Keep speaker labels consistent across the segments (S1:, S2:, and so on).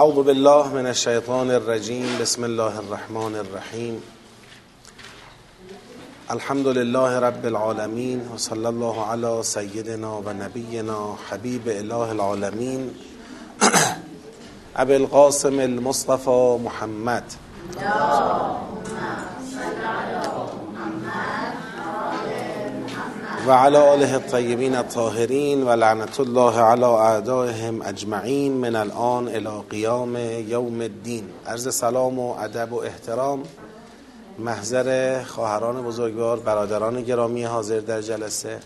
S1: اعوذ بالله من الشیطان الرجیم بسم الله الرحمن الرحیم. الحمد لله رب العالمین و صلی الله علی سیدنا و نبینا حبیب اله العالمین. ابی القاسم المصطفى محمد و علی آله الطیبین الطاهرین و لعنت الله علی اعدائهم اجمعین من الان الى قیام یوم الدین. عرض سلام و ادب و احترام محضر خواهران بزرگوار برادران گرامی حاضر در جلسه.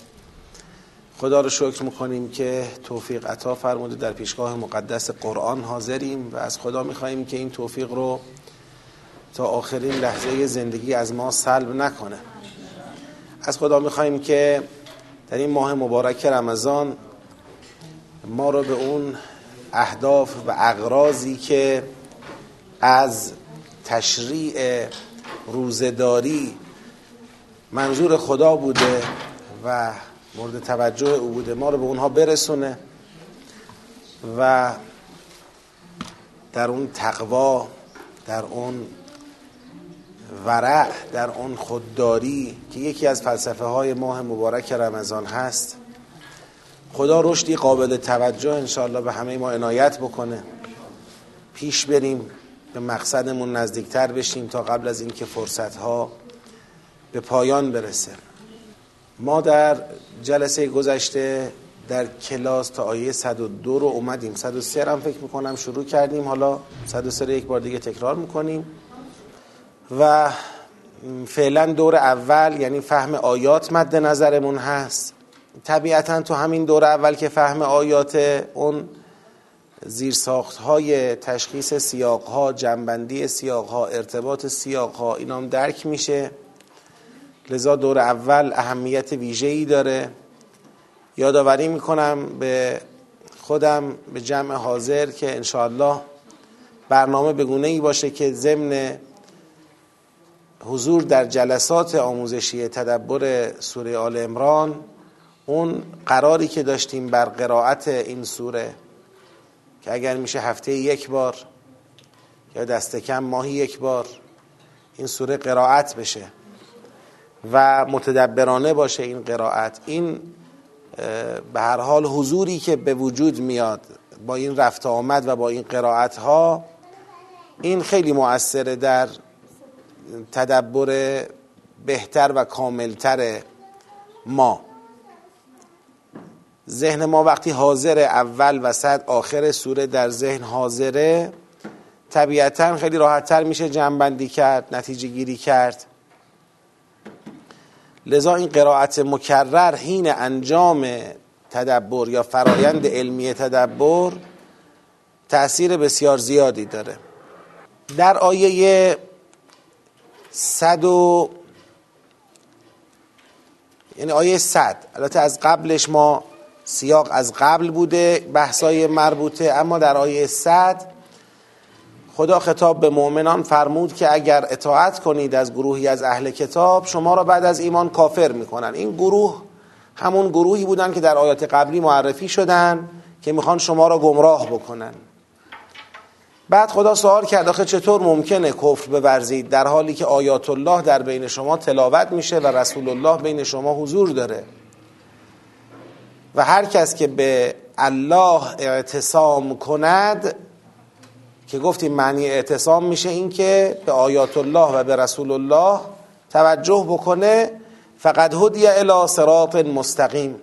S1: خدا رو شکر می‌کنیم که توفیق عطا فرموده در پیشگاه مقدس قرآن حاضریم و از خدا میخواییم که این توفیق رو تا آخرین لحظه زندگی از ما سلب نکنه. از خدا میخواییم که در این ماه مبارک رمضان ما رو به اون اهداف و اغراضی که از تشریع روزداری منظور خدا بوده و مورد توجه او بوده ما رو به اونها برسونه و در اون تقوا در اون ورع در اون خودداری که یکی از فلسفه های ماه مبارک رمضان هست. خدا رشدی قابل توجه انشاءالله به همه ما عنایت بکنه. پیش بریم به مقصدمون نزدیکتر بشیم تا قبل از اینکه فرصت ها به پایان برسه. ما در جلسه گذشته در کلاس تا آیه 102 رو اومدیم. 103 هم فکر می‌کنم شروع کردیم. حالا 103 رو یک بار دیگه تکرار می‌کنیم. و فعلا دور اول یعنی فهم آیات مد نظرمون هست. طبیعتا تو همین دور اول که فهم آیات اون زیرساخت های تشخیص سیاق ها جنبندی سیاق ها ارتباط سیاق ها اینا هم درک میشه. لذا دور اول اهمیت ویژه‌ای داره. یادآوری می‌کنم به خودم به جمع حاضر که انشاءالله برنامه بگونه ای باشه که ضمن حضور در جلسات آموزشی تدبر سوره آل امران اون قراری که داشتیم بر قرائت این سوره که اگر میشه هفته یک بار یا دست کم ماهی یک بار این سوره قرائت بشه و متدبرانه باشه این قرائت. این به هر حال حضوری که به وجود میاد با این رفت آمد و با این قرائت ها این خیلی مؤثره در تدبر بهتر و کاملتر ما. ذهن ما وقتی حاضر اول وسط آخر سوره در ذهن حاضره طبیعتا خیلی راحتتر میشه جنبندی کرد نتیجه گیری کرد. لذا این قرائت مکرر حین انجام تدبر یا فرایند علمی تدبر تأثیر بسیار زیادی داره. در آیه صد و یعنی آیه صد. البته از قبلش ما سیاق از قبل بوده بحثای مربوطه اما در آیه صد خدا خطاب به مؤمنان فرمود که اگر اطاعت کنید از گروهی از اهل کتاب شما را بعد از ایمان کافر می‌کنن. این گروه همون گروهی بودن که در آیات قبلی معرفی شدن که می‌خوان شما را گمراه بکنن. بعد خدا سوال کرد آخه چطور ممکنه کفر بورزید؟ در حالی که آیات الله در بین شما تلاوت میشه و رسول الله بین شما حضور داره. و هر کس که به الله اعتصام کند که گفتیم معنی اعتصام میشه این که به آیات الله و به رسول الله توجه بکنه فقد هدی الی صراط مستقیم.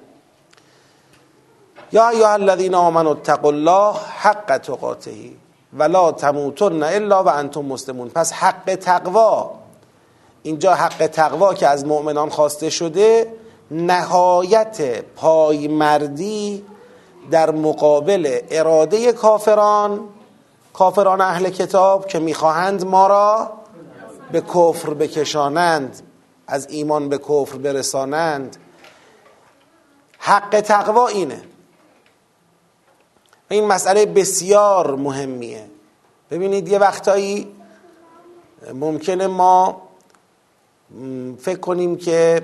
S1: یا ایها الذین آمنوا اتقوا الله حق تقاته. ولا تموتن الا و انتم مسلمون. پس حق تقوا اینجا حق تقوا که از مؤمنان خواسته شده نهایت پایمردی در مقابل اراده کافران کافران اهل کتاب که می‌خواهند ما را به کفر بکشانند از ایمان به کفر برسانند. حق تقوا اینه. این مسئله بسیار مهمیه. ببینید یه وقتایی ممکنه ما فکر کنیم که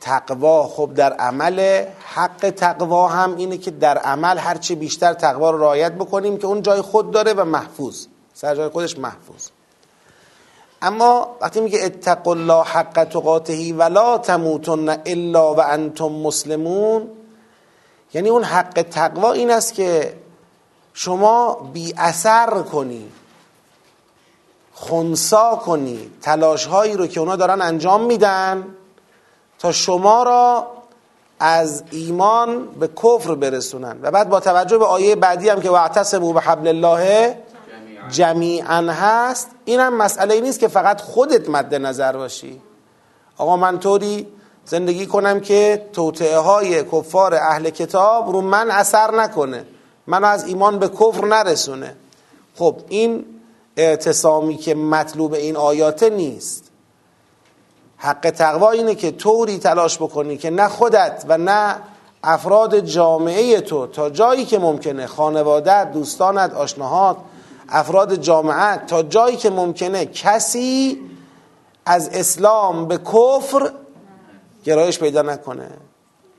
S1: تقوا خب در عمل حق تقوا هم اینه که در عمل هرچی بیشتر تقوا رو رعایت بکنیم که اون جای خود داره و محفوظ. سر جای خودش محفوظ. اما وقتی میگه اتقوا الله حق تقاته ولا تموتن الا و انتم مسلمون یعنی اون حق تقوا این است که شما بی اثر کنی خونسا کنی تلاش هایی رو که اونا دارن انجام میدن تا شما را از ایمان به کفر برسونن. و بعد با توجه به آیه بعدی هم که واعتصموا به حبل الله جمیعا هست اینم مسئله ای نیست که فقط خودت مد نظر باشی. آقا من طوری زندگی کنم که توطعه های کفار اهل کتاب رو من اثر نکنه. منو از ایمان به کفر نرسونه. خب این اعتصامی که مطلوب این آیاته نیست. حق تقوا اینه که طوری تلاش بکنی که نه خودت و نه افراد جامعه تو تا جایی که ممکنه خانوادت دوستانت آشناهات افراد جامعه تا جایی که ممکنه کسی از اسلام به کفر گرایش پیدا نکنه.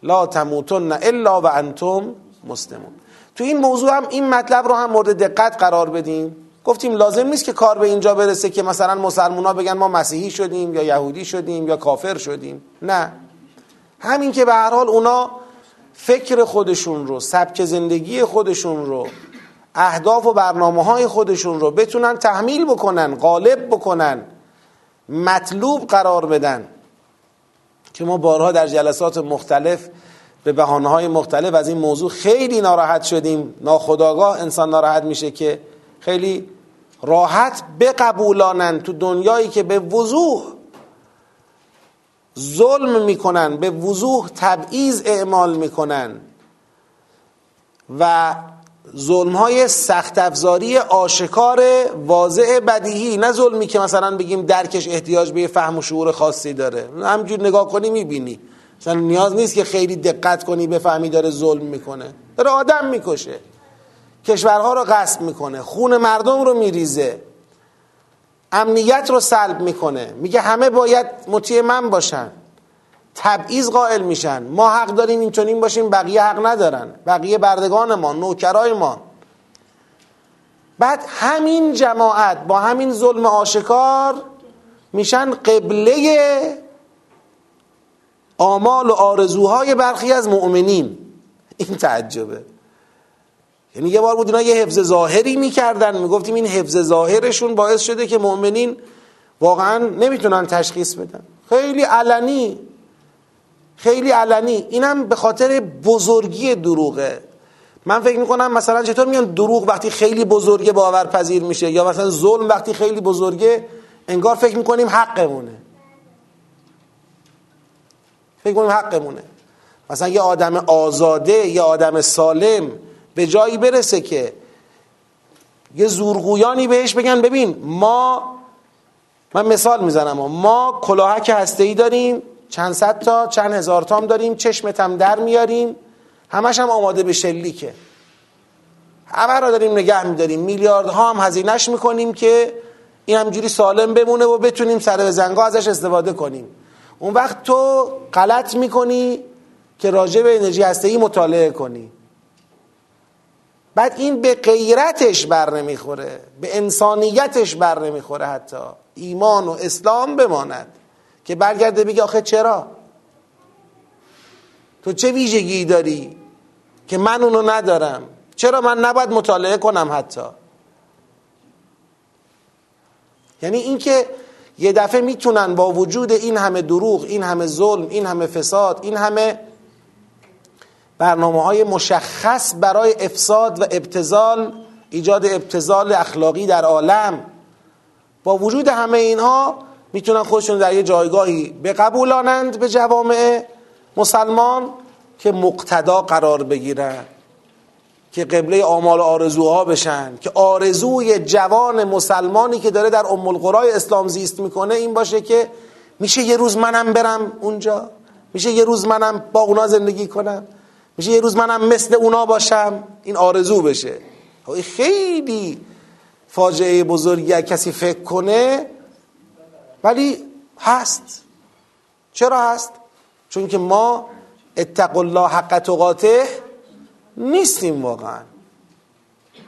S1: لا تموتن الا و انتم مسلمون. تو این موضوع هم این مطلب رو هم مورد دقت قرار بدیم گفتیم لازم نیست که کار به اینجا برسه که مثلا مسلمان ها بگن ما مسیحی شدیم یا یهودی شدیم یا کافر شدیم. نه. همین که به هر حال اونا فکر خودشون رو سبک زندگی خودشون رو اهداف و برنامه های خودشون رو بتونن تحمیل بکنن غالب بکنن مطلوب قرار بدن. که ما بارها در جلسات مختلف به بحانه های مختلف از این موضوع خیلی ناراحت شدیم. ناخداگاه انسان ناراحت میشه که خیلی راحت بقبولانن تو دنیایی که به وضوح ظلم می‌کنن به وضوح تبعیض اعمال می‌کنن و ظلم های سخت افزاری آشکار واضح بدیهی. نه ظلمی که مثلا بگیم درکش احتیاج به فهم و شعور خاصی داره. همجور نگاه کنی می‌بینی. مثلا نیاز نیست که خیلی دقت کنی بفهمی داره ظلم می‌کنه. داره آدم می‌کشه. کشورها رو غصب می‌کنه. خون مردم رو میریزه. امنیت رو سلب می‌کنه. میگه همه باید مطیع من باشن. تبعیض قائل میشن. ما حق داریم این باشیم بقیه حق ندارن. بقیه بردگان ما نوکرای ما. بعد همین جماعت با همین ظلم آشکار میشن قبله آمال و آرزوهای برخی از مؤمنین. این تعجبه. یعنی یه بار بود اینا یه حفظ ظاهری می‌کردن. می‌گفتیم این حفظ ظاهرشون باعث شده که مؤمنین واقعا نمی‌تونن تشخیص بدن. خیلی علنی. خیلی علنی. اینم به خاطر بزرگی دروغه. من فکر می‌کنم مثلا چطور میگن دروغ وقتی خیلی بزرگه باورپذیر میشه یا مثلا ظلم وقتی خیلی بزرگه انگار فکر می‌کنیم حقمونه. فکر می‌کنیم حقمونه. مثلا یه آدم آزاده یه آدم سالم به جایی برسه که یه زورگویانی بهش بگن ببین ما من مثال می‌زنم ما کلاهک هسته ای داریم چند صد تا چند هزار تام داریم چشمت هم در میاریم همش هم آماده به شلیکه. همه را داریم نگه میداریم میلیاردها هم هزینهش می‌کنیم که این همجوری سالم بمونه و بتونیم سر به زنگا ازش استفاده کنیم. اون وقت تو غلط می‌کنی که راجع به انرژی هسته مطالعه کنی. بعد این به غیرتش بر نمی‌خوره به انسانیتش بر نمی‌خوره حتی. ایمان و اسلام بماند که برگرده بگه آخه چرا؟ تو چه ویژگی داری که من اونو ندارم؟ چرا من نباید مطالعه کنم حتی؟ یعنی اینکه یه دفعه می‌تونن با وجود این همه دروغ این همه ظلم این همه فساد این همه برنامه های مشخص برای افساد و ابتزال ایجاد ابتزال اخلاقی در عالم با وجود همه اینها می‌تونن خودشون در یه جایگاهی بقبولانند به جوامع مسلمان که مقتدا قرار بگیرن. که قبله آمال آرزوها بشن که آرزوی جوان مسلمانی که داره در ام القرای اسلام زیست می‌کنه این باشه که میشه یه روز منم برم اونجا میشه یه روز منم با اونا زندگی کنم میشه یه روز منم مثل اونا باشم این آرزو بشه. خب خیلی فاجعه بزرگی کسی فکر کنه ولی هست. چرا هست؟ چون که ما اتقوا الله حق تقاته نیستیم واقعا.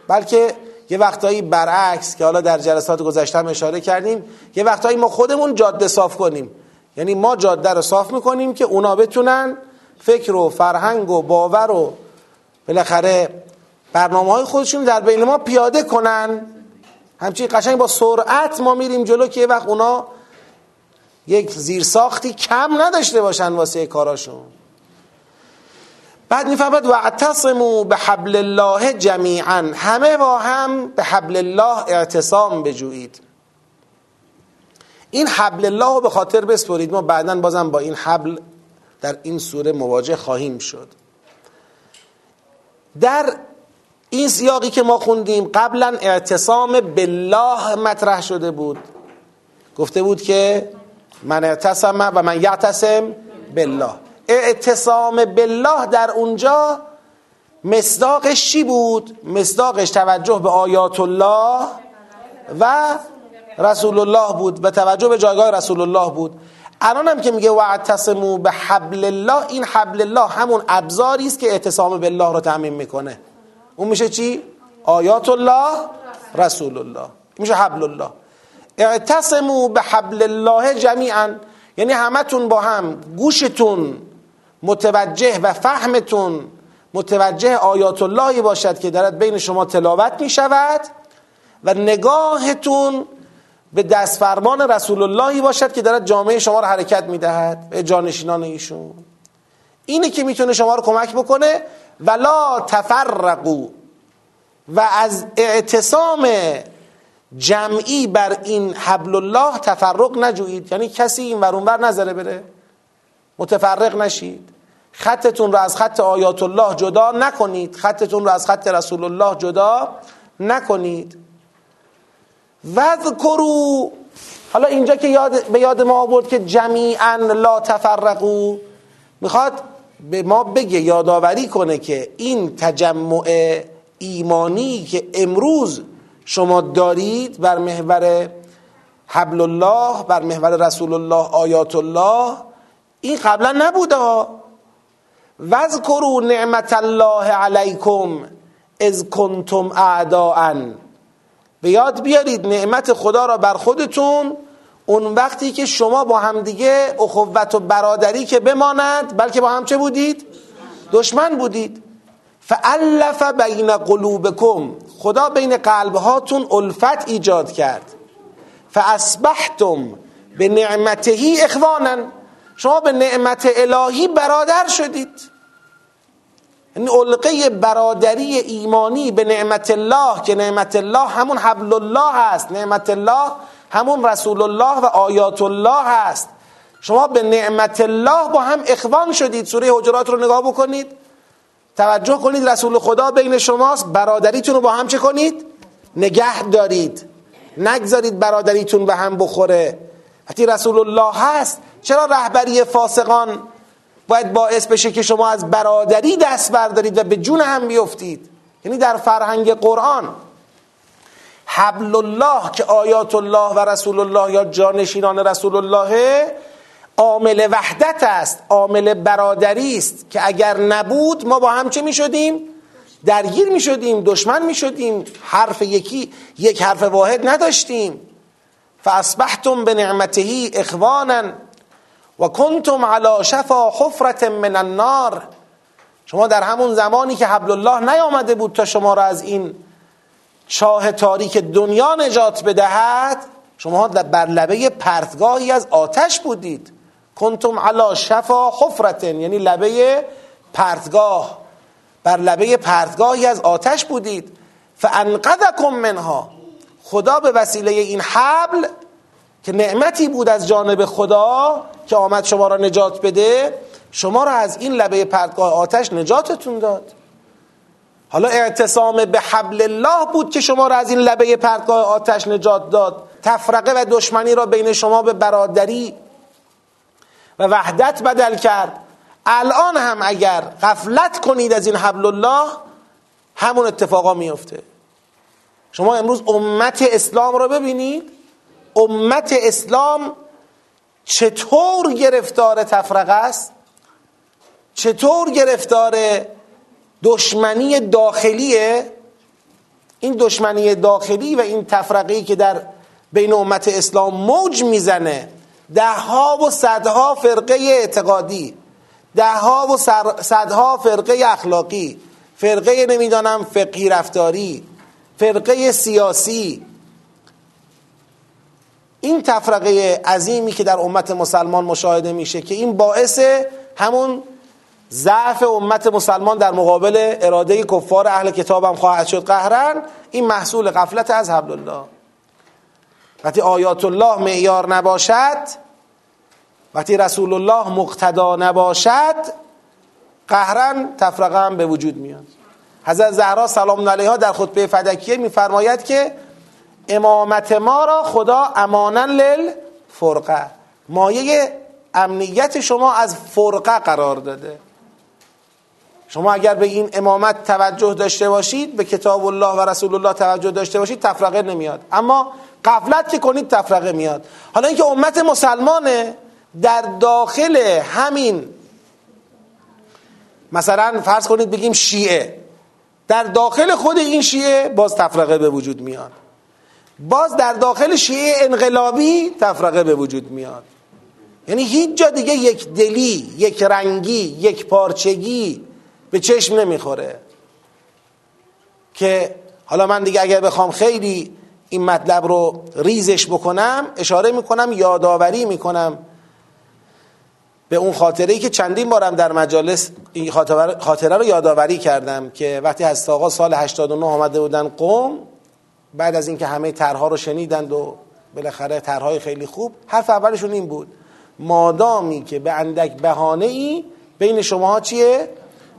S1: بلکه یه وقتایی برعکس که حالا در جلسات گذشته اشاره کردیم یه وقتایی ما خودمون جاده صاف کنیم. یعنی ما جاده رو صاف می‌کنیم که اونا بتونن فکر و فرهنگ و باور و بالاخره برنامه های خودشون در بین ما پیاده کنن. همچین قشنگ با سرعت ما میریم جلو که یه وقت اونا یک زیرساختی کم نداشته باشن واسه کاراشون. بعد می‌فهمد و اعتصموا به حبل الله جمیعا. همه با هم به حبل الله اعتصام بجویید. این حبل الله رو به خاطر بسپرید. ما بعدا بازم با این حبل در این سوره مواجه خواهیم شد. در این سیاقی که ما خوندیم قبلا اعتصام بالله مطرح شده بود. گفته بود که من اعتصم و من یعتصم بالله. اعتصام بالله در اونجا مصداقش چی بود؟ مصداقش توجه به آیات الله و رسول الله بود به توجه به جایگاه رسول الله بود. الان هم که میگه واعتصموا به حبل الله این حبل الله همون ابزاری است که اعتصام بالله رو تعمین می‌کنه. اون میشه چی؟ آیات الله رسول الله. میشه حبل الله. اعتصموا به حبل الله جمیعا. یعنی همتون با هم گوشتون متوجه و فهمتون متوجه آیات اللهی باشد که دارد بین شما تلاوت می شود و نگاهتون به دست فرمان رسول اللهی باشد که دارد جامعه شما رو حرکت می دهد به جانشینان ایشون. اینه که می‌تونه شما رو کمک بکنه ولا تفرقو و از اعتصام جمعی بر این حبل الله تفرق نجویید. یعنی کسی این ورونور نظره بره. متفرق نشید. خطتون رو از خط آیات الله جدا نکنید. خطتون رو از خط رسول الله جدا نکنید. وذکرو حالا اینجا که یاد به یاد ما آورد که جمیعا لا تفرقو می‌خواد به ما بگه یادآوری کنه که این تجمع ایمانی که امروز شما دارید بر محور حبل الله بر محور رسول الله آیات الله این قبلا نبوده وذکروا نعمت الله علیکم از کنتم اعداء به یاد بیارید نعمت خدا را بر خودتون. اون وقتی که شما با همدیگه اخوت و برادری که بماند بلکه با هم چه بودید؟ دشمن بودید. فالف بین قلوبکم خدا بین قلبهاتون الفت ایجاد کرد. فاسبحتم به نعمتهی اخوانا. شما به نعمت الهی برادر شدید. یعنی علقه برادری ایمانی به نعمت الله که نعمت الله همون حبل الله هست. نعمت الله همون رسول الله و آیات الله هست. شما به نعمت الله با هم اخوان شدید. سوره حجرات رو نگاه بکنید. توجه کنید رسول خدا بین شماست. برادریتون رو با هم چه کنید؟ نگه دارید. نگذارید برادریتون به هم بخوره. وقتی رسول الله هست چرا رهبری فاسقان باید باعث بشه که شما از برادری دست بردارید و به جون هم بیفتید؟ یعنی در فرهنگ قرآن حبل الله که آیات الله و رسول الله یا جانشینان رسول الله عامل وحدت است عامل برادری است که اگر نبود ما با هم چه می شدیم؟ درگیر می شدیم دشمن می شدیم حرف یکی یک حرف واحد نداشتیم. فاصبحتم به نعمتهی اخوانا. و کنتم علی شفا حفرت من النار شما در همون زمانی که حبل الله نیامده بود تا شما را از این چاه تاریک دنیا نجات بدهد شما بر لبه پرتگاهی از آتش بودید. کنتم علی شفا حفرت یعنی لبه پرتگاه. بر لبه پرتگاهی از آتش بودید. فانقذکم منها. خدا به وسیله این حبل که نعمتی بود از جانب خدا که آمد شما را نجات بده شما را از این لبه پرتگاه آتش نجاتتون داد. حالا اعتصام به حبل الله بود که شما را از این لبه پرتگاه آتش نجات داد. تفرقه و دشمنی را بین شما به برادری و وحدت بدل کرد. الان هم اگر غفلت کنید از این حبل الله همون اتفاقا میفته. شما امروز امت اسلام را ببینید. امت اسلام چطور گرفتار تفرقه است؟ چطور گرفتار دشمنی داخلیه؟ این دشمنی داخلی و این تفرقه که در بین امت اسلام موج می‌زنه ده ها و صدها فرقه اعتقادی ده ها و صدها فرقه اخلاقی فرقه نمی‌دانم فقهی رفتاری فرقه سیاسی این تفرقه عظیمی که در امت مسلمان مشاهده میشه که این باعث همون ضعف امت مسلمان در مقابل اراده کفار اهل کتاب هم خواهد شد. قهرن این محصول غفلت از حبل الله وقتی آیات الله معیار نباشد وقتی رسول الله مقتدا نباشد قهرن تفرقه هم به وجود میاد. حضرت زهرا سلام علیها در خطبه فدکیه میفرماید که امامت ما را خدا امانا لل فرقه. مایه امنیت شما از فرقه قرار داده. شما اگر به این امامت توجه داشته باشید به کتاب الله و رسول الله توجه داشته باشید تفرقه نمیاد. اما قفلت که کنید تفرقه میاد. حالا اینکه امت مسلمانه در داخل همین مثلا فرض کنید بگیم شیعه در داخل خود این شیعه باز تفرقه به وجود میاد. باز در داخل شیعه انقلابی تفرقه به وجود میاد. یعنی هیچ جا دیگه یک دلی یک رنگی یک پارچگی به چشم نمی‌خوره. که حالا من دیگه اگر بخوام خیلی این مطلب رو ریزش بکنم اشاره می‌کنم یادآوری می‌کنم به اون خاطره ای که چندین بارم در مجالس این خاطره رو یادآوری کردم که وقتی از آقا سال 89 آمده بودن قوم بعد از اینکه همه طرحها رو شنیدند و بالاخره طرحهای خیلی خوب حرف اولشون این بود. مادامی که به اندک بهانه ای بین شماها چیه؟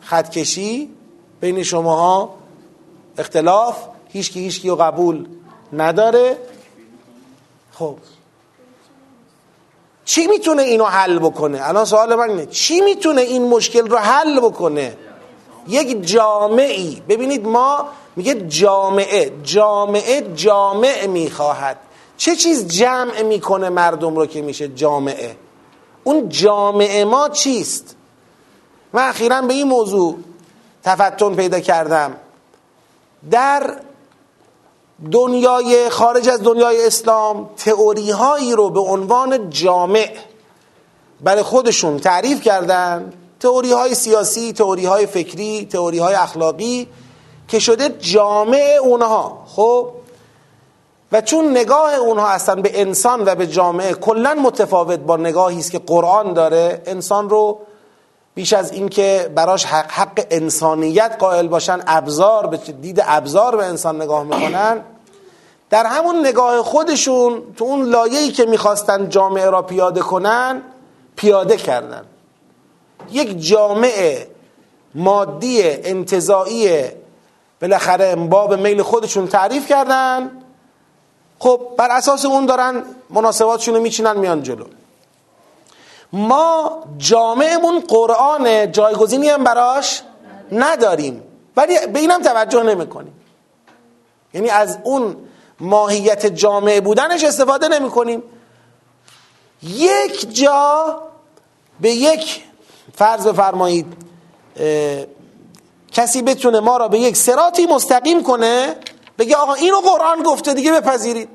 S1: خطکشی بین شماها اختلاف هیچکی هیچکی رو قبول نداره. خب. چی می‌تونه اینو حل بکنه؟ الان سوال من اینه. چی می‌تونه این مشکل رو حل بکنه؟ یک جامعی. ببینید ما میگه جامعه جامعه جامع می‌خواهد. چه چیز جمع می‌کنه مردم رو که میشه جامعه؟ اون جامعه ما چیست؟ من اخیرا به این موضوع تفتن پیدا کردم. در دنیای خارج از دنیای اسلام تئوری هایی رو به عنوان جامع برای خودشون تعریف کردن. تئوری های سیاسی، تئوری های فکری، تئوری های اخلاقی که شده جامع اونها. خب؟ و چون نگاه اونها اصلا به انسان و به جامعه کلا متفاوت با نگاهی است که قرآن داره انسان رو بیش از اینکه براش حق, حق انسانیت قائل باشن ابزار به دید ابزار به انسان نگاه می‌کنن در همون نگاه خودشون تو اون لایه‌ای که می‌خواستن جامعه را پیاده کنن پیاده کردن. یک جامعه مادی انتظایی بالاخره باب میل خودشون تعریف کردن. خب بر اساس اون دارن مناسباتشون رو میچینن میان جلو. ما جامعمون قرآن جایگزینی هم براش نداریم ولی به اینم توجه نمی‌کنیم. یعنی از اون ماهیت جامعه بودنش استفاده نمی کنیم یک جا به یک فرض بفرمایید کسی بتونه ما را به یک سراتی مستقیم کنه بگه آقا اینو قرآن گفته دیگه بپذیرید.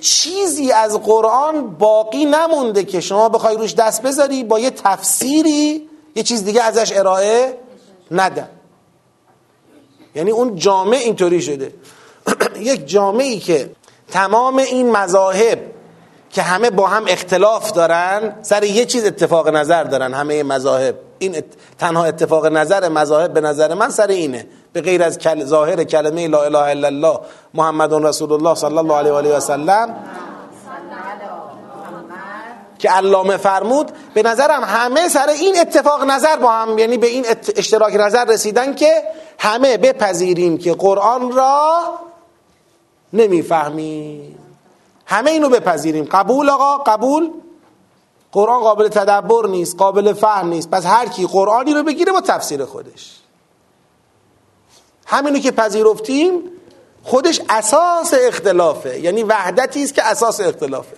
S1: چیزی از قرآن باقی نمونده که شما بخوای روش دست بذاری با یه تفسیری یه چیز دیگه ازش ارائه ندن یعنی اون جامعه اینطوری شده. یک جامعی که تمام این مذاهب که همه با هم اختلاف دارن سر یه چیز اتفاق نظر دارن همه مذاهب. این تنها اتفاق نظر مذاهب به نظر من سر اینه. به غیر از کل... ظاهر کلمه لا اله الا الله محمد رسول الله صلی الله علیه و آله و سلم که علامه فرمود به نظرم همه سر این اتفاق نظر با هم یعنی به این اشتراک نظر رسیدن که همه بپذیریم که قرآن را نمی‌فهمیم. همه اینو بپذیریم. قبول آقا؟ قبول؟ قرآن قابل تدبر نیست قابل فهم نیست. پس هر کی قرآنی رو بگیره با تفسیر خودش. همینو که پذیرفتیم خودش اساس اختلافه. یعنی وحدتی است که اساس اختلافه.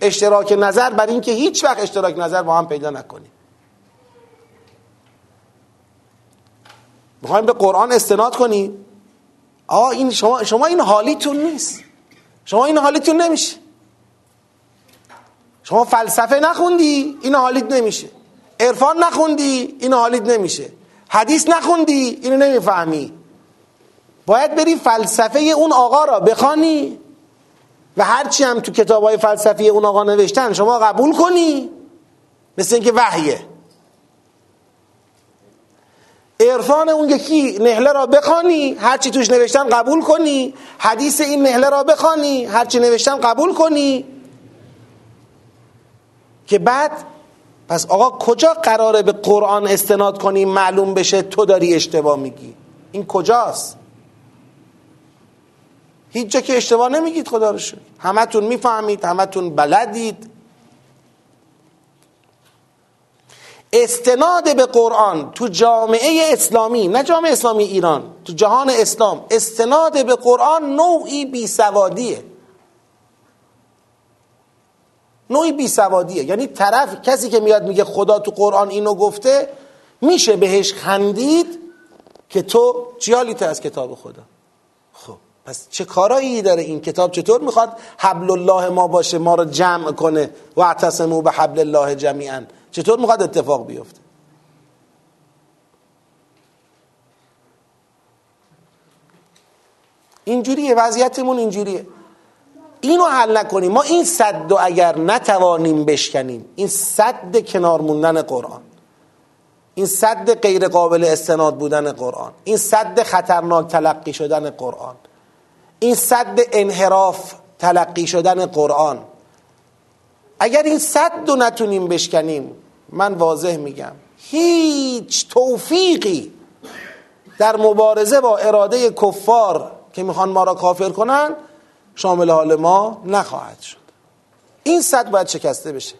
S1: اشتراک نظر بر اینکه هیچ وقت اشتراک نظر با هم پیدا نکنیم. می‌خوایم به قرآن استناد کنیم. آ این شما شما این حالیتون نیست. شما این حالیتون نمیشه. شما فلسفه نخوندی این حالیت نمیشه. عرفان نخوندی این حالیت نمیشه. حدیث نخوندی اینو نمی‌فهمی. باید بری فلسفه اون آقا را بخوانی و هرچی هم تو کتاب های فلسفی اون آقا نوشتن شما قبول کنی. مثل اینکه وحیه. عرفان اون یکی نهله را بخوانی هرچی توش نوشتن قبول کنی. حدیث این نهله را بخوانی هرچی نوشتن قبول کنی. که بعد پس آقا کجا قراره به قرآن استناد کنی معلوم بشه تو داری اشتباه میگی؟ این کجاست؟ هیچ جا که اشتباه نمیگید خدا رو شد همتون می‌فهمید همتون بلدید. استناد به قرآن تو جامعه اسلامی نه جامعه اسلامی ایران تو جهان اسلام استناد به قرآن نوعی بیسوادیه. نوعی بیسوادیه. یعنی طرف کسی که میاد میگه خدا تو قرآن اینو گفته میشه بهش خندید که تو چیالیت از کتاب خدا. خب پس چه کارایی داره این کتاب؟ چطور می‌خواد حبل الله ما باشه ما رو جمع کنه؟ و اعتصمو به حبل الله جمیعا. چطور می‌خواد اتفاق بیفته؟ اینجوریه وضعیتمون اینجوریه. اینو حل نکنیم. ما این صد و اگر نتوانیم بشکنیم این صد کنار موندن قرآن این صد غیر قابل استناد بودن قرآن این صد خطرناک تلقی شدن قرآن این صد انحراف تلقی شدن قرآن. اگر این صد رو نتونیم بشکنیم من واضح میگم هیچ توفیقی در مبارزه با اراده کفار که می‌خوان ما را کافر کنن شامل حال ما نخواهد شد. این صد باید شکسته بشه.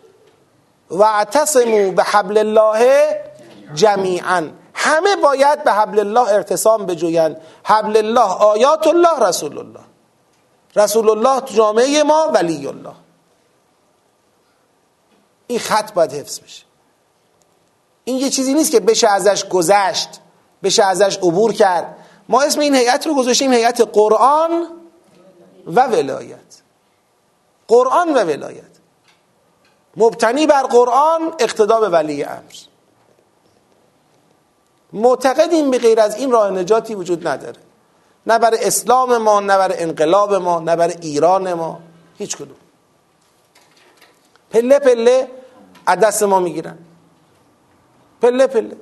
S1: و اعتصمو به حبل الله جمیعا. همه باید به حبل الله ارتسام بجوین حبل الله آیات الله رسول الله. رسول الله جامعه ما ولی الله. این خط باید حفظ بشه. این یه چیزی نیست که بشه ازش گذشت بشه ازش عبور کرد. ما اسم این هیئت رو گذاشتیم هیئت قرآن. و ولایت. قرآن و ولایت. مبتنی بر قرآن اقتدا به ولی امر. معتقدیم به غیر از این راه نجاتی وجود نداره. نه برای اسلام ما نه برای انقلاب ما نه برای ایران ما هیچ کدوم. پله پله دست ما می‌گیرن. پله پله.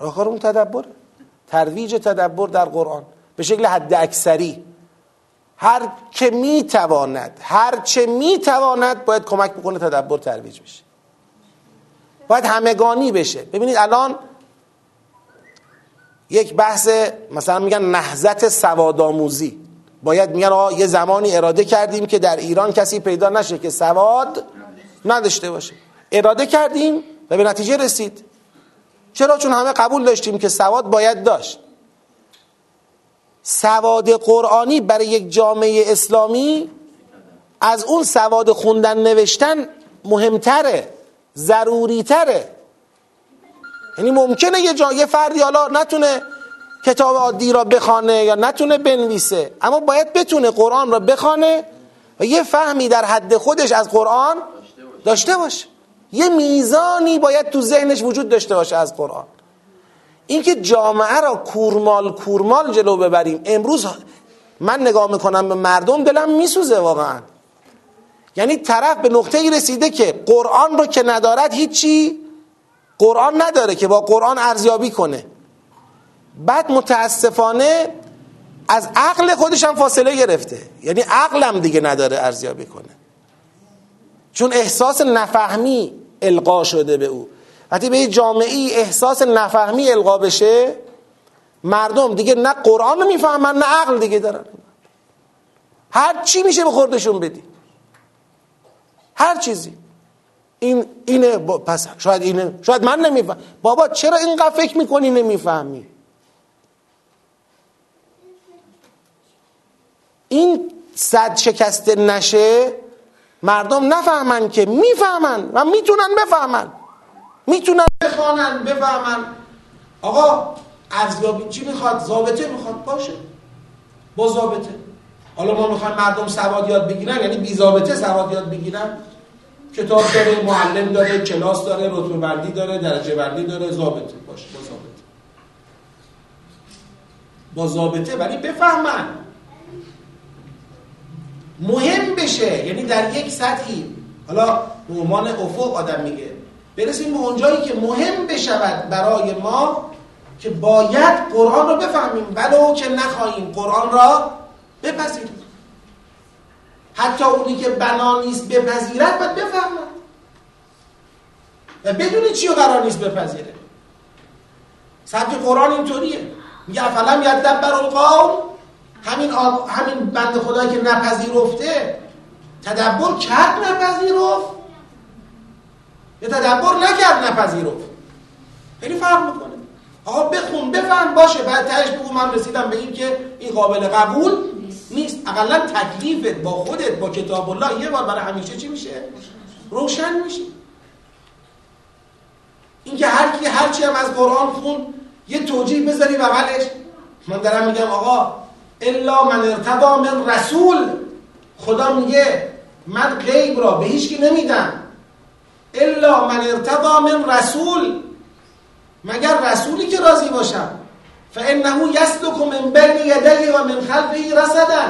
S1: اون تدبر ترویج تدبر در قرآن. به شکل حد اکثری. هر که می‌تواند هر چه می‌تواند باید کمک بکنه تدبر ترویج بشه. باید همگانی بشه. ببینید الان یک بحث مثلا میگن نهزت سوادآموزی. باید میگن آقا یه زمانی اراده کردیم که در ایران کسی پیدا نشه که سواد نداشته باشه. اراده کردیم و به نتیجه رسید. چرا؟ چون همه قبول داشتیم که سواد باید داشت. سواد قرآنی برای یک جامعه اسلامی از اون سواد خوندن نوشتن مهمتره ضروریتره. یعنی ممکنه یه جای فردی حالا نتونه کتاب عادی را بخانه یا نتونه بنویسه اما باید بتونه قرآن را بخانه و یه فهمی در حد خودش از قرآن داشته باشه. یه میزانی باید تو ذهنش وجود داشته باشه از قرآن. اینکه جامعه را کورمال کورمال جلو ببریم. امروز من نگاه می‌کنم به مردم دلم میسوزه واقعا. یعنی طرف به نقطه رسیده که قرآن رو که ندارد هیچی قرآن نداره که با قرآن ارزیابی کنه. بعد متاسفانه از عقل خودش هم فاصله گرفته. یعنی عقلم دیگه نداره ارزیابی کنه. چون احساس نفهمی القا شده به او. وقتی به جامعه احساس نفهمی القا بشه مردم دیگه نه قرآن رو می‌فهمن نه عقل دیگه دارن. هر چی میشه به خوردشون بدی. هر چیزی. این اینه پس شاید اینه شاید من نمیفهم. بابا چرا اینقدر فکر می‌کنی نمی‌فهمی؟ این صد شکسته نشه مردم نفهمن که می‌فهمن و می‌تونن بفهمن. می‌تونن بخوانن بفهمن. آقا ارزیابی چی می‌خواد؟ ضابطه می‌خواد باشه. با ضابطه. حالا ما می‌خوایم مردم سواد یاد بگیرن یعنی بی ضابطه سواد یاد بگیرن. کتاب داره معلم داره کلاس داره رتبه بندی داره درجه بندی داره ضابطه. باشه با ضابطه. با ضابطه ولی بفهمن. مهم بشه یعنی در یک سطحی. حالا به عنوان افق آدم میگه. برسیم به اونجایی که مهم بشود برای ما که باید قرآن رو بفهمیم. ولو که نخواهیم قرآن را بپذیریم. حتی اونی که بنا نیست بپذیرد باید بفهمد. و بدونی چی رو قرار نیست بپذیره؟ سبک قرآن اینطوریه. میگه افلم یدبر القول همین همین بند خدایی که نپذیرفته تدبر کرد نپذیرفت. یا تدبر نکرد نپذیرفت خیلی فرق می‌کنه. آقا بخون بفهم باشه. بعد تهش بگو من رسیدم به این که این قابل قبول نیست. اقلا تکلیفت با خودت با کتاب الله یه بار برای همیشه چی میشه؟ روشن میشه. اینکه هر کی هر چی هم از قرآن خون یه توجیه بذاری بغلش من دارم میگم آقا الا من ارتضا من رسول. خدا میگه من غیب را به هیچ نمیدم. الا من ارتضا من رسول مگر رسولی که راضی باشم. فانه یسلک من بین یدیه و من خلفه رصدا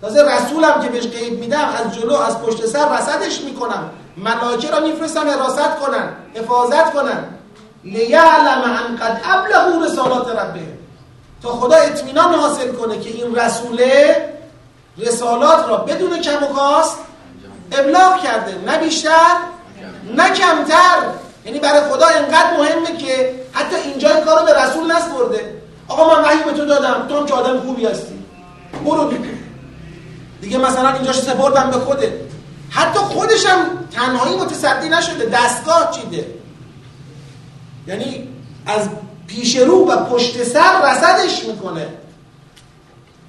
S1: تازه رسولم که بهش غیب میدم از جلو از پشت سر رصدش می‌کنم. ملائکه را میفرستم حراست کنن حفاظت کنن. لیعلم ان قد ابلغوا رسالات ربه. تا خدا اطمینان حاصل کنه که این رسوله رسالات را بدون کم و کاست ابلاغ کرده نه بیشتر نه کمتر. یعنی برای خدا انقدر مهمه که حتی اینجا این کارو به رسول نسپرده. آقا من وحی به تو دادم. تو هم که آدم خوبی هستی. برو دیگه. دیگه مثلا اینجاش سپردم به خوده حتی خودش هم تنهایی متصدی نشده. دستگاه چیده. یعنی از پیش رو و پشت سر رسدش می‌کنه.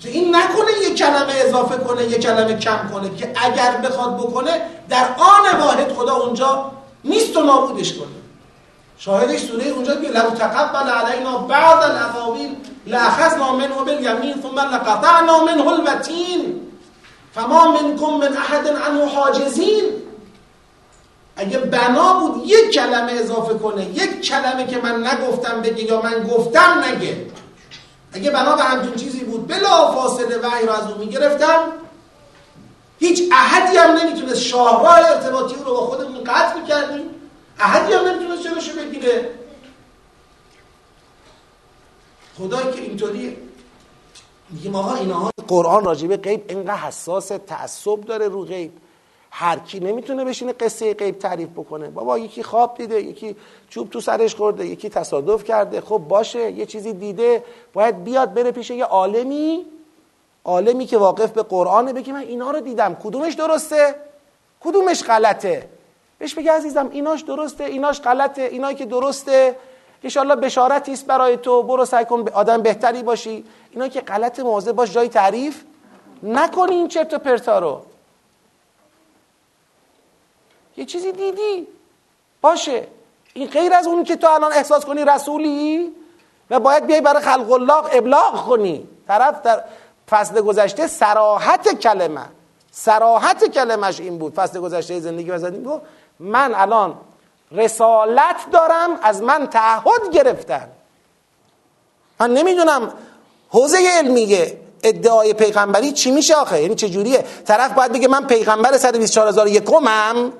S1: که این نکنه یه کلمه اضافه کنه یه کلمه کم کنه که اگر بخواد بکنه در آن واحد خدا اونجا نیست و نابودش کنه. شاهدش سوره اونجا میگه لو تقبل علینا بعض الاقاویل لاخذنا منه بالیمین ثم لقطعنا منه الوتین. فما منکم من احد عنه حاجزین. اگه بنا بود یک کلمه اضافه کنه یک کلمه که من نگفتم بگه یا من گفتم نگه. اگه بنا به همچین چیزی بود بلا فاصله وحی رو از اون می‌گرفتم هیچ احدی هم نمی‌تونست شاهراه ارتباطی رو با خودمون قطع می‌کردیم احدی هم نمی‌تونست جلوشو بگیره. خدایی که اینطوری میگیم آقا اینها قرآن راجبه غیب اینقدر حساس تعصب داره رو غیب. هر کی نمی‌تونه بشینه قصه غیب تعریف بکنه. بابا یکی خواب دیده یکی چوب تو سرش خورده یکی تصادف کرده. خب باشه یه چیزی دیده. باید بیاد بره پیش یه عالمی عالمی که واقف به قرآنه بگه من اینا رو دیدم. کدومش درسته؟ کدومش غلطه؟ بهش بگه عزیزم ایناش درسته ایناش غلطه اینایی که درسته. انشالله بشارتی است برای تو. برو سعی کن آدم بهتری باشی. اینا که غلط موضع باش جای تعریف نکنی این چرت و پرتا رو. یه چیزی دیدی. باشه. این غیر از اون که تو الان احساس کنی رسولی و باید بیای برای خلق الله ابلاغ کنی. طرف در فصل گذشته سراحت کلمه سراحت کلمش این بود. فصل گذشته زندگی و زندگی. بود من الان رسالت دارم از من تعهد گرفتن. من نمی‌دونم حوزه علمیه ادعای پیغمبری چی میشه آخه؟ یعنی چه جوریه؟ طرف باید بگه من پیغمبر 124001 هم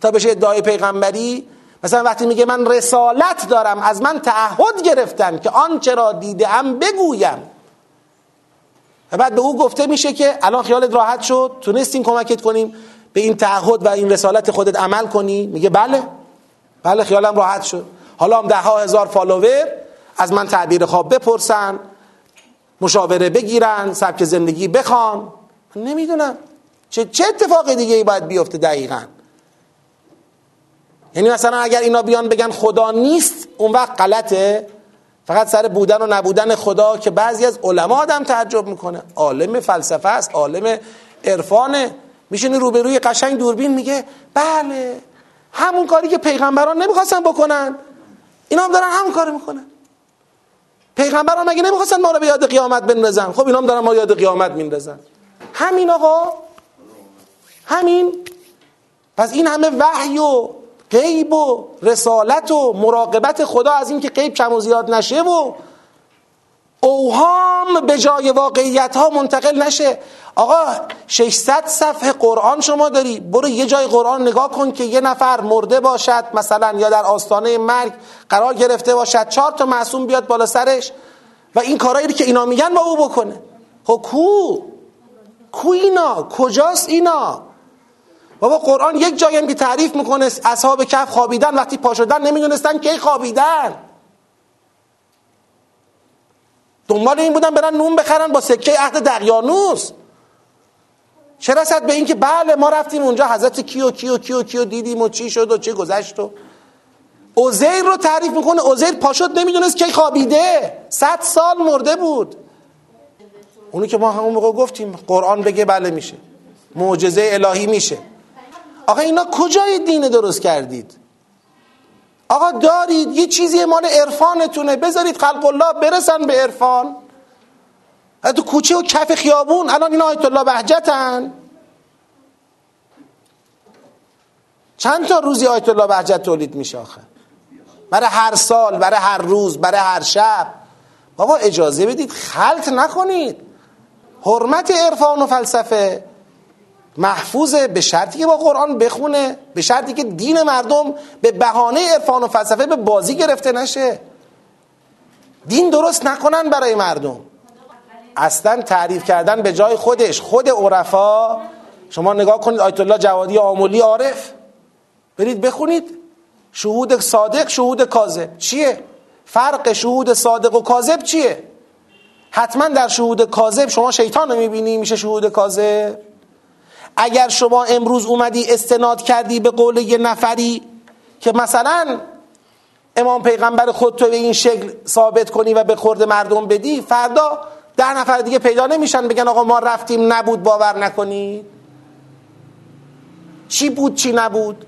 S1: تا بشه ادعای پیغمبری. مثلا وقتی میگه من رسالت دارم از من تعهد گرفتن که آنچه را دیدم بگویم. و بعد به او گفته میشه که الان خیالت راحت شد تونستیم کمکت کنیم به این تعهد و این رسالت خودت عمل کنی؟ میگه بله. بله خیالم راحت شد. حالا هم ده ها هزار فالوور از من تعبیر خواب بپرسن مشاوره بگیرن سبک زندگی بخوان. نمی‌دونم. چه چه اتفاق دیگه ای باید بیفته دقیقا؟ یعنی مثلا اگر اینا بیان بگن خدا نیست اون وقت غلطه. فقط سر بودن و نبودن خدا که بعضی از علما آدم تعجب می‌کنه. عالم فلسفه است عالم عرفانه. میشینه روبروی قشنگ دوربین میگه بله همون کاری که پیغمبران نمی‌خواستن بکنن. اینا هم دارن همون کارو می‌کنن. پیغمبران مگه نمی‌خواستن ما رو به یاد قیامت بندازن؟ خب اینا هم دارن ما یاد قیامت میندازن. همین آقا. همین. پس این همه وحی و غیب و رسالت و مراقبت خدا از اینکه غیب کم و زیاد نشه و اوهام به جای واقعیت ها منتقل نشه. آقا 600 صفحه قرآن شما داری برو یه جای قرآن نگاه کن که یه نفر مرده باشد مثلا یا در آستانه مرگ قرار گرفته باشد چهار تا معصوم بیاد بالا سرش و این کارایی که اینا میگن با او بکنه. خب کو؟ کو اینا؟ کجاست اینا؟ بابا قرآن یک جایی هم که تعریف می‌کنه اصحاب کف خوابیدن وقتی پا شدن نمی‌دونستن کی خوابیدن. دنبال این بودن برن نون بخرن با سکه عهد دقیانوس چه رسد به اینکه بله ما رفتیم اونجا حضرت کیو کیو کیو کیو دیدیم و چی شد و چه گذشت و عزیر رو تعریف می‌کنه عزیر پاشد نمی‌دونست کی خوابیده. صد سال مرده بود. اونی که ما همون موقع گفتیم قرآن بگه بله میشه. معجزه الهی میشه. آقا اینا کجای دین درست کردید؟ آقا دارید یه چیزی مال عرفانتونه. بذارید خلق الله برسن به عرفان. تو کوچه و کف خیابون الان اینا آیت الله بهجتن. چند تا روزی آیت الله بهجت تولید میشه آخه؟ برای هر سال برای هر روز برای هر شب. بابا اجازه بدید خلط نکنید. حرمت عرفان و فلسفه. محفوظه به شرطی که با قرآن بخونه به شرطی که دین مردم به بهانه عرفان و فلسفه به بازی گرفته نشه. دین درست نکنن برای مردم. اصلا تعریف کردن به جای خودش خود عرفا. شما نگاه کنید آیت الله جوادی آمولی عارف. برید بخونید. شهود صادق شهود کاذب. چیه؟ فرق شهود صادق و کاذب چیه؟ حتما در شهود کاذب شما شیطان رو می‌بینی میشه شهود کاذب. اگر شما امروز اومدی استناد کردی به قول یه نفری که مثلا امام پیغمبر خود تو به این شکل ثابت کنی و به خورد مردم بدی فردا ده نفر دیگه پیدا نمیشن بگن آقا ما رفتیم نبود باور نکنید چی بود چی نبود؟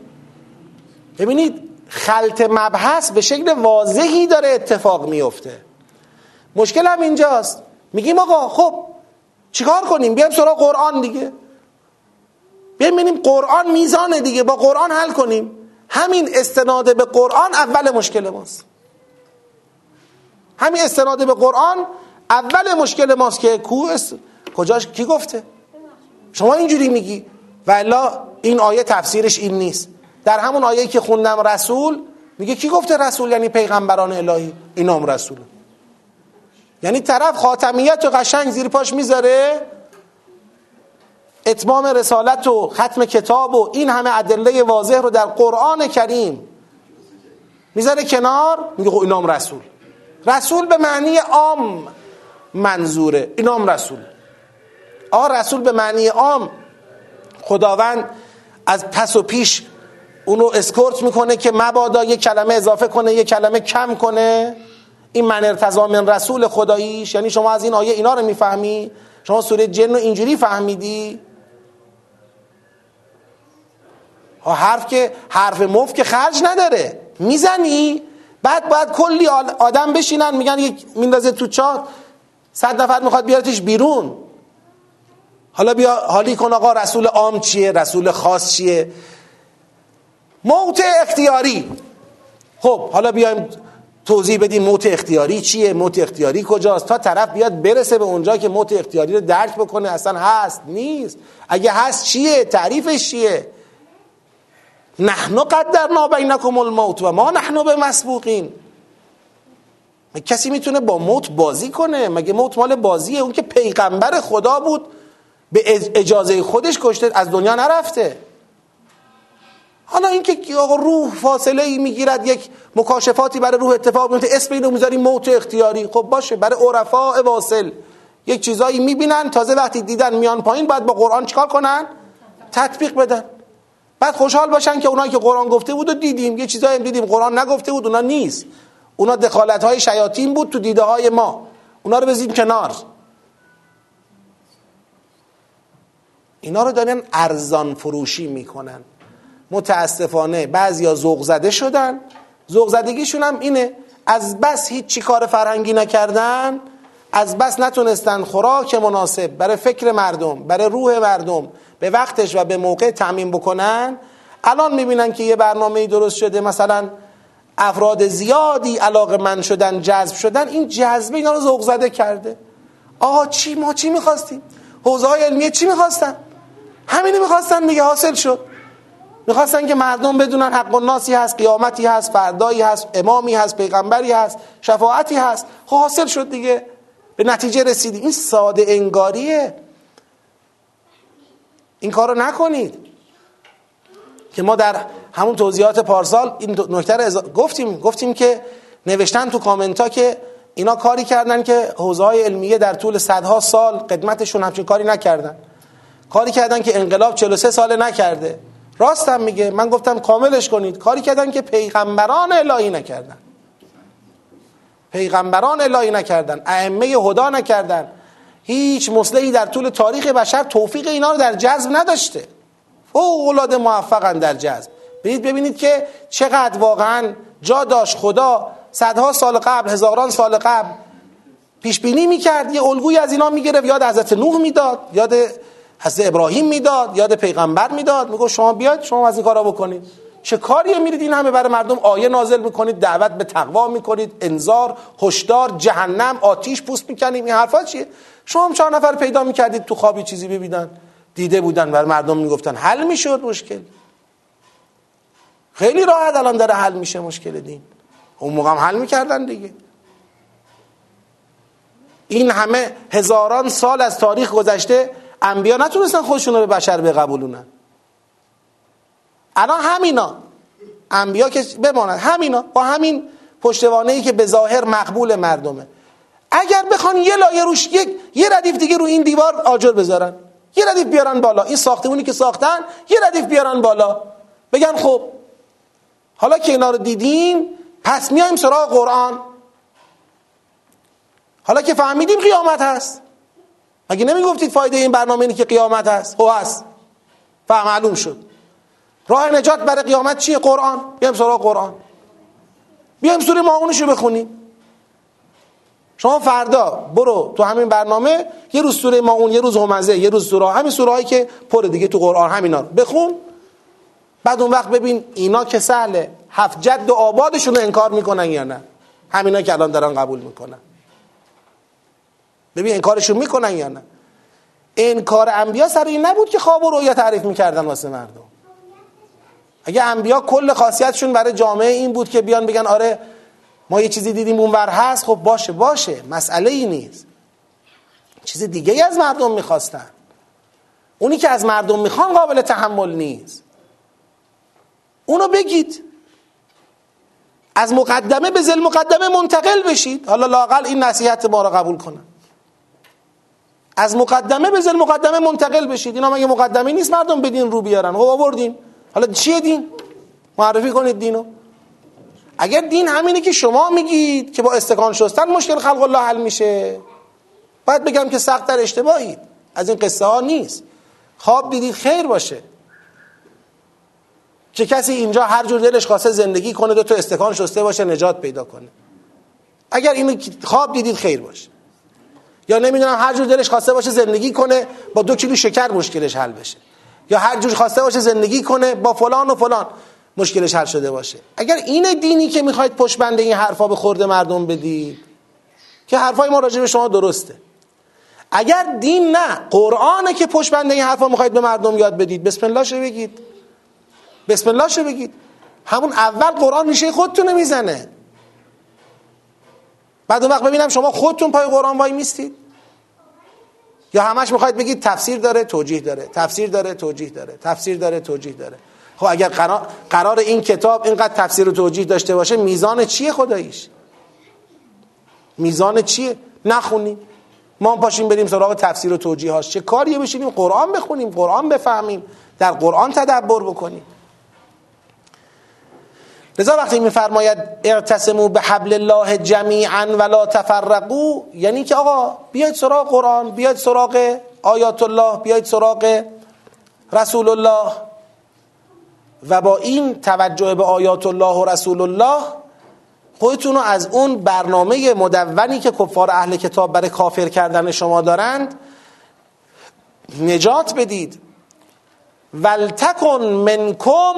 S1: ببینید خلط مبحث به شکل واضحی داره اتفاق میفته. مشکل هم اینجاست. میگیم آقا خب چیکار کنیم؟ بیایم سراغ قرآن دیگه. ببینیم قرآن میزانه دیگه با قرآن حل کنیم. همین استناده به قرآن اول مشکل ماست. همین استناده به قرآن اول مشکل ماست که کو کجاش؟ کی گفته؟ شما اینجوری میگی. و این آیه تفسیرش این نیست. در همون آیه که خوندم رسول میگه کی گفته رسول؟ یعنی پیغمبران الهی. اینام رسول. یعنی طرف خاتمیت و قشنگ زیر پاش می‌ذاره اتمام رسالت و ختم کتاب و این همه ادله واضح رو در قرآن کریم می‌ذاره کنار میگه خب اینام رسول. رسول به معنی عام منظوره. اینام رسول. آ رسول به معنی عام. خداوند از پس و پیش اونو اسکورت می‌کنه که مبادا یک کلمه اضافه کنه یک کلمه کم کنه. این من ارتضا من رسول خداییش. یعنی شما از این آیه اینا رو می‌فهمی؟ شما سوره جن رو اینجوری فهمیدی؟ حرف که حرف مفت که خرج نداره. می‌زنی؟ بعد باید کلی آدم بشینن میگن یک میندازه تو چات صد نفر می‌خواد بیارتش بیرون. حالا بیا حالی کن آقا رسول عام چیه؟ رسول خاص چیه؟ موت اختیاری. خب حالا بیایم توضیح بدیم موت اختیاری چیه؟ موت اختیاری کجاست؟ تا طرف بیاد برسه به اونجا که موت اختیاری رو درک بکنه. اصلا هست نیست. اگه هست چیه؟ تعریفش چیه؟ نحنو قدرنا بینکم الموت و ما نحنو به مسبوقین کسی می‌تونه با موت بازی کنه؟ مگه موت مال بازیه؟ اون که پیغمبر خدا بود به اجازه خودش کشته از دنیا نرفته. حالا اینکه آقا روح فاصله ای می‌گیرد یک مکاشفاتی برای روح اتفاق میفته اسم اینو می‌ذاریم موت اختیاری. خب باشه برای عرفا واصل. یک چیزایی می‌بینن تازه وقتی دیدن میان پایین باید با قرآن چیکار کنن؟ تطبیق بدن. بعد خوشحال باشن که اونایی که قرآن گفته بود و دیدیم. یه چیزایی دیدیم. قرآن نگفته بود اونا نیست. اونا دخالت های شیاطین بود تو دیده های ما. اونا رو بزنیم کنار. اینا رو دارن ارزان فروشی می‌کنن. متاسفانه بعضیا ذوق زده شدن. ذوق زدگیشون هم اینه. از بس هیچ چی کار فرهنگی نکردن از بس نتونستن خوراک مناسب برای فکر مردم برای روح مردم به وقتش و به موقع تعمین بکنن. الان می‌بینن که یه برنامه درست شده مثلا افراد زیادی علاقه من شدن جذب شدن این جذبه اینا رو ذوق زده کرده. آقا چی؟ ما چی می‌خواستیم؟ حوزه های علمیه چی می‌خواستن؟ همینی می‌خواستن دیگه حاصل شد. می‌خواستن که مردم بدونن حق و ناسی هست قیامتی هست فردایی هست امامی هست پیغمبری هست شفاعتی هست. خب حاصل شد دیگه. به نتیجه رسیدی. این ساده انگاریه. این کارو نکنید. که ما در همون توضیحات پارسال این نکته رو گفتیم. گفتیم که نوشتن تو کامنت ها که اینا کاری کردن که حوزه های علمیه در طول صدها سال قدمتشون همچین کاری نکردن. کاری کردن که انقلاب 43 ساله نکرده. راستم میگه. من گفتم کاملش کنید. کاری کردن که پیغمبران الهی نکردن. پیغمبران الهی نکردن ائمه هدا نکردن. هیچ مصلحی در طول تاریخ بشر توفیق اینا رو در جذب نداشته. فوق العاده موفقن در جذب. برید ببینید که چقدر واقعا جا داشت خدا صدها سال قبل هزاران سال قبل پیش بینی می‌کرد یه الگویی از اینا می‌گرفت یاد حضرت نوح می‌داد یاد حضرت ابراهیم می‌داد یاد پیغمبر می‌داد. میگه شما بیاید شما از این کارا بکنید. چه کاری میرید این همه برای مردم؟ آیه نازل می‌کنید دعوت به تقوا می‌کنید انذار هشدار جهنم آتیش پوست می‌کنیم. این حرفا چیه؟ شما هم چهار نفر پیدا می‌کردید تو خوابی چیزی ببینن دیده بودن برای مردم می‌گفتن حل می‌شد مشکل. خیلی راحت الان داره حل میشه مشکل دین. اون موقع هم حل می‌کردن دیگه. این همه هزاران سال از تاریخ گذشته انبیا نتونستن خودشون رو به بشر بقبولونن. الان همینا. انبیا که بمانند همینا. با همین پشتوانه ای که به ظاهر مقبول مردمه. اگر بخوان یه لایه روش یک یه ردیف دیگه رو این دیوار آجر بذارن. یه ردیف بیارن بالا. این ساختمونی که ساختن یه ردیف بیارن بالا. بگن خب حالا که اینا رو دیدیم پس میایم سراغ قرآن. حالا که فهمیدیم قیامت هست. مگه نمی‌گفتید فایده این برنامه اینه که قیامت هست؟ خب هست. معلوم شد. راه نجات برای قیامت چیه؟ قرآن. بیایم سراغ قرآن. بیایم سوره ماعونش رو بخونیم. شما فردا برو تو همین برنامه یه روز سوره ماعون یه روز همزه یه روز سوره همین سوره هایی که پر دیگه تو قرآن همینا رو. بخون. بعد اون وقت ببین اینا که سهله. هفت جد و آبادشون رو انکار می‌کنن یا نه؟ همینا که الان دارن قبول می‌کنن. ببین انکارشون می‌کنن یا نه؟ انکار انبیا سر این نبود که خواب و رویا تعریف می‌کردن واسه مردم. اگه انبیا کل خاصیتشون برای جامعه این بود که بیان بگن آره ما یه چیزی دیدیم اونور هست خب باشه باشه مسئله ای نیست. چیز دیگه ای از مردم می‌خواستن. اونی که از مردم می‌خوان قابل تحمل نیست. اونو بگید. از مقدمه به زل مقدمه منتقل بشید. حالا لاقل این نصیحت ما را قبول کنن از مقدمه به زل مقدمه منتقل بشید. اینا مگه مقدمه نیست مردم بدین رو بیارن؟ خب آوردیم حالا چیه دین؟ معرفی کنید دینو. اگر دین همینه که شما میگید که با استکان شستن مشکل خلق الله حل میشه. باید بگم که سخت در اشتباهید. از این قصه ها نیست. خواب دیدید خیر باشه. چه کسی اینجا هر جور دلش خواسته زندگی کنه دو تا استکان شسته باشه نجات پیدا کنه. اگر اینو خواب دیدید خیر باشه. یا نمی‌دونم هر جور دلش خواسته باشه زندگی کنه با دو کیلو شکر مشکلش حل بشه. یا هر جور خواسته باشه زندگی کنه با فلان و فلان. مشکلش حل شده باشه. اگر این دینی که می‌خواید پشت بنده این حرفا به خورده مردم بدید که حرفای ما راجع به شما درسته. اگر دین نه قرآنه که پشت بنده این حرفا می‌خواید به مردم یاد بدید. بسم الله شو بگید. بسم الله شو بگید. همون اول قرآن میشه خودتون می‌زنه. بعد اون وقت ببینم شما خودتون پای قرآن وای میستید. یا همش می‌خواید بگید تفسیر داره توجیه داره. تفسیر داره توجیه داره. تفسیر داره توجیه داره. خب اگر قرار, قرار این کتاب اینقدر تفسیر و توجیه داشته باشه میزان چیه خداییش؟ میزان چیه؟ نخونیم. ما پاشیم بریم سراغ تفسیر و توجیه هاش. چه کاریه بشینیم قرآن بخونیم قرآن بفهمیم در قرآن تدبر بکنیم. لذا وقتی میفرماید اعتصمو به حبل الله جمیعا ولا تفرقو یعنی که آقا بیاید سراغ قرآن بیاید سراغ آیات الله بیاید سراغ رسول الله و با این توجه به آیات الله و رسول الله خودتون رو از اون برنامه مدونی که کفار اهل کتاب برای کافر کردن شما دارند نجات بدید. ولتکن منکم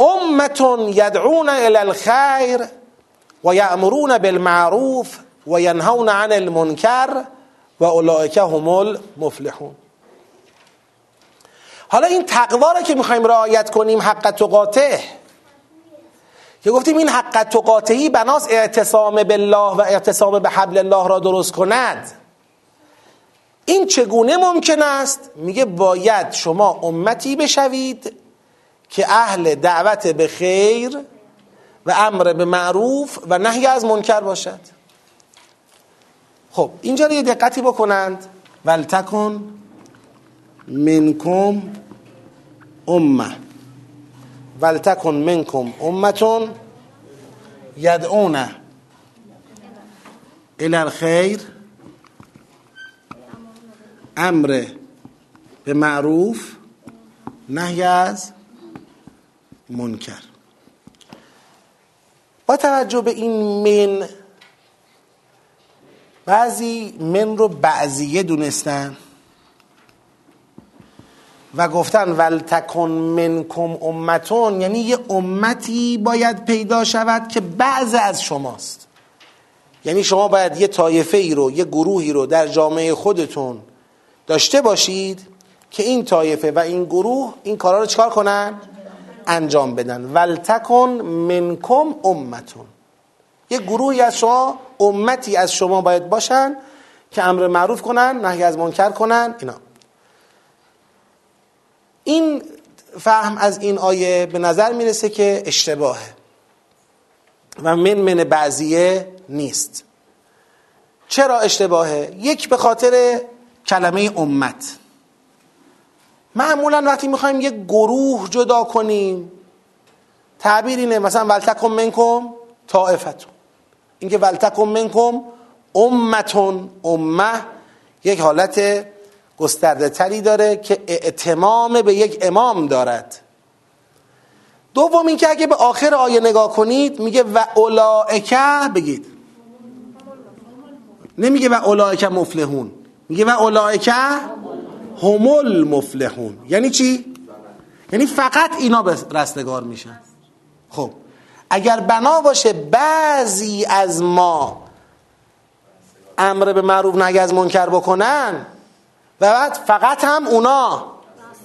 S1: امتون یدعون الى الخیر و یأمرون بالمعروف و ینهون عن المنکر و اولئک هم المفلحون. حالا این تقوا را که می‌خوایم رعایت کنیم حق تقاته که گفتیم این حق تقاطعی بناس اعتصام بالله و اعتصام به حبل الله را درست کند. این چگونه ممکن است؟ میگه باید شما امتی بشوید که اهل دعوت به خیر و امر به معروف و نهی از منکر باشد. خب اینجا رو یه دقتی بکنند. ولتکن منکم امه. ولتکن منکم امتون یدعون الى الخیر. امر به معروف. نهی از منکر با توجه به این من بعضی من رو بعضیه دونستن و گفتن ولتکن منکم امتون یعنی یه امتی باید پیدا شود که بعض از شماست یعنی شما باید یه طایفه ای رو یه گروهی رو در جامعه خودتون داشته باشید که این طایفه و این گروه این کارا رو چکار کنن؟ انجام بدن. ولتکن منکم امتون. یه گروهی از شما امتی از شما باید باشن که امر معروف کنن نهی از منکر کنن اینا. این فهم از این آیه به نظر می‌رسه که اشتباهه و من من بعضیه نیست. چرا اشتباهه؟ یک به خاطر کلمه امت. معمولا وقتی می‌خوایم یک گروه جدا کنیم تعبیر اینه مثلا ولتکم منکم طائفتون. اینکه ولتکم منکم امتون امه یک حالت گسترده تری داره که اعتمام به یک امام دارد. دوم اینکه اگه به آخر آیه نگاه کنید میگه و اولائکه بگید. نمیگه و اولائکه مفلحون میگه و اولائکه همول مفلحون یعنی چی؟ یعنی فقط اینا رستگار میشن. خب اگر بنا باشه بعضی از ما امر به معروف نهی از منکر بکنن و بعد فقط هم اونا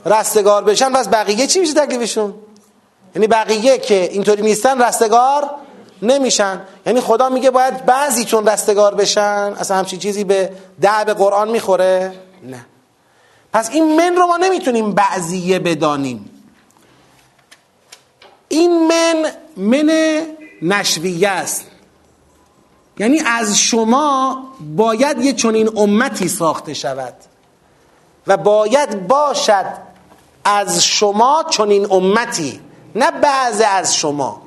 S1: رستگار بشن پس بقیه چی میشه تکلیفشون؟ یعنی بقیه که اینطوری نیستن رستگار نمیشن. یعنی خدا میگه باید بعضیتون رستگار بشن اصلا همچین چیزی به دعب قرآن می‌خوره؟ نه. پس این من رو ما نمی‌تونیم بعضیه بدانیم. این من من نشویه است. یعنی از شما باید یه چنین امتی ساخته شود و باید باشد از شما چنین امتی نه بعض از شما.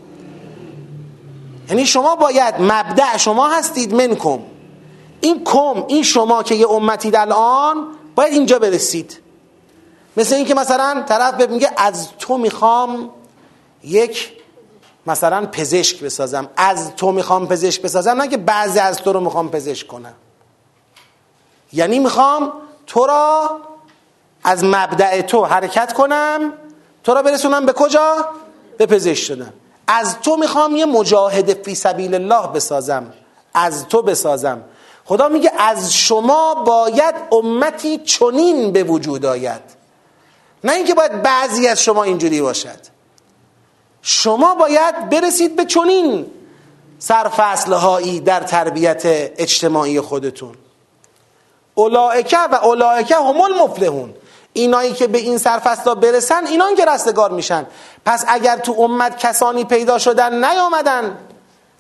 S1: یعنی شما باید مبدع شما هستید منکم این کم این شما که یه امتید الان باید اینجا برسید. مثل اینکه مثلا طرف میگه از تو می‌خوام یک مثلا پزشک بسازم. از تو می‌خوام پزشک بسازم نه که بعضی از تو رو می‌خوام پزشک کنم. یعنی می‌خوام تو را از مبدع تو حرکت کنم تو را برسونم به کجا؟ به پزشک شدم از تو می‌خوام یه مجاهد فی سبیل الله بسازم. از تو بسازم. خدا میگه از شما باید امتی چنین به وجود آید. نه اینکه باید بعضی از شما اینجوری باشد. شما باید برسید به چنین سرفصل هایی در تربیت اجتماعی خودتون. اولائکه و اولائکه هم المفلحون. اینایی که به این سرفصل برسن اینان که رستگار میشن. پس اگر تو امت کسانی پیدا شدن نیامدن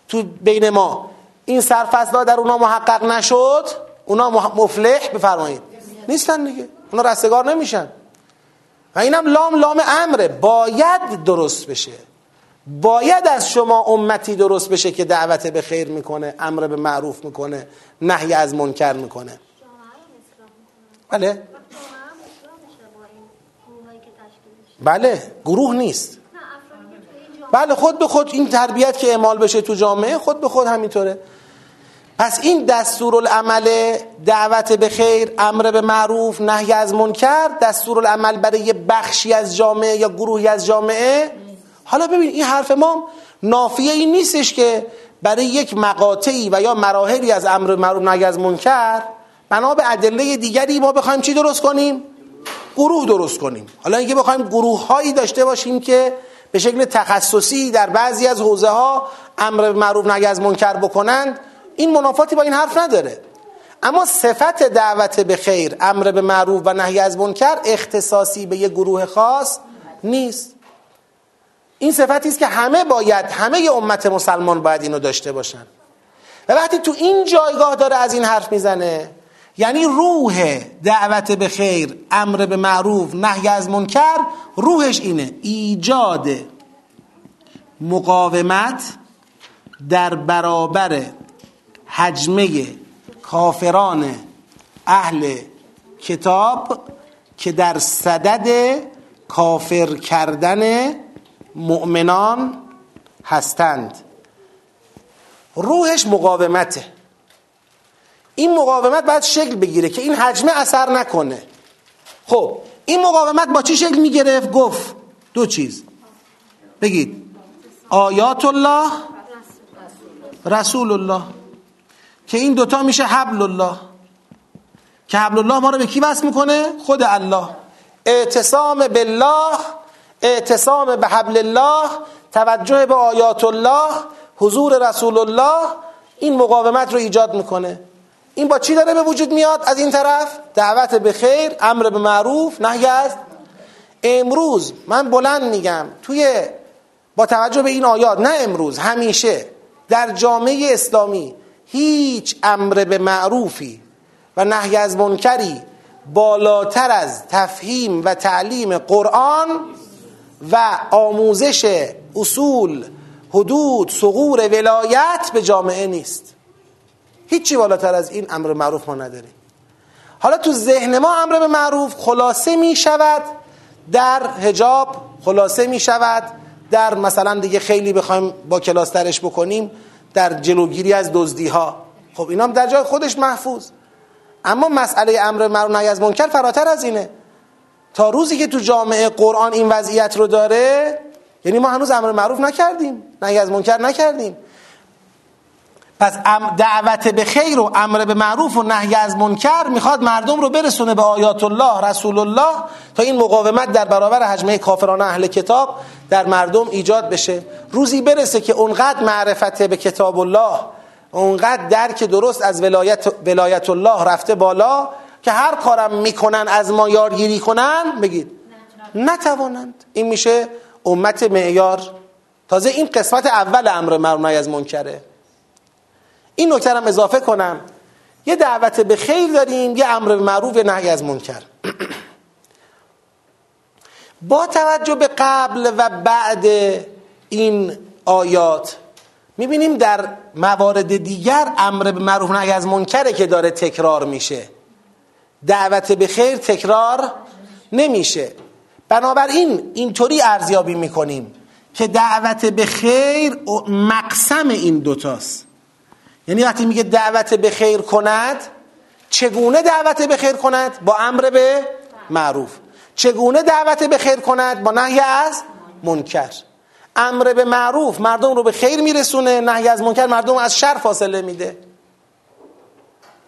S1: تو بین ما این سرفصل در اونا محقق نشد اونا مفلح بفرمایید. نیستن دیگه. اونا رستگار نمیشن. و اینم لام لام امره. باید درست بشه. باید از شما امتی درست بشه که دعوت به خیر می‌کنه امر به معروف می‌کنه نهی از منکر می‌کنه. بله. بله. گروه نیست. بله خود به خود این تربیت که اعمال بشه تو جامعه خود به خود همینطوره. پس این دستورالعمل دعوت به خیر امر به معروف نهی از منکر دستورالعمل برای یه بخشی از جامعه یا گروهی از جامعه؟ حالا ببین این حرف ما نافیه این نیستش که برای یک مقاطعی و یا مراحلی از امر معروف نهی از منکر بنا به ادله دیگری ما بخوایم چی درست کنیم؟ گروه درست کنیم. حالا اینکه بخوایم گروه هایی داشته باشیم که به شکل تخصصی در بعضی از حوزه ها امر معروف نهی از منکر بکنند این منافاتی با این حرف نداره. اما صفت دعوت به خیر امر به معروف و نهی از منکر اختصاصی به یک گروه خاص نیست. این صفتی است که همه باید همه امت مسلمان باید اینو داشته باشن. و وقتی تو این جایگاه داره از این حرف می‌زنه یعنی روح دعوت به خیر امر به معروف نهی از منکر روحش اینه. ایجاد مقاومت در برابر حجمه کافران اهل کتاب که در صدد کافر کردن مؤمنان هستند. روحش مقاومته. این مقاومت باید شکل بگیره که این حجمه اثر نکنه. خب این مقاومت با چی شکل می‌گرفت گفت دو چیز. بگید. آیات الله رسول الله که این دوتا میشه حبل الله که حبل الله ما رو به کی وصل می‌کنه؟ خود الله. اعتصام بالله اعتصام به حبل الله توجه به آیات الله حضور رسول الله این مقاومت رو ایجاد می‌کنه. این با چی داره به وجود میاد؟ از این طرف دعوت به خیر امر به معروف نهی از امروز. من بلند میگم توی با توجه به این آیات نه امروز همیشه در جامعه اسلامی هیچ امر به معروفی و نهی از منکری بالاتر از تفهیم و تعلیم قرآن و آموزش اصول حدود صغور ولایت به جامعه نیست. هیچی بالاتر از این امر معروف ما نداریم. حالا تو ذهن ما امر به معروف خلاصه می شود در هجاب خلاصه می شود در مثلا دیگه خیلی بخوایم با کلاس ترش بکنیم در جلوگیری از دزدی ها خب اینا هم در جای خودش محفوظ. اما مسئله امر معروف نهی از منکر فراتر از اینه. تا روزی که تو جامعه قرآن این وضعیت رو داره یعنی ما هنوز امر معروف نکردیم. نهی از منکر نکردیم. پس دعوت به خیر و امر به معروف و نهی از منکر می‌خواد مردم رو برسونه به آیات الله رسول الله تا این مقاومت در برابر حجمه کافران اهل کتاب در مردم ایجاد بشه. روزی برسه که اونقدر معرفت به کتاب الله اونقدر درک درست از ولایت, ولایت الله رفته بالا که هر کارم می‌کنن از ما یارگیری کنن بگید. نتوانند. این میشه امت معیار. تازه این قسمت اول امر معروف از منکره. این نکته هم اضافه کنم. یه دعوت به خیر داریم یه امر معروف نهی از منکر. با توجه به قبل و بعد این آیات می‌بینیم در موارد دیگر امر به معروف نهی از منکره که داره تکرار میشه. دعوت به خیر تکرار نمیشه. بنابراین اینطوری ارزیابی می‌کنیم که دعوت به خیر مقسم این دوتاست. یعنی وقتی میگه دعوت به خیر کند چگونه دعوت به خیر کند؟ با امر به معروف. چگونه دعوت به خیر کند؟ با نهی از منکر. امر به معروف مردم رو به خیر میرسونه نهی از منکر مردم از شر فاصله میده.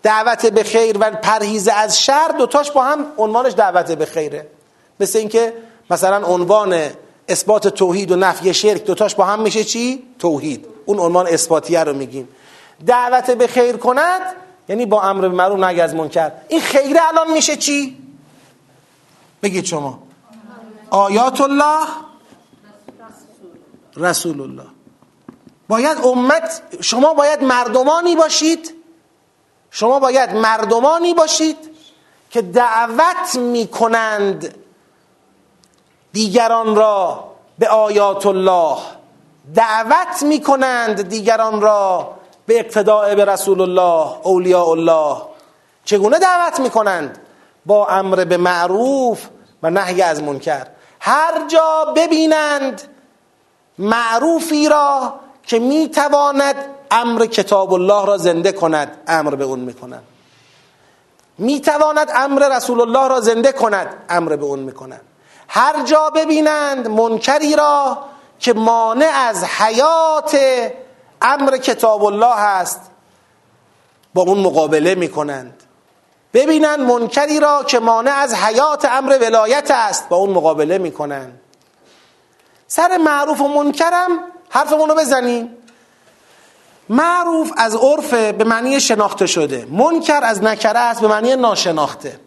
S1: دعوت به خیر و پرهیز از شر دوتاش با هم عنوانش دعوت به خیره. مثل اینکه مثلا عنوان اثبات توحید و نفی شرک دوتاش با هم میشه چی؟ توحید. اون عنوان اثباتیه رو میگیم. دعوت به خیر کند یعنی با امر به معروف نهی از منکر. این خیره الان میشه چی؟ بگید شما. آیات الله رسول الله باید امت شما باید مردمانی باشید. شما باید مردمانی باشید که دعوت می‌کنند دیگران را به آیات الله دعوت می‌کنند دیگران را به اقتداع به رسول الله اولیاء الله. چگونه دعوت می‌کنند؟ با امر به معروف و نهی از منکر. هر جا ببینند معروفی را که می‌تواند امر کتاب الله را زنده کند امر به اون می‌کنن می‌تواند امر رسول الله را زنده کند امر به اون می‌کنن هر جا ببینند منکری را که مانع از حیات امر کتاب الله هست. با اون مقابله می‌کنند. ببینند منکری را که مانع از حیات امر ولایت است با اون مقابله می‌کنند سر معروف و منکرم حرفمون رو بزنیم. معروف از عرف به معنی شناخته شده. منکر از نکره است به معنی ناشناخته.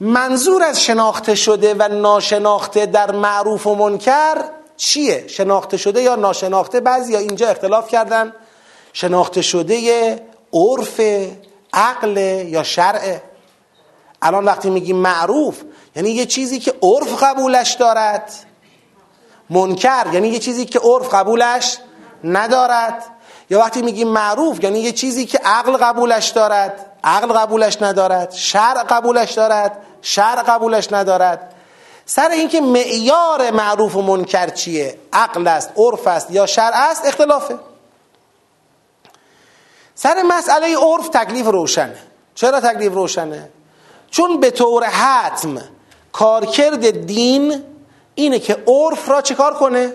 S1: منظور از شناخته شده و ناشناخته در معروف و منکر چیه؟ شناخته شده یا ناشناخته؟ بعضی یا اینجا اختلاف کردن. شناخته شده عرف عقل یا شرع. الان وقتی میگیم معروف یعنی یه چیزی که عرف قبولش دارد. منکر یعنی یه چیزی که عرف قبولش ندارد. یا وقتی میگیم معروف یعنی یه چیزی که عقل قبولش دارد. عقل قبولش ندارد. شرع قبولش دارد. شرع قبولش ندارد. سر اینکه معیار معروف و منکر چیه؟ عقل است عرف است یا شرع است؟ اختلافه. سر مسئله عرف تکلیف روشنه. چرا تکلیف روشنه؟ چون به طور حتم کارکرد دین اینه که عرف را چکار کنه؟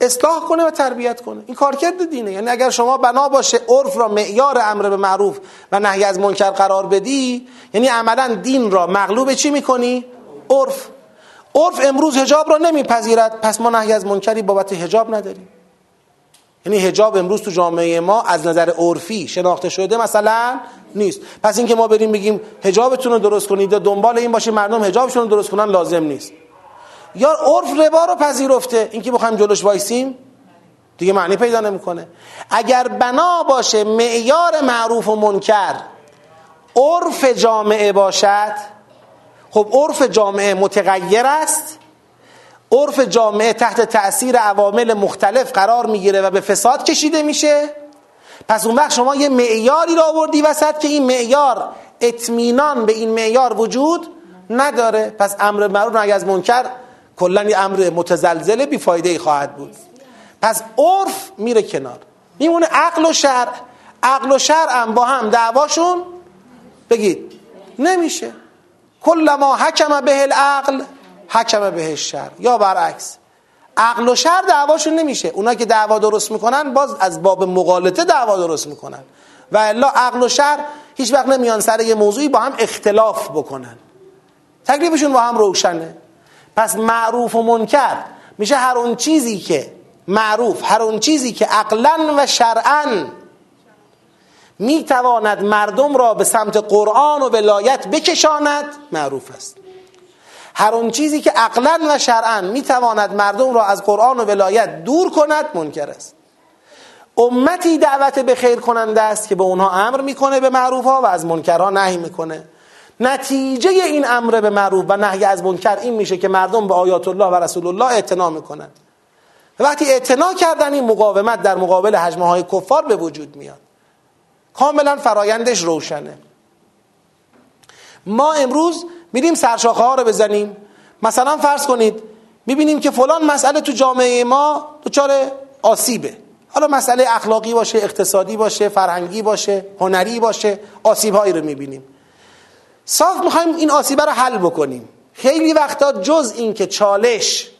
S1: اصلاح کنه و تربیت کنه. این کارکرد دینه. یعنی اگر شما بنا باشه عرف را معیار امر به معروف و نهی از منکر قرار بدی یعنی عملا دین را مغلوب چی می‌کنی؟ عرف. عرف امروز هجاب را نمیپذیرد. پس ما نهی از منکری بابت هجاب نداریم. یعنی هجاب امروز تو جامعه ما از نظر عرفی شناخته شده مثلا نیست. پس اینکه ما بریم بگیم هجابتون رو درست کنید یا دنبال این باشیم مردم هجابشون رو درست کنن لازم نیست. یا عرف ربا رو پذیرفته. اینکه بخوایم جلوش وایسیم دیگه معنی پیدا نمی‌کنه. اگر بنا باشه معیار معروف و منکر عرف جامعه باشد خب عرف جامعه متغیر است. عرف جامعه تحت تأثیر عوامل مختلف قرار می‌گیره و به فساد کشیده میشه. پس اون وقت شما یه معیاری را آوردی وسط که این معیار اطمینان به این معیار وجود نداره. پس امر معروف نهی از منکر کلا یه امر متزلزل بیفایده ای خواهد بود. پس عرف میره کنار. میمونه عقل و شرع. عقل و شرع هم با هم دعواشون بگید نمیشه. کل ما حکم به العقل حکم به شر یا برعکس عقل و شر دعواشون نمیشه. اونا که دعوا درست می‌کنن باز از باب مقالطه دعوا درست می‌کنن. و الا عقل و شر هیچ وقت نمیان سر یه موضوعی با هم اختلاف بکنن. تکلیفشون با هم روشنه. پس معروف و منکر میشه هر اون چیزی که معروف هر اون چیزی که عقلا و شرعا می‌تواند مردم را به سمت قرآن و ولایت بکشاند؟ معروف است. هر اون چیزی که عقلا و شرعا می‌تواند مردم را از قرآن و ولایت دور کند منکر است. امتی دعوت به خیر کننده است که به اونها امر می‌کنه به معروف ها و از منکرها نهی می‌کنه. نتیجه این امر به معروف و نهی از منکر این میشه که مردم به آیات الله و رسول الله اعتنا می‌کنن و وقتی اعتنا کردن این مقاومت در مقابل حجمه های کفار به وجود میاد. کاملا فرایندش روشنه. ما امروز میریم سرشاخه ها رو بزنیم. مثلا فرض کنید می‌بینیم که فلان مسئله تو جامعه ما دچار آسیبه. حالا مسئله اخلاقی باشه اقتصادی باشه فرهنگی باشه هنری باشه آسیب هایی رو می‌بینیم. صاف می‌خوایم این آسیبه رو حل بکنیم. خیلی وقتا جز این که چالش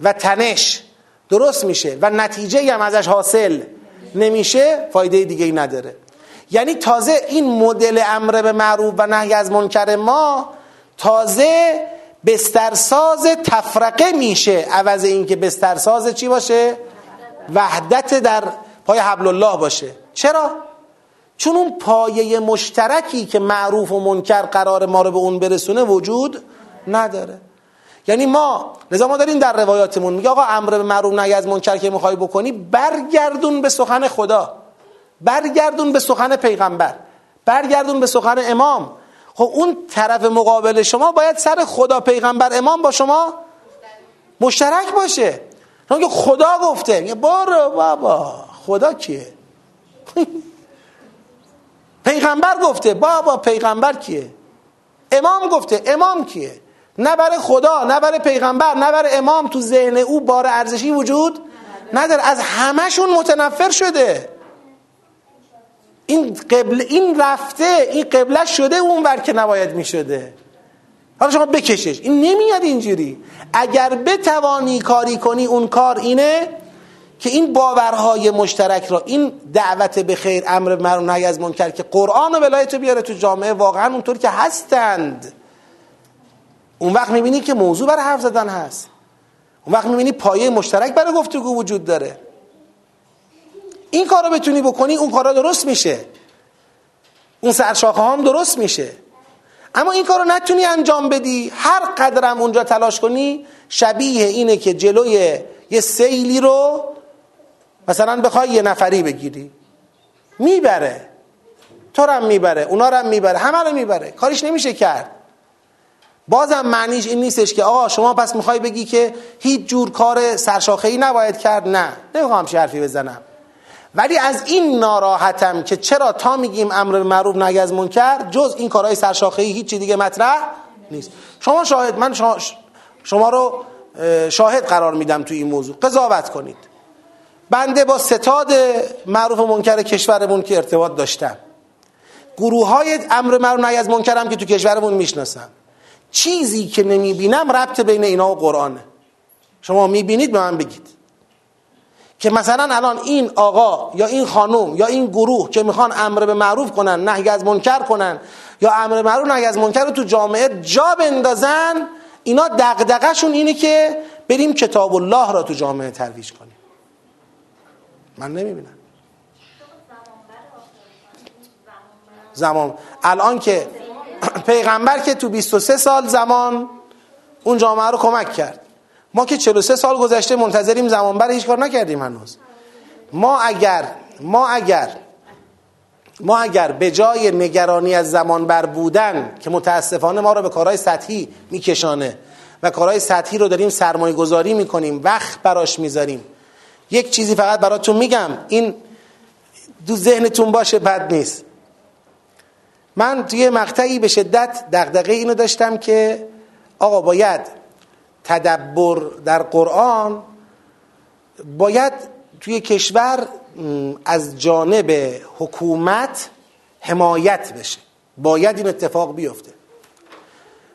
S1: و تنش درست میشه و نتیجه هم ازش حاصل نمیشه فایده دیگه ای نداره. یعنی تازه این مدل امر به معروف و نهی از منکر ما تازه بسترساز تفرقه میشه. عوض اینکه بسترساز چی باشه؟ وحدت در پای حبل الله باشه. چرا؟ چون اون پایه مشترکی که معروف و منکر قرار ما رو به اون برسونه وجود نداره. یعنی ما لذا ما داریم در روایاتمون میگه آقا امر به معروف نهی از منکر که می‌خوای بکنی برگردون به سخن خدا برگردون به سخن پیغمبر برگردون به سخن امام. خب اون طرف مقابل شما باید سر خدا پیغمبر امام با شما مشترک باشه. چون خدا گفته میگه بارو بابا خدا کیه؟ پیغمبر گفته بابا پیغمبر کیه؟ امام گفته امام کیه؟ نه برای خدا نه برای پیغمبر نه برای امام تو ذهن او بار ارزشی وجود نداره. از همهشون متنفر شده. این قبل این رفته این قبله شده اون بر که نباید می شده. حالا شما بکشش. این نمیاد اینجوری. اگر بتوانی کاری کنی اون کار اینه که این باورهای مشترک را این دعوت به خیر امر معروف نهی از منکر که قرآن و ولایت بیاره تو جامعه واقعا اونطور که هستند. اون وقت می‌بینی که موضوع برای حرف زدن هست. اون وقت می‌بینی پایه مشترک برای گفتگو وجود داره. این کار رو بتونی بکنی اون کارا درست میشه. اون سرشاخه هم درست میشه. اما این کار رو نتونی انجام بدی. هر قدرم اونجا تلاش کنی شبیه اینه که جلوی یه سیلی رو مثلا بخوای یه نفری بگیری. می‌بره. تو هم می‌بره. اونا هم می‌بره. همه رو می‌بره. کاریش نمیشه کرد. بازم معنیش این نیستش که آقا شما پس می‌خوای بگی که هیچ جور کار سرشاخه ای نباید کرد؟ نه. نمی‌خوام حرفی بزنم. ولی از این ناراحتم که چرا تا میگیم امر معروف نهی از منکر جز این کارهای سرشاخه ای هیچ دیگه مطرح نیست. شما شاهد من شما, شما رو شاهد قرار میدم تو این موضوع. قضاوت کنید. بنده با ستاد معروف منکر کشورمون که ارتباط داشتم. گروه های امر معروف نهی از منکرم که تو کشورمون می‌شناسم. چیزی که نمی‌بینم ربط بین اینا و قرآنه. شما می‌بینید به من بگید. که مثلا الان این آقا یا این خانم یا این گروه که می‌خوان امر به معروف کنن نهی از منکر کنن یا امر معروف نهی از منکر رو تو جامعه جا بندازن اینا دغدغه‌شون اینه که بریم کتاب الله را تو جامعه ترویج کنیم. من نمی‌بینم. زمان الان که پیغمبر که تو 23 سال زمان اون جامعه رو کمک کرد. ما که 43 سال گذشته منتظریم زمان بر هیچ کار نکردیم هنوز. ما اگر ما اگر ما اگر به جای نگرانی از زمان بر بودن که متاسفانه ما رو به کارهای سطحی میکشانه و کارهای سطحی رو داریم سرمایه گذاری می‌کنیم وقت براش می‌ذاریم. یک چیزی فقط براتون میگم این دو ذهنتون باشه بد نیست. من توی مقطعی به شدت دغدغه اینو داشتم که آقا باید تدبر در قرآن باید توی کشور از جانب حکومت حمایت بشه. باید این اتفاق بیفته.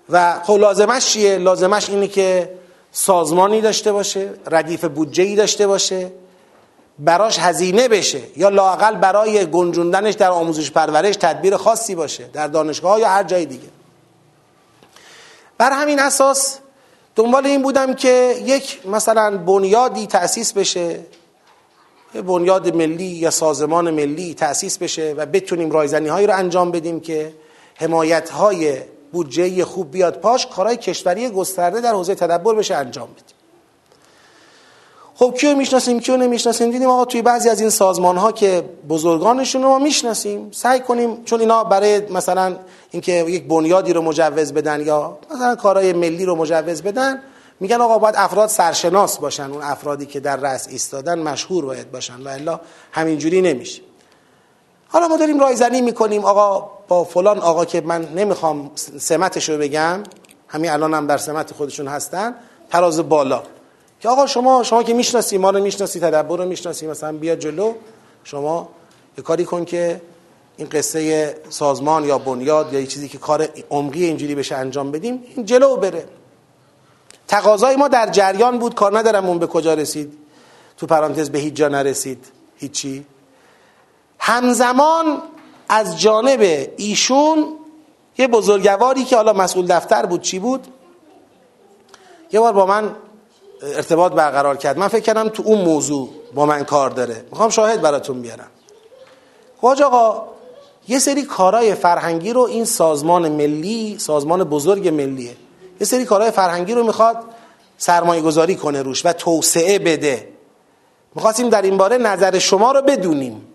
S1: و خب لازمش چیه؟ لازمش اینه که سازمانی داشته باشه ردیف بودجه ای داشته باشه. براش هزینه بشه یا لاقل برای گنجوندنش در آموزش پرورش تدبیر خاصی باشه در دانشگاه یا هر جای دیگه. بر همین اساس دنبال این بودم که یک مثلا بنیادی تأسیس بشه یه بنیاد ملی یا سازمان ملی تأسیس بشه و بتونیم رایزنی هایی رو انجام بدیم که حمایت های بودجه خوب بیاد پاش کارهای کشوری گسترده در حوزه تدبر بشه انجام بدیم. خب کیو می‌شناسیم کیو نمی‌شناسیم؟ دیدیم آقا توی بعضی از این سازمان ها که بزرگانشون رو ما می‌شناسیم. سعی کنیم چون اینا برای مثلا اینکه یک بنیادی رو مجوز بدن یا مثلا کارهای ملی رو مجوز بدن میگن آقا باید افراد سرشناس باشن. اون افرادی که در رأس ایستادن مشهور باید باشن. و الا همینجوری نمیشه. حالا ما داریم رایزنی می‌کنیم. آقا با فلان آقا که من نمی‌خوام سمتش رو بگم همین الان هم در سمت خودشون هستن تراز بالا. که آقا شما شما که می‌شناسی ما رو می‌شناسی تدبر رو می‌شناسی مثلا بیا جلو. شما یه کاری کن که این قصه سازمان یا بنیاد یا یه چیزی که کار عمقی اینجوری بشه انجام بدیم این جلو بره. تقاضای ما در جریان بود کار ندارم اون به کجا رسید. تو پرانتز به هیچ جا نرسید. هیچی. همزمان از جانب ایشون یه بزرگواری که حالا مسئول دفتر بود چی بود؟ یه بار با من ارتباط برقرار کرد. من فکر کردم تو اون موضوع با من کار داره. می‌خوام شاهد براتون بیارم. خواج آقا یه سری کارهای فرهنگی رو این سازمان ملی سازمان بزرگ ملیه یه سری کارهای فرهنگی رو می‌خواد سرمایه گذاری کنه روش و توسعه بده. می‌خواستیم در این باره نظر شما رو بدونیم.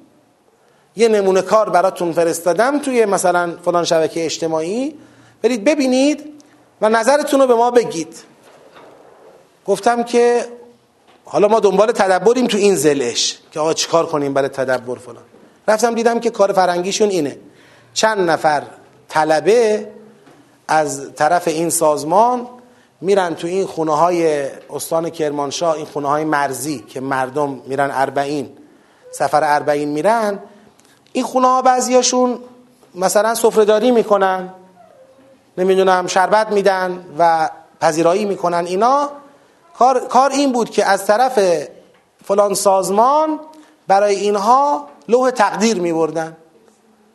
S1: یه نمونه کار براتون فرستادم توی مثلا فلان شبکه اجتماعی. برید ببینید و نظرتون رو به ما بگید. گفتم که حالا ما دنبال تدبریم تو این زلش که آقا چیکار کنیم برای تدبر فلان. رفتم دیدم که کار فرنگیشون اینه. چند نفر طلبه از طرف این سازمان میرن تو این خونه های استان کرمانشاه این خونه های مرزی که مردم میرن اربعین سفر اربعین میرن. این خونه ها بعضیاشون مثلا سفرهداری می‌کنن نمی‌دونم شربت میدن و پذیرایی می‌کنن اینا. کار, کار این بود که از طرف فلان سازمان برای اینها لوح تقدیر میبردن.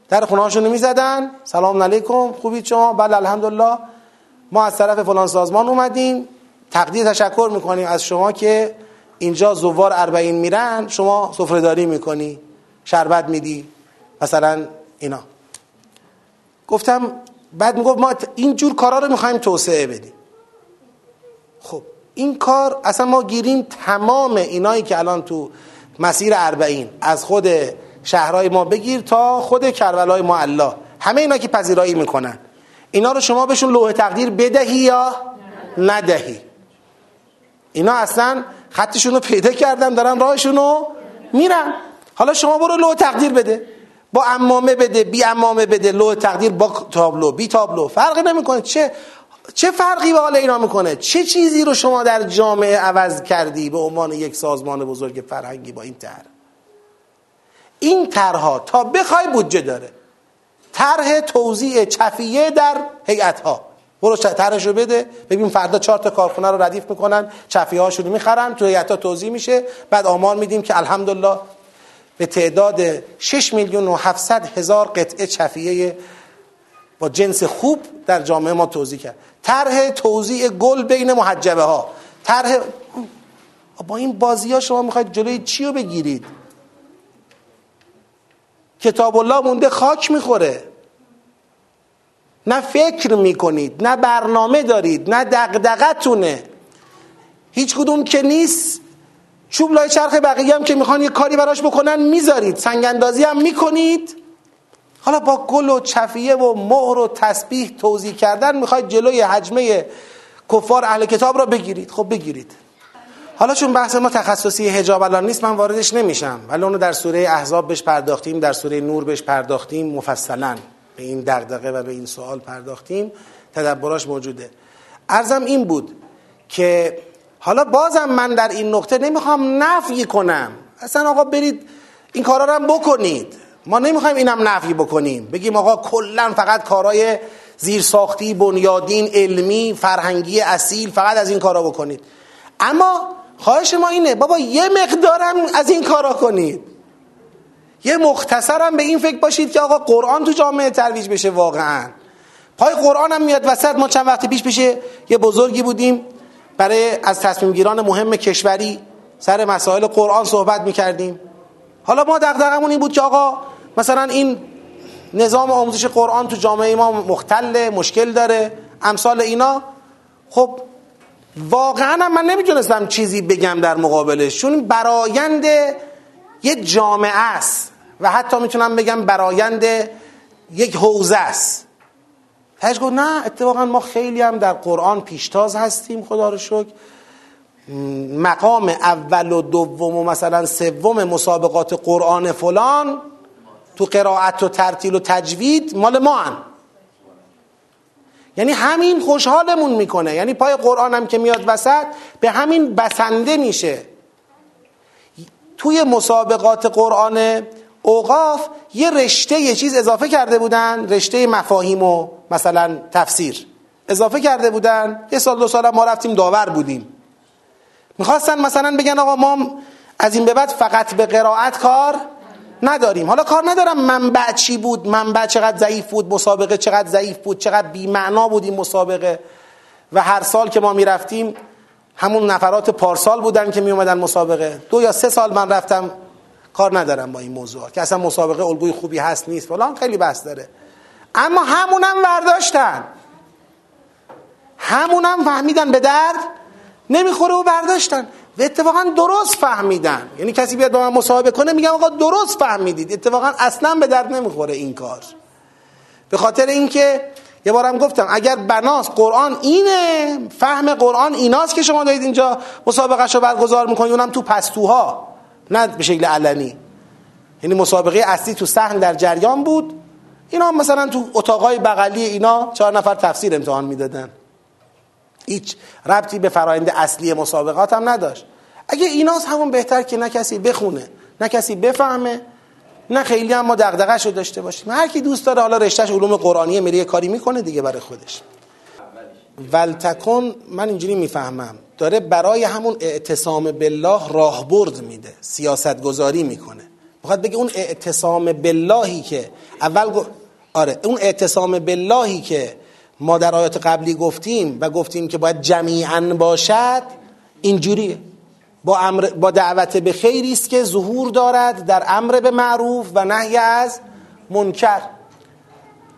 S1: در خونه هاشون می‌زدن. سلام علیکم خوبید شما؟ بله الحمدلله. ما از طرف فلان سازمان اومدیم. تقدیر تشکر می‌کنیم از شما که اینجا زوار اربعین میرن. شما سفرهداری می‌کنی شربت میدی مثلا اینا. گفتم بعد می‌گفت ما این جور کارا رو می‌خوایم توسعه بدیم. خب. این کار اصلا ما گیریم تمام اینایی که الان تو مسیر اربعین. از خود شهرهای ما بگیر تا خود کربلای ما الله. همه اینا که پذیرایی می‌کنن. اینا رو شما بهشون لوح تقدیر بدهی یا ندهی؟ اینا اصلا خطشون رو پیدا کردن دارن راهشون رو میرن. حالا شما برو لوح تقدیر بده. با امامه بده بی امامه بده لوح تقدیر با تابلو بی تابلو. فرقی نمی‌کنه. چه چه فرقی به حال اینا می‌کنه؟ چه چیزی رو شما در جامعه عوض کردی به عنوان یک سازمان بزرگ فرهنگی با این طرح؟ این طرحها تا بخوای بودجه داره. طرح توزیع چفیه در هیئت ها برو طرحش رو بده. ببین فردا چهار تا کارخونه رو ردیف می‌کنن چفیه هاشون رو می‌خرن تو هیئت ها توزیع میشه. بعد آمار میدیم که الحمدلله به تعداد 6 میلیون و 700 هزار قطعه چفیه با جنس خوب در جامعه ما توضیح کرد. طرح توزیع گل بین محجبه ها طرح با این بازی ها شما می‌خواید جلوی چی رو بگیرید؟ کتاب الله مونده خاک می‌خوره. نه فکر می‌کنید نه برنامه دارید نه دقدقتونه هیچ کدوم که نیست. چوب لای چرخ بقیه هم که می‌خوان یه کاری براش بکنن می‌ذارید. سنگندازی هم می‌کنید. حالا با گل و چفیه و مهر و تسبیح توضیح کردن می‌خواید جلوی حجمه کفار اهل کتاب را بگیرید. خب بگیرید. حالا چون بحث ما تخصصی هجاب الان نیست من واردش نمیشم. ولی اونو در سوره احزاب بهش پرداختیم در سوره نور بهش پرداختیم مفصلا. به این دغدغه و به این سوال پرداختیم. تدبراش موجوده. ارزم این بود که حالا بازم من در این نقطه نمی‌خوام نفی کنم. اصلا آقا برید این کارا رو هم بکنید. ما نمی‌خوایم اینم نفی بکنیم. بگیم آقا کلا فقط کارهای زیرساختی بنیادین علمی فرهنگی اصیل فقط از این کارا بکنید. اما خواهش ما اینه بابا یه مقدارم از این کارا کنید. یه مختصرم به این فکر باشید که آقا قرآن تو جامعه ترویج بشه واقعا. پای قرآن هم میاد وسط ما چند وقت پیش بشه یه بزرگی بودیم. برای از تصمیم گیران مهم کشوری سر مسائل قرآن صحبت می‌کردیم. حالا ما دقدقمون این بود که آقا مثلا این نظام آموزش قرآن تو جامعه ما مختل مشکل داره امثال اینا. خب واقعا من نمی‌تونستم چیزی بگم در مقابلش چون برایند یه جامعه است و حتی می‌تونم بگم برایند یک حوزه است. تاش گفت نه اتفاقا ما خیلی هم در قرآن پیشتاز هستیم خدا رو شکر. مقام اول و دوم و مثلا سوم مسابقات قرآن فلان تو قرائت و ترتیل و تجوید مال ما هم. یعنی همین خوشحالمون می‌کنه. یعنی پای قرآن هم که میاد وسط به همین بسنده میشه. توی مسابقات قرآن اوقاف یه رشته یه چیز اضافه کرده بودن رشته مفاهیم و مثلا تفسیر. اضافه کرده بودن. یه سال دو سال ما رفتیم داور بودیم. می‌خواستن مثلا بگن آقا ما از این به بعد فقط به قرائت کار نداریم. حالا کار ندارم منبع چی بود منبع چقدر ضعیف بود مسابقه چقدر ضعیف بود چقدر بیمعنا بود این مسابقه. و هر سال که ما می‌رفتیم همون نفرات پارسال بودن که می اومدن مسابقه. دو یا سه سال من رفتم کار ندارم با این موضوع که اصلا مسابقه الگوی خوبی هست نیست. فلان خیلی بحث داره. اما همونم برداشتن همونم فهمیدن به درد. نمی‌خوره و برداشتن. و اتفاقا درست فهمیدن. یعنی کسی بیاد با من مصاحبه کنه میگم آقا درست فهمیدید. اتفاقا اصلا به درد نمی‌خوره این کار. به خاطر اینکه یه بارم گفتم اگر بناس قرآن اینه فهم قرآن ایناست که شما دارید اینجا مسابقه رو برگزار می‌کنید اونم تو پستوها نه به شکل علنی. یعنی مسابقه اصلی تو صحن در جریان بود. اینا مثلا تو اتاقای بغلی اینا چهار نفر تفسیر امتحان می‌دادن. هیچ ربطی به فرایند اصلی مسابقات هم نداشت. اگه ایناست همون بهتر که نه کسی بخونه نه کسی بفهمه نه خیلی هم ما دغدغه‌ش رو داشته باشیم. هر کی دوست داره حالا رشتهش علوم قرآنی میره کاری می‌کنه دیگه برای خودش. ولتکن من اینجوری می‌فهمم داره برای همون اعتصام بالله راهبرد میده سیاست گذاری می‌کنه. می‌خواد بگه اون اعتصام باللهی که اول گو... آره اون اعتصام باللهی که ما در آیات قبلی گفتیم و گفتیم که باید جمیعا باشد اینجوریه. با, امر با دعوت به خیری است که ظهور دارد در امر به معروف و نهی از منکر.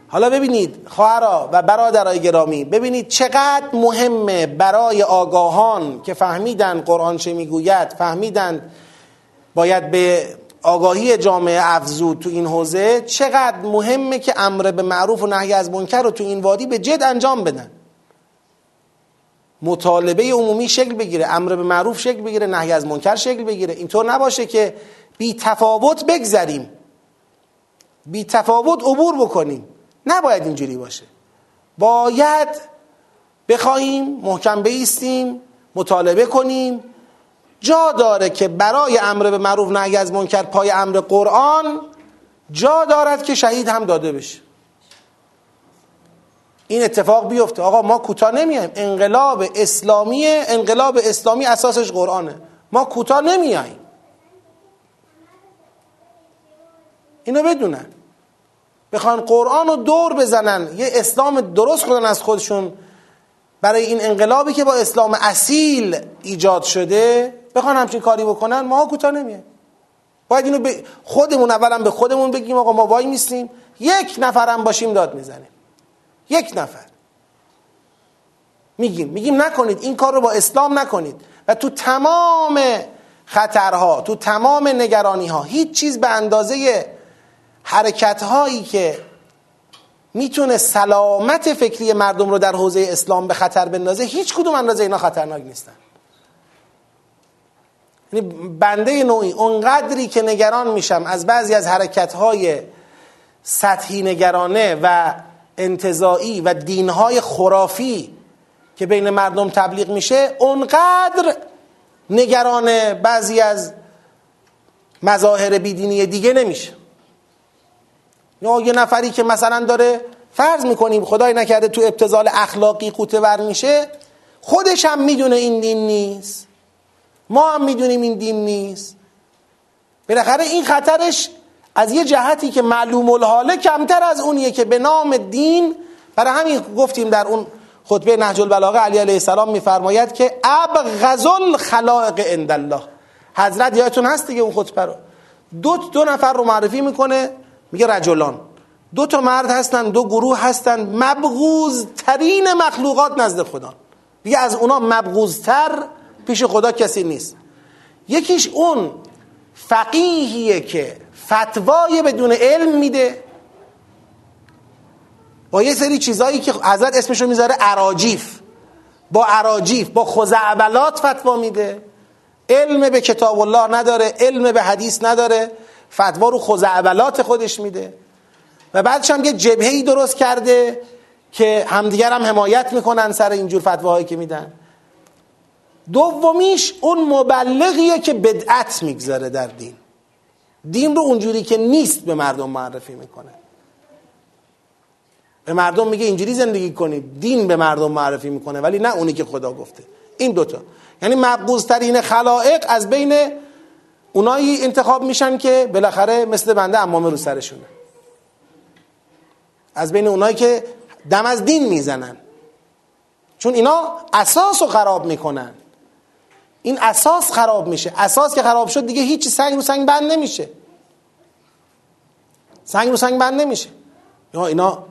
S1: حالا ببینید خواهرا و برادرای گرامی ببینید چقدر مهمه برای آگاهان که فهمیدن قرآن چه می‌گوید فهمیدن باید به آگاهی جامعه افزود تو این حوزه چقدر مهمه که امر به معروف و نهی از منکر رو تو این وادی به جد انجام بدن. مطالبه عمومی شکل بگیره امر به معروف شکل بگیره نهی از منکر شکل بگیره. اینطور نباشه که بی تفاوت بگذریم. بی تفاوت عبور بکنیم. نباید اینجوری باشه. باید بخواهیم محکم بیستیم مطالبه کنیم جا داره که برای امر به معروف نهی از منکر پای امر قرآن جا دارد که شهید هم داده بشه. این اتفاق بیفته. آقا ما کوتاه نمیایم. انقلاب اسلامی انقلاب اسلامی اساسش قرآنه. ما کوتاه نمیاییم اینو بدونن. بخوان قرآن رو دور بزنن. یه اسلام درست کنن از خودشون. برای این انقلابی که با اسلام اصیل ایجاد شده بخوان همچین کاری بکنن ما کوتاه نمیایم. باید اینو به خودمون اولا به خودمون بگیم آقا ما وای میستیم یک نفرم باشیم داد می‌زنیم. یک نفر. میگیم میگیم نکنید این کار رو با اسلام نکنید. و تو تمام خطرها تو تمام نگرانی ها هیچ چیز به اندازه حرکت هایی که می‌تونه سلامت فکری مردم رو در حوزه اسلام به خطر بندازه هیچ کدوم اندازه اینا خطرناک نیستن. یعنی بنده نوعی اونقدری که نگران میشم از بعضی از حرکت های سطحی نگرانه و انتظایی و دینهای خرافی که بین مردم تبلیغ میشه اونقدر نگران بعضی از مظاهر بیدینی دیگه نمیشه. یا یه نفری که مثلا داره فرض می‌کنیم خدای نکرده تو ابتزال اخلاقی قوطه ور میشه خودش هم می‌دونه این دین نیست. ما هم می‌دونیم این دین نیست. بالاخره این خطرش از یه جهتی که معلوم الحاله کمتر از اونیه که به نام دین برای همین گفتیم در اون خطبه نهج البلاغه علی علیه السلام میفرماید که ابغض الخلائق عند الله حضرت یادتون هست دیگه اون خطبه رو؟ دو دو نفر رو معرفی می‌کنه میگه رجلان. دو تا مرد هستن دو گروه هستن مبغوز ترین مخلوقات نزد خدا. دیگه از اونا مبغوزتر پیش خدا کسی نیست. یکیش اون فقیهیه که فتوای بدون علم میده. با یه سری چیزایی که حضرت اسمشو می‌ذاره عراجیف با عراجیف با خزعبلات فتوا میده. علم به کتاب الله نداره علم به حدیث نداره. فتوا رو خزعبلات خودش میده. و بعدش هم یه جبهه‌ای درست کرده که همدیگر هم حمایت می‌کنن سر اینجور فتواهایی که میدن. دومیش اون مبلغیه که بدعت می‌گذاره در دین. دین رو اونجوری که نیست به مردم معرفی می‌کنه. به مردم میگه اینجوری زندگی کنید دین به مردم معرفی می‌کنه ولی نه اونی که خدا گفته. این دوتا. یعنی مقبوض ترین خلائق از بین اونایی انتخاب میشن که بالاخره مثل بنده امامه رو سرشونه. از بین اونایی که دم از دین می‌زنن. چون اینا اساس رو خراب می‌کنن. این اساس خراب میشه. اساس که خراب شد دیگه هیچ سنگ رو سنگ بند نمیشه. سنگ رو سنگ بند نمیشه. یا اینا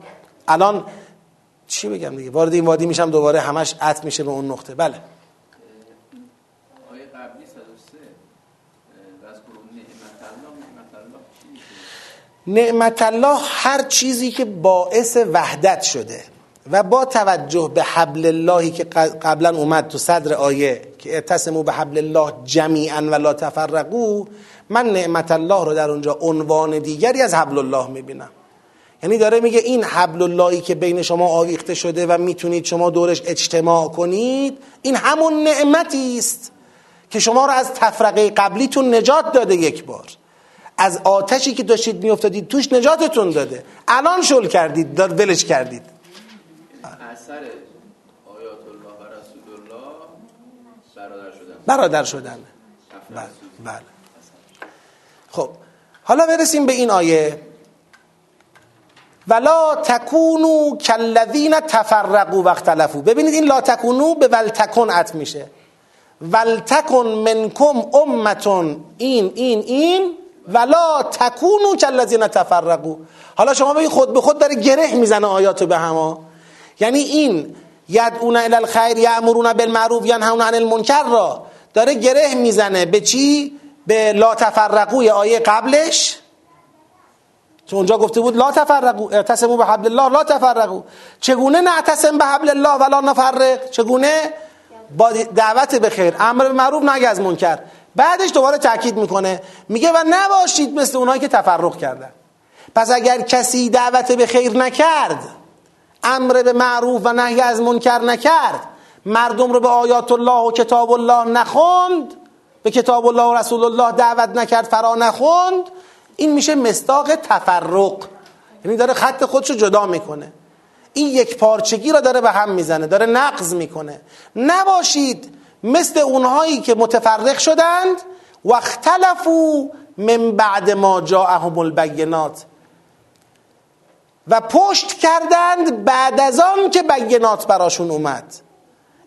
S1: الان چی بگم دیگه؟ وارد این وادی میشم دوباره همش عطف میشه به اون نقطه. بله. نعمت الله هر چیزی که باعث وحدت شده. و با توجه به حبل اللهی که قبلا اومد تو صدر آیه که اعتصموا به حبل الله جمیعا و لا تفرقو من نعمت الله رو در اونجا عنوان دیگری از حبل الله می‌بینم. یعنی داره میگه این حبل اللهی که بین شما آویخته شده و می‌تونید شما دورش اجتماع کنید این همون نعمتی است که شما رو از تفرقه قبلیتون نجات داده یک بار. از آتشی که داشتید میافتادید توش نجاتتون داده. الان شل کردید ولش کردید.
S2: اثر آیات الله و رسول الله برادر شدن.
S1: برادر شدن. بله بله. خب حالا برسیم به این آیه. ولا تکونو کالذین تفرقوا و اختلفوا ببینید این لا تکونو به ولتکن عطف میشه. ولتکن منکم امتون این این این. ولا تکونو کالذین تفرقوا. حالا شما ببین خود به خود داره گره می‌زنه آیاتو به هما یعنی این یدعون الی الخیر یامرون بالمعروف ینهون عن المنکر را داره گره می‌زنه به چی؟ به لا تفرقوی آیه قبلش؟ چون اونجا گفته بود لا تفرقو اعتصموا به حبل الله لا تفرقو چگونه نعتصم به حبل الله ولا نفرق؟ چگونه؟ با دعوت به خیر. امر به معروف نهی از منکر. بعدش دوباره تاکید می‌کنه. میگه و نباشید مثل اونایی که تفرق کردن. پس اگر کسی دعوت به خیر نکرد امر به معروف و نهی از منکر نکرد. مردم رو به آیات الله و کتاب الله نخوند به کتاب الله و رسول الله دعوت نکرد فرا نخوند. این میشه مستاق تفرق. یعنی داره خط خودشو جدا می‌کنه. این یک پارچگی را داره به هم می‌زنه داره نقض می‌کنه. نباشید مثل اونهایی که متفرق شدند و اختلفوا من بعد ما جاءهم البینات. و پشت کردند بعد از آن که بینات براشون اومد.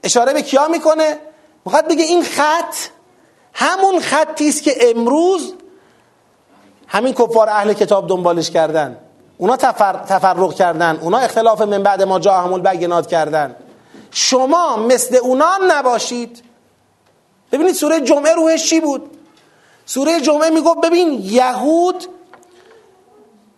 S1: اشاره به کیا می‌کنه؟ می‌خواد بگه این خط همون خطی است که امروز همین کفار اهل کتاب دنبالش کردن. اونا تفر... تفرق کردن. اونا اختلاف من بعد ما جاءهم البینات کردن. شما مثل اونا نباشید. ببینید سوره جمعه روحش چی بود؟ سوره جمعه می‌گفت ببین یهود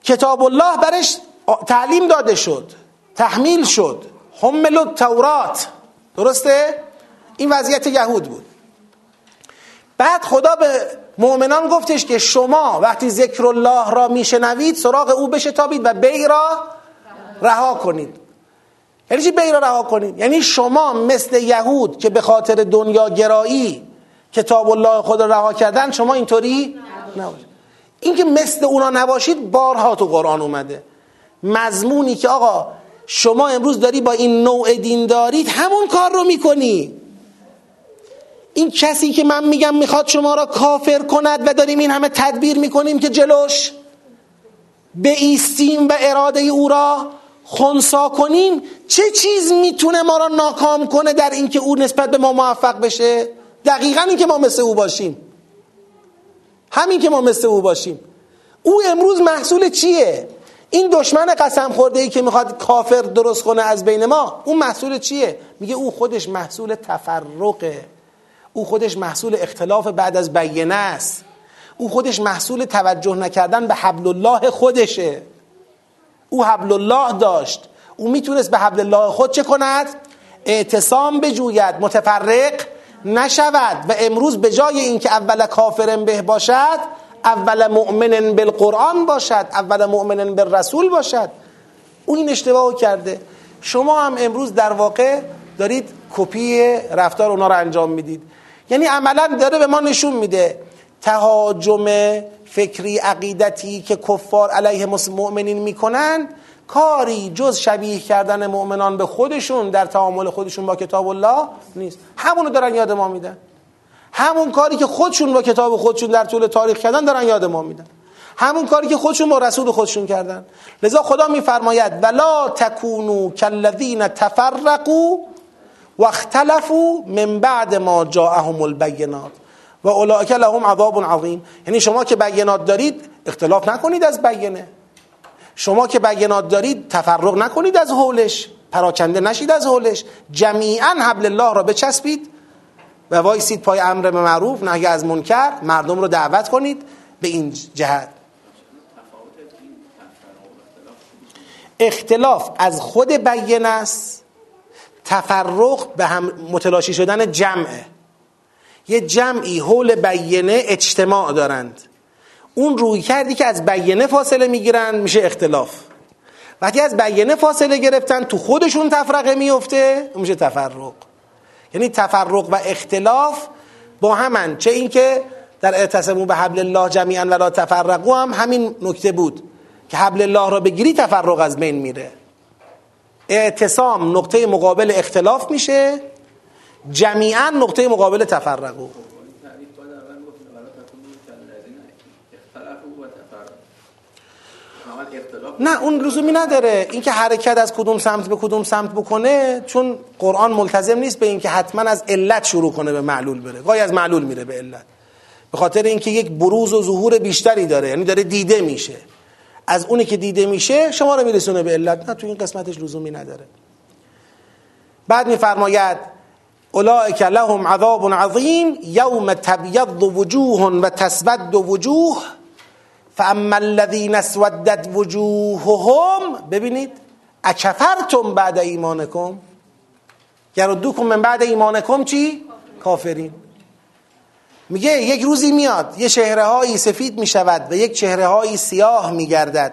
S1: کتاب الله برش تعلیم داده شد تحمیل شد. حمل تورات درسته؟ این وضعیت یهود بود. بعد خدا به مؤمنان گفتش که شما وقتی ذکر الله را میشنوید سراغ او بشتابید و بی را رها کنید. یعنی چی بی را رها کنید؟ یعنی شما مثل یهود که به خاطر دنیا گرایی کتاب الله خود رها کردن شما اینطوری نباشید. این که مثل اونا نباشید بارها تو قرآن اومده. مضمونی که آقا شما امروز داری با این نوع دین دارید همون کار رو می‌کنی. این کسی که من میگم می‌خواد شما را کافر کند و داریم این همه تدبیر می‌کنیم که جلوش به ایستیم و اراده او را خونسا کنیم چه چیز می‌تونه ما را ناکام کنه در اینکه او نسبت به ما موفق بشه؟ دقیقا این که ما مثل او باشیم. همین که ما مثل او باشیم. او امروز محصول چیه؟ این دشمن قسم خورده ای که می‌خواد کافر درست کنه از بین ما اون محصول چیه؟ میگه او خودش محصول تفرقه. او خودش محصول اختلاف بعد از بیینه است. او خودش محصول توجه نکردن به حبل الله خودشه. او حبل الله داشت. او می‌تونست به حبل الله خود چه کند؟ اعتصام بجوید متفرق نشود و امروز به جای اینکه اول کافرن به باشد اول مؤمن بالقرآن باشد اول مؤمن بالرسول باشد. او این اشتباه کرده. شما هم امروز در واقع دارید کپی رفتار اونا رو انجام می‌دید. یعنی عملا داره به ما نشون میده. تهاجم فکری عقیدتی که کفار علیه مؤمنین می‌کنن کاری جز شبیه کردن مؤمنان به خودشون در تعامل خودشون با کتاب الله نیست. همونو دارن یاد ما میدن. همون کاری که خودشون با کتاب خودشون در طول تاریخ کردن دارن یاد ما میدن. همون کاری که خودشون با رسول خودشون کردن. لذا خدا میفرماید ولا تکونو کالذین تفرقوا و اختلفوا من بعد ما جاءهم البینات. و اولئک لهم عذاب عظیم. یعنی شما که بینات دارید اختلاف نکنید از بینه. شما که بینات دارید تفرق نکنید از حولش. پراکنده نشید از حولش. جمیعا حبل الله را بچسبید. و وایسید پای امر به معروف نهی از منکر مردم رو دعوت کنید به این جهت. اختلاف از خود بیان است. تفرق به هم متلاشی شدن جمعه یه جمعی حول بیانه اجتماع دارند. اون روی کردی که از بیانه فاصله می‌گیرند میشه اختلاف. وقتی از بیانه فاصله گرفتن تو خودشون تفرقه میفته میشه تفرق. یعنی تفرق و اختلاف با همن. چه اینکه در اعتصمو به حبل الله جمیعا ولا تفرقو هم همین نکته بود که حبل الله را بگیری تفرق از بین میره. اعتصام نقطه مقابل اختلاف میشه جمیعا نقطه مقابل تفرقو. نه اون لزومی نداره. اینکه حرکت از کدوم سمت به کدوم سمت بکنه چون قرآن ملتزم نیست به اینکه حتما از علت شروع کنه به معلول بره. گاهی از معلول میره به علت. به خاطر اینکه یک بروز و ظهور بیشتری داره یعنی داره دیده میشه. از اونی که دیده میشه شما رو میرسونه به علت. نه تو این قسمتش لزومی نداره. بعد میفرماید اولئک لهم عذاب عظیم یوم تبیض وجوه و تسود وجوه. فاما الذین اسودت وجوههم ببینید اکفرتم بعد ایمانکم؟ گردوکم من بعد ایمانکم چی؟ کافرین. میگه یک روزی میاد یه چهره هایی سفید می‌شود و یک چهره هایی سیاه میگردد.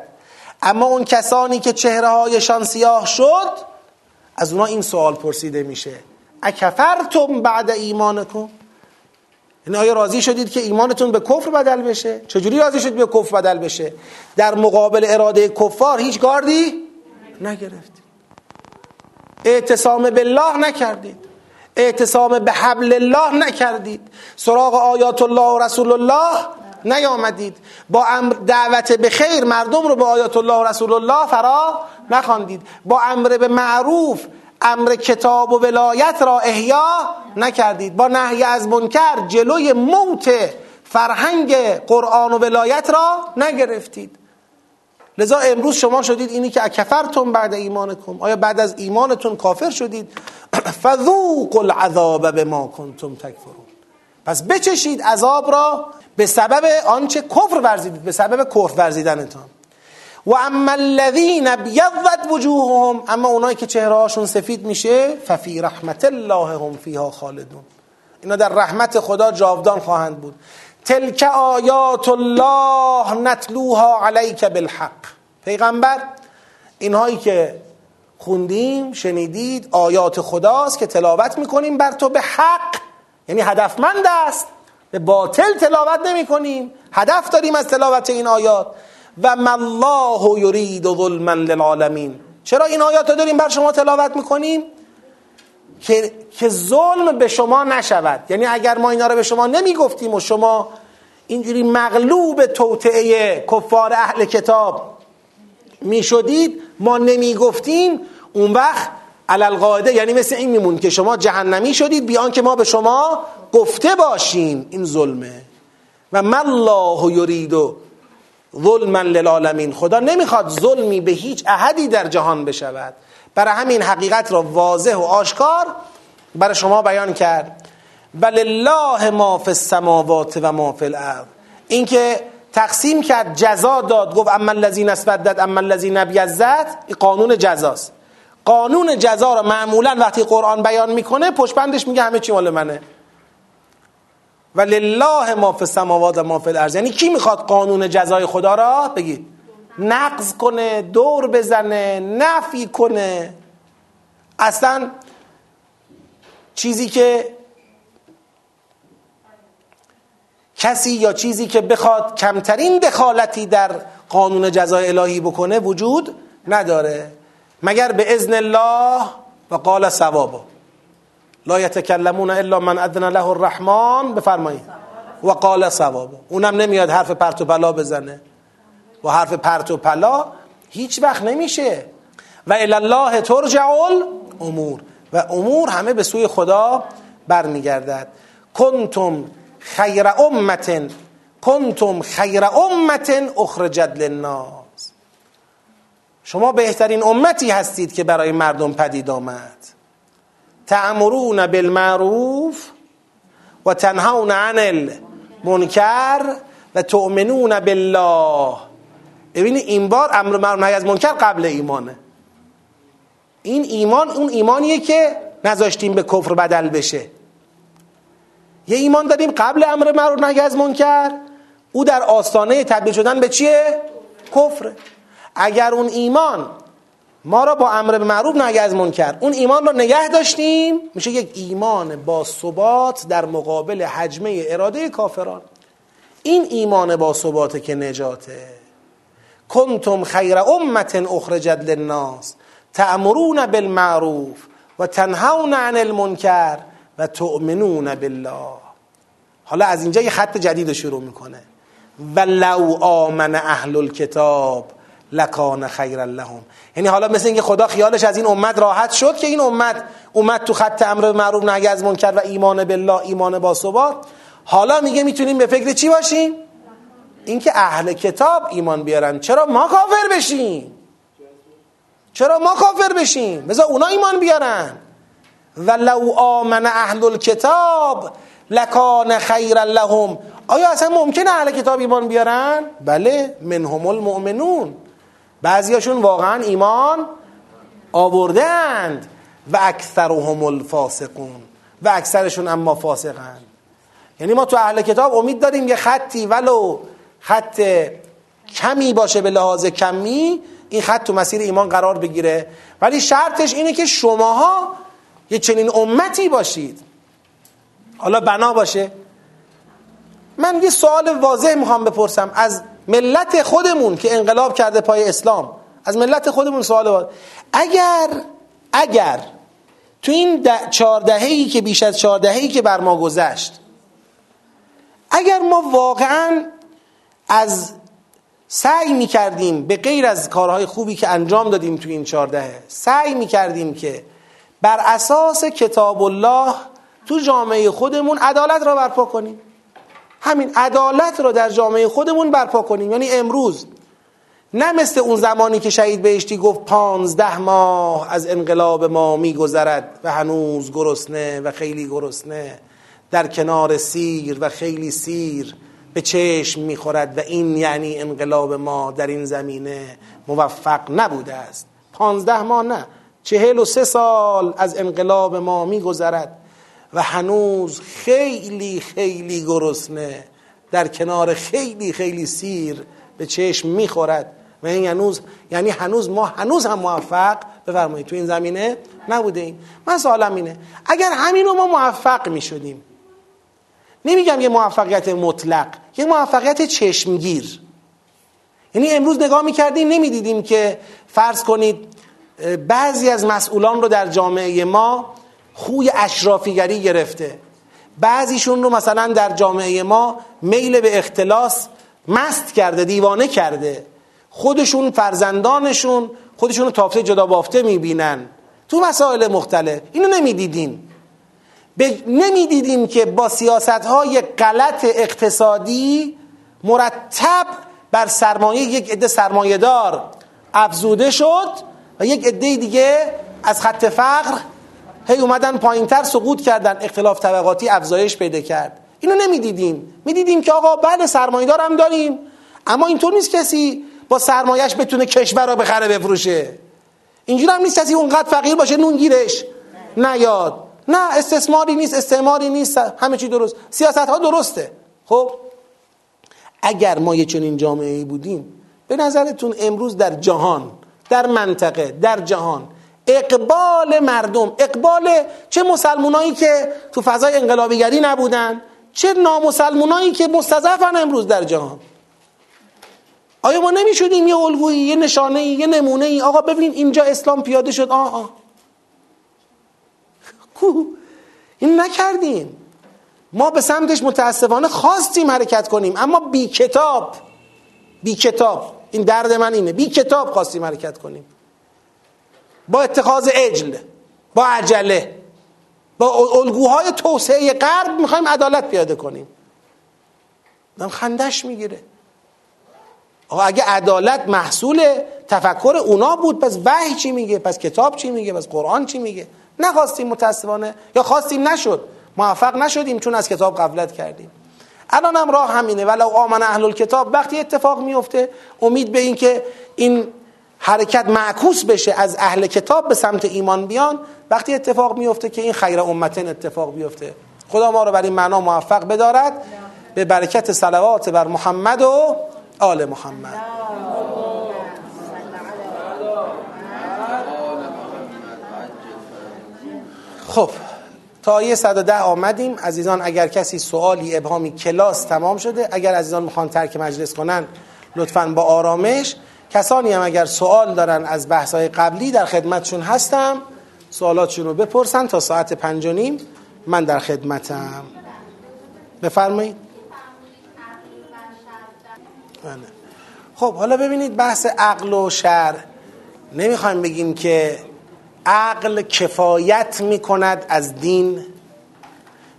S1: اما اون کسانی که چهره هایشان سیاه شد از اونا این سوال پرسیده میشه. اکفرتم بعد ایمانکم؟ یعنی آیا راضی شدید که ایمانتون به کفر بدل بشه؟ چجوری راضی شدید به کفر بدل بشه؟ در مقابل اراده کفار هیچ گاردی نگرفتید اعتصام بالله نکردید. اعتصام به حبل الله نکردید. سراغ آیات الله و رسول الله نیامدید. با امر دعوت به خیر مردم رو به آیات الله و رسول الله فرا نخواندید. با امر به معروف امر کتاب و ولایت را احیا نکردید. با نهی از منکر جلوی موت فرهنگ قرآن و ولایت را نگرفتید. لذا امروز شما شدید اینی که اکفرتون بعد ایمانکم. آیا بعد از ایمانتون کافر شدید؟ فذوق العذاب به ما کنتم تکفرون. پس بچشید عذاب را به سبب آنچه کفر ورزیدید به سبب کفر ورزیدنتان. و اما الذین بیضت وجوههم اما اونایی که چهره هاشون سفید میشه ففی رحمت الله هم فیها خالدون. اینا در رحمت خدا جاودان خواهند بود. تلک آیات الله نتلوها علیک بالحق. پیغمبر اینهایی که خوندیم شنیدید آیات خداست که تلاوت می‌کنیم بر تو به حق یعنی هدفمند است. به باطل تلاوت نمی کنیم هدف داریم از تلاوت این آیات. و الله یرید ظلما للعالمین. چرا این آیات رو داریم بر شما تلاوت می‌کنیم؟ که که ظلم به شما نشود. یعنی اگر ما اینا رو به شما نمی‌گفتیم و شما اینجوری مغلوب توطعه کفار اهل کتاب می‌شدید ما نمی‌گفتیم اون وقت علل یعنی مثل این میمون که شما جهنمی شدید بیان که ما به شما گفته باشیم. این ظلمه. و من الله یرید ظلما للعالمین. خدا نمی‌خواد ظلمی به هیچ احدی در جهان بشود. برای همین حقیقت را واضح و آشکار برای شما بیان کرد. بل الله ما فی السماوات و ما فی الارض. اینکه تقسیم کرد جزا داد گفت اما الذین اسودت اما الذین بیزت قانون جزاست. قانون جزا را معمولا وقتی قرآن بیان می‌کنه پشپندش میگه همه چی مال منه. و لله ما فی السماوات و ما فی الارض. یعنی کی می‌خواد قانون جزای خدا را؟ بگید. نقض کنه دور بزنه نفی کنه. اصلا چیزی که کسی یا چیزی که بخواد کمترین دخالتی در قانون جزای الهی بکنه وجود نداره. مگر به اذن الله و قال ثوابه. لا یتکلمون الا من اذن له الرحمن بفرمایید و قال ثوابه اونم نمیاد حرف پرت و پلا بزنه. و حرف پرت و پلا هیچ وقت نمیشه. و الله ترجع الامور. و امور همه به سوی خدا برمیگردد. کنتم خیر امت کنتم خیر امت اخرجت للناس. شما بهترین امتی هستید که برای مردم پدید آمد. تعمرون بالمعروف و تنهون عن المنکر و تؤمنون بالله. ببینید این بار امر معروف از منکر قبل ایمانه. این ایمان اون ایمانیه که نذاشتیم به کفر بدل بشه. یه ایمان داریم قبل امر معروف نهی از منکر او در آستانه تبدیل شدن به چیه؟ کفر. اگر اون ایمان ما را با امر به معروف نهی از منکر. اون ایمان رو نگه داشتیم. میشه یک ایمان با ثبات در مقابل حجمه اراده کافران. این ایمان با ثباته که نجاته. کنتم خیر امت اخرجت للناس. تأمرون بالمعروف و تنهون عن المنکر و تؤمنون بالله. حالا از اینجا یه خط جدید رو شروع می‌کنه. و لو آمن اهل الكتاب لکان خیر لهم. یعنی حالا مثل اینکه خدا خیالش از این امت راحت شد که این امت اومد تو خط امر معروف نهی از منکر و ایمان بالله ایمان با ثبات. حالا میگه می‌تونیم به فکر چی باشیم؟ اینکه اهل کتاب ایمان بیارن. چرا ما کافر بشیم؟ چرا ما کافر بشیم؟ بذار اونا ایمان بیارن. و لو آمن اهل الكتاب لکان خیر لهم. آیا اصلا ممکنه اهل کتاب ایمان بیارن؟ بله منهم المؤمنون. بعضیاشون واقعا ایمان آوردند و اکثرهم الفاسقون و اکثرشون اما فاسقند یعنی ما تو اهل کتاب امید داریم یه خطی ولو خط کمی باشه به لحاظ کمی این خط تو مسیر ایمان قرار بگیره. ولی شرطش اینه که شماها یه چنین امتی باشید. حالا بنا باشه. من یه سوال واضح می‌خوام بپرسم. از ملت خودمون که انقلاب کرده پای اسلام. از ملت خودمون سوال واضح اگر اگر تو این چهاردههی که بیش از چهاردههی که بر ما گذشت اگر ما واقعا از سعی می کردیم به غیر از کارهای خوبی که انجام دادیم تو این چهاردهه سعی می کردیم که بر اساس کتاب الله تو جامعه خودمون عدالت را برپا کنیم. همین عدالت را در جامعه خودمون برپا کنیم. یعنی امروز نه مثل اون زمانی که شهید بهشتی گفت پانزده ماه از انقلاب ما میگذرد و هنوز گرسنه و خیلی گرسنه. در کنار سیر و خیلی سیر به چشم می‌خورد و این یعنی انقلاب ما در این زمینه موفق نبوده است. پانزده ماه نه چهل و سه سال از انقلاب ما میگذرد. و هنوز خیلی خیلی گرسنه. در کنار خیلی خیلی سیر به چشم می‌خورد. و این هنوز یعنی هنوز ما هنوز هم موفق. بفرمایید تو این زمینه نبوده ایم من سوالم اینه. اگر همین رو ما موفق می‌شدیم نمیگم یه موفقیت مطلق یه موفقیت چشمگیر. یعنی امروز نگاه می‌کردیم نمی‌دیدیم که فرض کنید بعضی از مسئولان رو در جامعه ما خوی اشرافیگری گرفته. بعضیشون رو مثلا در جامعه ما میل به اختلاس مست کرده دیوانه کرده. خودشون فرزندانشون خودشون رو تافته جدا بافته می‌بینن. تو مسائل مختلف. اینو نمی‌دیدیم نمی‌دیدیم که با سیاست های غلط اقتصادی مرتب بر سرمایه یک عده سرمایه دار افزوده شد و یک عده دیگه از خط فقر هی اومدن پایینتر سقوط کردن اختلاف طبقاتی افزایش پیدا کرد. اینو نمی‌دیدیم می‌دیدیم که آقا بعد سرمایه هم داریم. اما اینطور نیست کسی با سرمایهش بتونه کشور رو بخره بفروشه. اینجور هم نیست کسی اونقدر فقیر باشه نون گیرش. نیاد. نه استثماری نیست استعماری نیست همه چی درست. سیاست ها درسته. خب؟ اگر ما یه چنین جامعه بودیم به نظرتون امروز در جهان در منطقه در جهان اقبال مردم اقبال چه مسلمونایی که تو فضای انقلابیگری نبودن چه نامسلمونایی که مستضعفن امروز در جهان. آیا ما نمی‌شدیم یه الگویی یه نشانه ای یه نمونه ای آقا ببینید اینجا اسلام پیاده شد. آه آه. کو؟ این نکردیم. ما به سمتش متاسفانه خواستیم حرکت کنیم اما بی کتاب بی کتاب این درد من اینه. بی کتاب خواستیم حرکت کنیم. با اتخاذ عجل با عجله با الگوهای توسعه غرب می‌خوایم عدالت پیاده کنیم. من خندش می‌گیره. آقا اگه عدالت محصول تفکر اونا بود پس وحی چی میگه؟ پس کتاب چی میگه؟ پس قرآن چی میگه؟ نخواستیم متاسفانه یا خواستیم نشد موفق نشدیم چون از کتاب قبلت کردیم. الان هم راه همینه. ولو آمن اهل الکتاب. وقتی اتفاق میفته امید به این که این حرکت معکوس بشه از اهل کتاب به سمت ایمان بیان وقتی اتفاق میفته که این خیر امتن اتفاق بیفته. خدا ما رو برای این معنا موفق بدارد. به برکت صلوات بر محمد و آل محمد. خب تا یه 110 آمدیم. عزیزان اگر کسی سوالی ابهامی کلاس تمام شده اگر عزیزان می‌خوان ترک مجلس کنن لطفا با آرامش کسانی هم اگر سوال دارن از بحث‌های قبلی در خدمتشون هستم سوالاتشون رو بپرسن تا ساعت پنج و نیم من در خدمتم. بفرمایید. بله. خب حالا ببینید بحث عقل و شر. نمی‌خوایم بگیم که عقل کفایت می‌کند از دین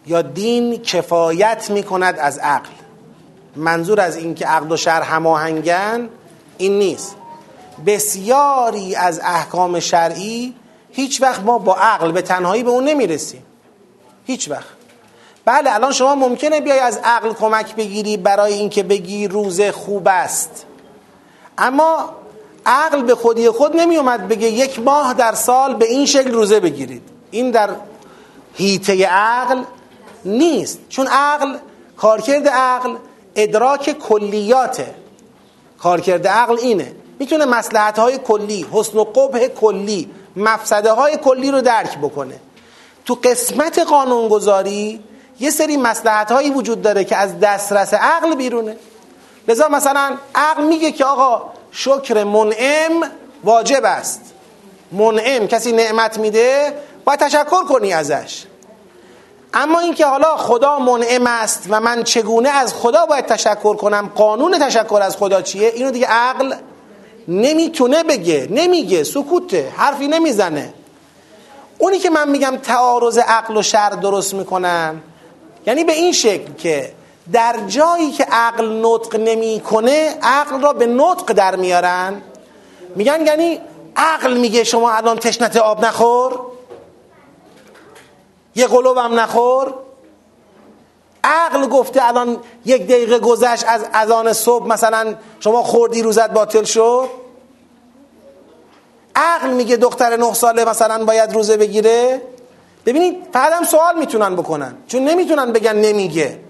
S1: یا دین کفایت می‌کند از عقل. منظور از این که عقل و شر هماهنگن این نیست. بسیاری از احکام شرعی هیچ وقت ما با عقل به تنهایی به اون نمی‌رسیم. هیچ وقت. بله الان شما ممکنه بیای از عقل کمک بگیری برای اینکه بگی روزه خوب است. اما عقل به خودی خود نمی اومد بگه یک ماه در سال به این شکل روزه بگیرید. این در هیته عقل نیست. چون عقل کارکرد عقل ادراک کلیاته. کارکرد عقل اینه. می‌تونه مسلحت های کلی حسن و قبح کلی مفسده های کلی رو درک بکنه. تو قسمت قانونگذاری یه سری مسلحت هایی وجود داره که از دسترس عقل بیرونه. لذا مثلا عقل میگه که آقا شکر منعم واجب است. منعم کسی نعمت میده باید تشکر کنی ازش. اما اینکه حالا خدا منعم است و من چگونه از خدا باید تشکر کنم قانون تشکر از خدا چیه؟ اینو دیگه عقل نمی‌تونه بگه نمیگه سکوته حرفی نمی‌زنه. اونی که من میگم تعارض عقل و شر درست می‌کنن یعنی به این شکل که در جایی که عقل نطق نمی‌کنه عقل را به نطق در میارن. میگن یعنی عقل میگه شما الان تشنت آب نخور. یه قلوب هم نخور. عقل گفته الان یک دقیقه گذشت از اذان صبح مثلا شما خوردی روزت باطل شد. عقل میگه دختر نه ساله مثلا باید روزه بگیره. ببینید فقط هم سوال می‌تونن بکنن. چون نمی‌تونن بگن نمیگه.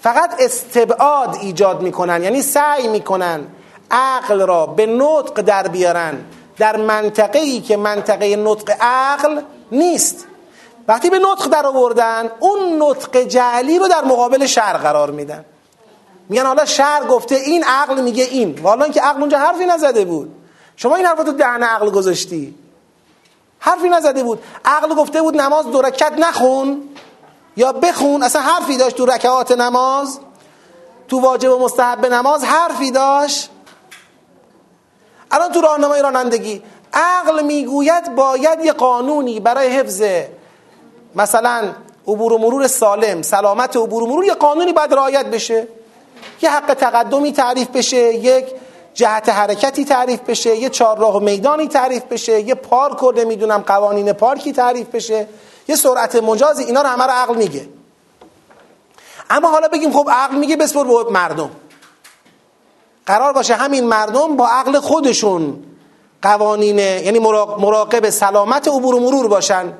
S1: فقط استبعاد ایجاد می‌کنن یعنی سعی می‌کنن عقل را به نطق در بیارن. در منطقه ای که منطقه نطق عقل نیست. وقتی به نطق در آوردن اون نطق جعلی رو در مقابل شر قرار میدن. میگن حالا شر گفته این عقل میگه این. و حالا اینکه عقل اونجا حرفی نزده بود. شما این حرف تو دهن عقل گذاشتی. حرفی نزده بود. عقل گفته بود نماز دو رکعت نخون یا بخون. اصلا حرفی داشت تو رکعات نماز. تو واجب و مستحب نماز حرفی داشت. الان تو راهنمای رانندگی عقل می‌گوید باید یه قانونی برای حفظ مثلا عبور و مرور سالم سلامت عبور و مرور یه قانونی باید رعایت بشه. یه حق تقدمی تعریف بشه یک جهت حرکتی تعریف بشه یه چهارراه و میدانی تعریف بشه یه پارک رو نمی‌دونم قوانین پارکی تعریف بشه یه سرعت مجازی اینا رو همه رو عقل میگه. اما حالا بگیم خب عقل میگه بسپر به مردم. قرار باشه همین مردم با عقل خودشون قوانین یعنی مراقب سلامت عبور و مرور باشن.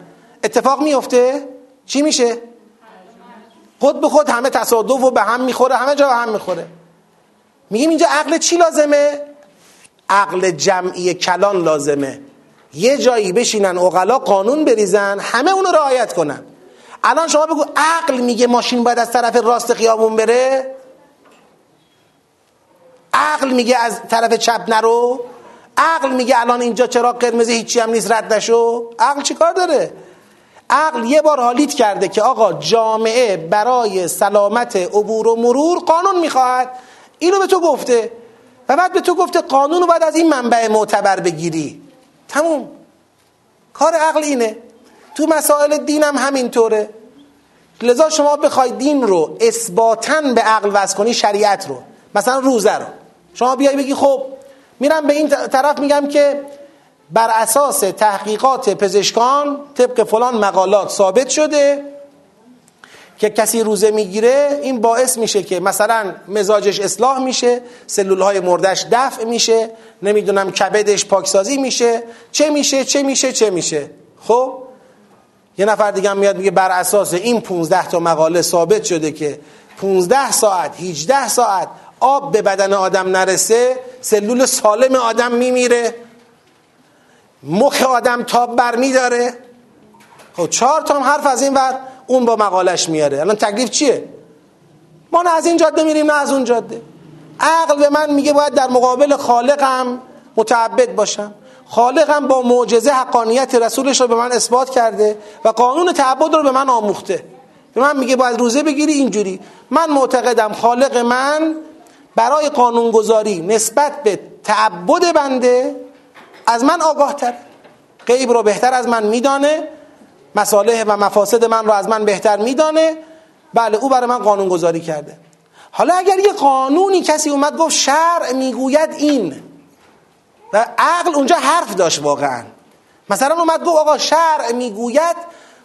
S1: اتفاق میفته چی میشه؟ خود به خود همه تصادف و به هم می‌خوره همه جا به هم می‌خوره. میگیم اینجا عقل چی لازمه؟ عقل جمعی کلان لازمه. یه جایی بشینن اقلا قانون بریزن همه اونو رعایت کنن. الان شما بگو عقل میگه ماشین باید از طرف راست خیابون بره؟ عقل میگه از طرف چپ نرو؟ عقل میگه الان اینجا چرا قرمز هیچی هم نیست رد نشو؟ عقل چیکار داره؟ عقل یه بار حالیت کرده که آقا جامعه برای سلامت عبور و مرور قانون می‌خواهد. اینو به تو گفته. و بعد به تو گفته قانون رو باید از این منبع معتبر بگیری. تموم. کار عقل اینه. تو مسائل دین هم همینطوره. لذا شما بخوای دین رو اثباتاً به عقل وز کنی شریعت رو. مثلا روزه رو. شما بیای بگی خب میرم به این طرف میگم که بر اساس تحقیقات پزشکان طبق فلان مقالات ثابت شده که کسی روزه می‌گیره این باعث میشه که مثلا مزاجش اصلاح میشه سلول های مردش دفع میشه نمی‌دونم کبدش پاکسازی میشه چه میشه چه میشه چه میشه. خب؟ یه نفر دیگه میاد میگه بر اساس این 15 تا مقاله ثابت شده که 15 ساعت 18 ساعت آب به بدن آدم نرسه سلول سالم آدم میمیره. مخ آدم تاب بر میداره. خب چهار تا حرف از این ور اون با مقالش میاره. الان تکلیف چیه؟ ما نه از این جاده میریم نه از اون جاده. عقل به من میگه باید در مقابل خالقم متعبد باشم. خالقم با معجزه حقانیت رسولش رو به من اثبات کرده و قانون تعبد رو به من آموخته. به من میگه باید روزه بگیری اینجوری. من معتقدم خالق من برای قانونگذاری نسبت به تعبد بنده از من آگاه تر غیب رو بهتر از من میدانه. مصالح و مفاسد من رو از من بهتر میدانه. بله او برای من قانون گذاری کرده. حالا اگر یه قانونی کسی اومد گفت شرع می‌گوید این و عقل اونجا حرف داشت واقعا. مثلا اومد گفت آقا شرع می‌گوید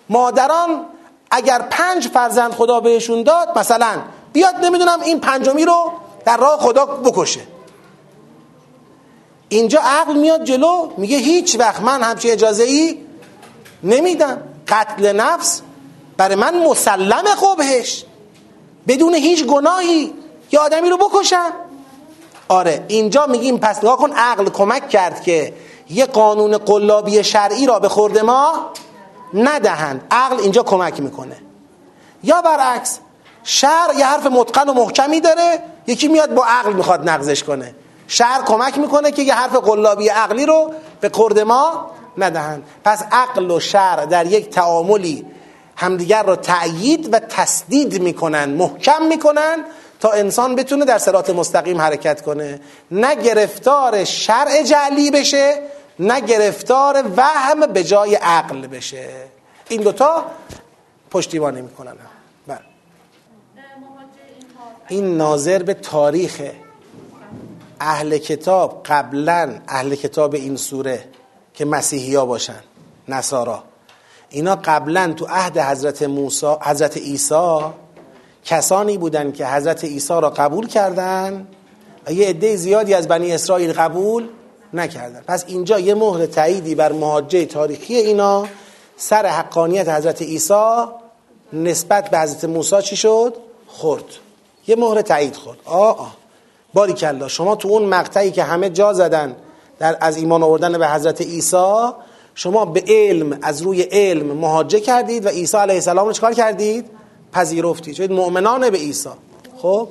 S1: مادران اگر پنج فرزند خدا بهشون داد مثلا بیاد نمی‌دونم این پنجمی رو در راه خدا بکشه. اینجا عقل میاد جلو میگه هیچ وقت من همچین اجازه ای نمیدم. قتل نفس برای من مسلم قبهش بدون هیچ گناهی. یه آدمی رو بکشم. آره اینجا میگیم پس نگاه کن عقل کمک کرد که یه قانون قلابی شرعی را به خورد ما ندهند. عقل اینجا کمک می‌کنه. یا برعکس شرع یه حرف متقن و محکمی داره یکی میاد با عقل می‌خواد نقضش کنه. شرع کمک می‌کنه که یه حرف قلابی عقلی رو به خورد ما ندهند پس عقل و شرع در یک تعاملی همدیگر را تأیید و تسدید می‌کنن محکم می‌کنن تا انسان بتونه در سرات مستقیم حرکت کنه. نه گرفتار شرع جعلی بشه نه گرفتار وهم به جای عقل بشه. این دوتا پشتیبانی می‌کنن. بله. این ناظر به تاریخ اهل کتاب قبلا اهل کتاب این سوره که مسیحی ها باشن نصارا. اینا قبلا تو عهد حضرت موسی حضرت عیسی کسانی بودن که حضرت عیسی را قبول کردن و یه عده زیادی از بنی اسرائیل قبول نکردن. پس اینجا یه مهر تاییدی بر مهاجه تاریخی اینا سر حقانیت حضرت عیسی نسبت به حضرت موسی چی شد؟ خورد یه مهر تایید خورد. آه آه. باری کلا شما تو اون مقطعی که همه جا زدن در از ایمان آوردن به حضرت عیسی شما به علم از روی علم مهاجه کردید و عیسی علیه السلام رو چکار کردید؟ پذیرفتید. شدید مؤمنان به عیسی. خب؟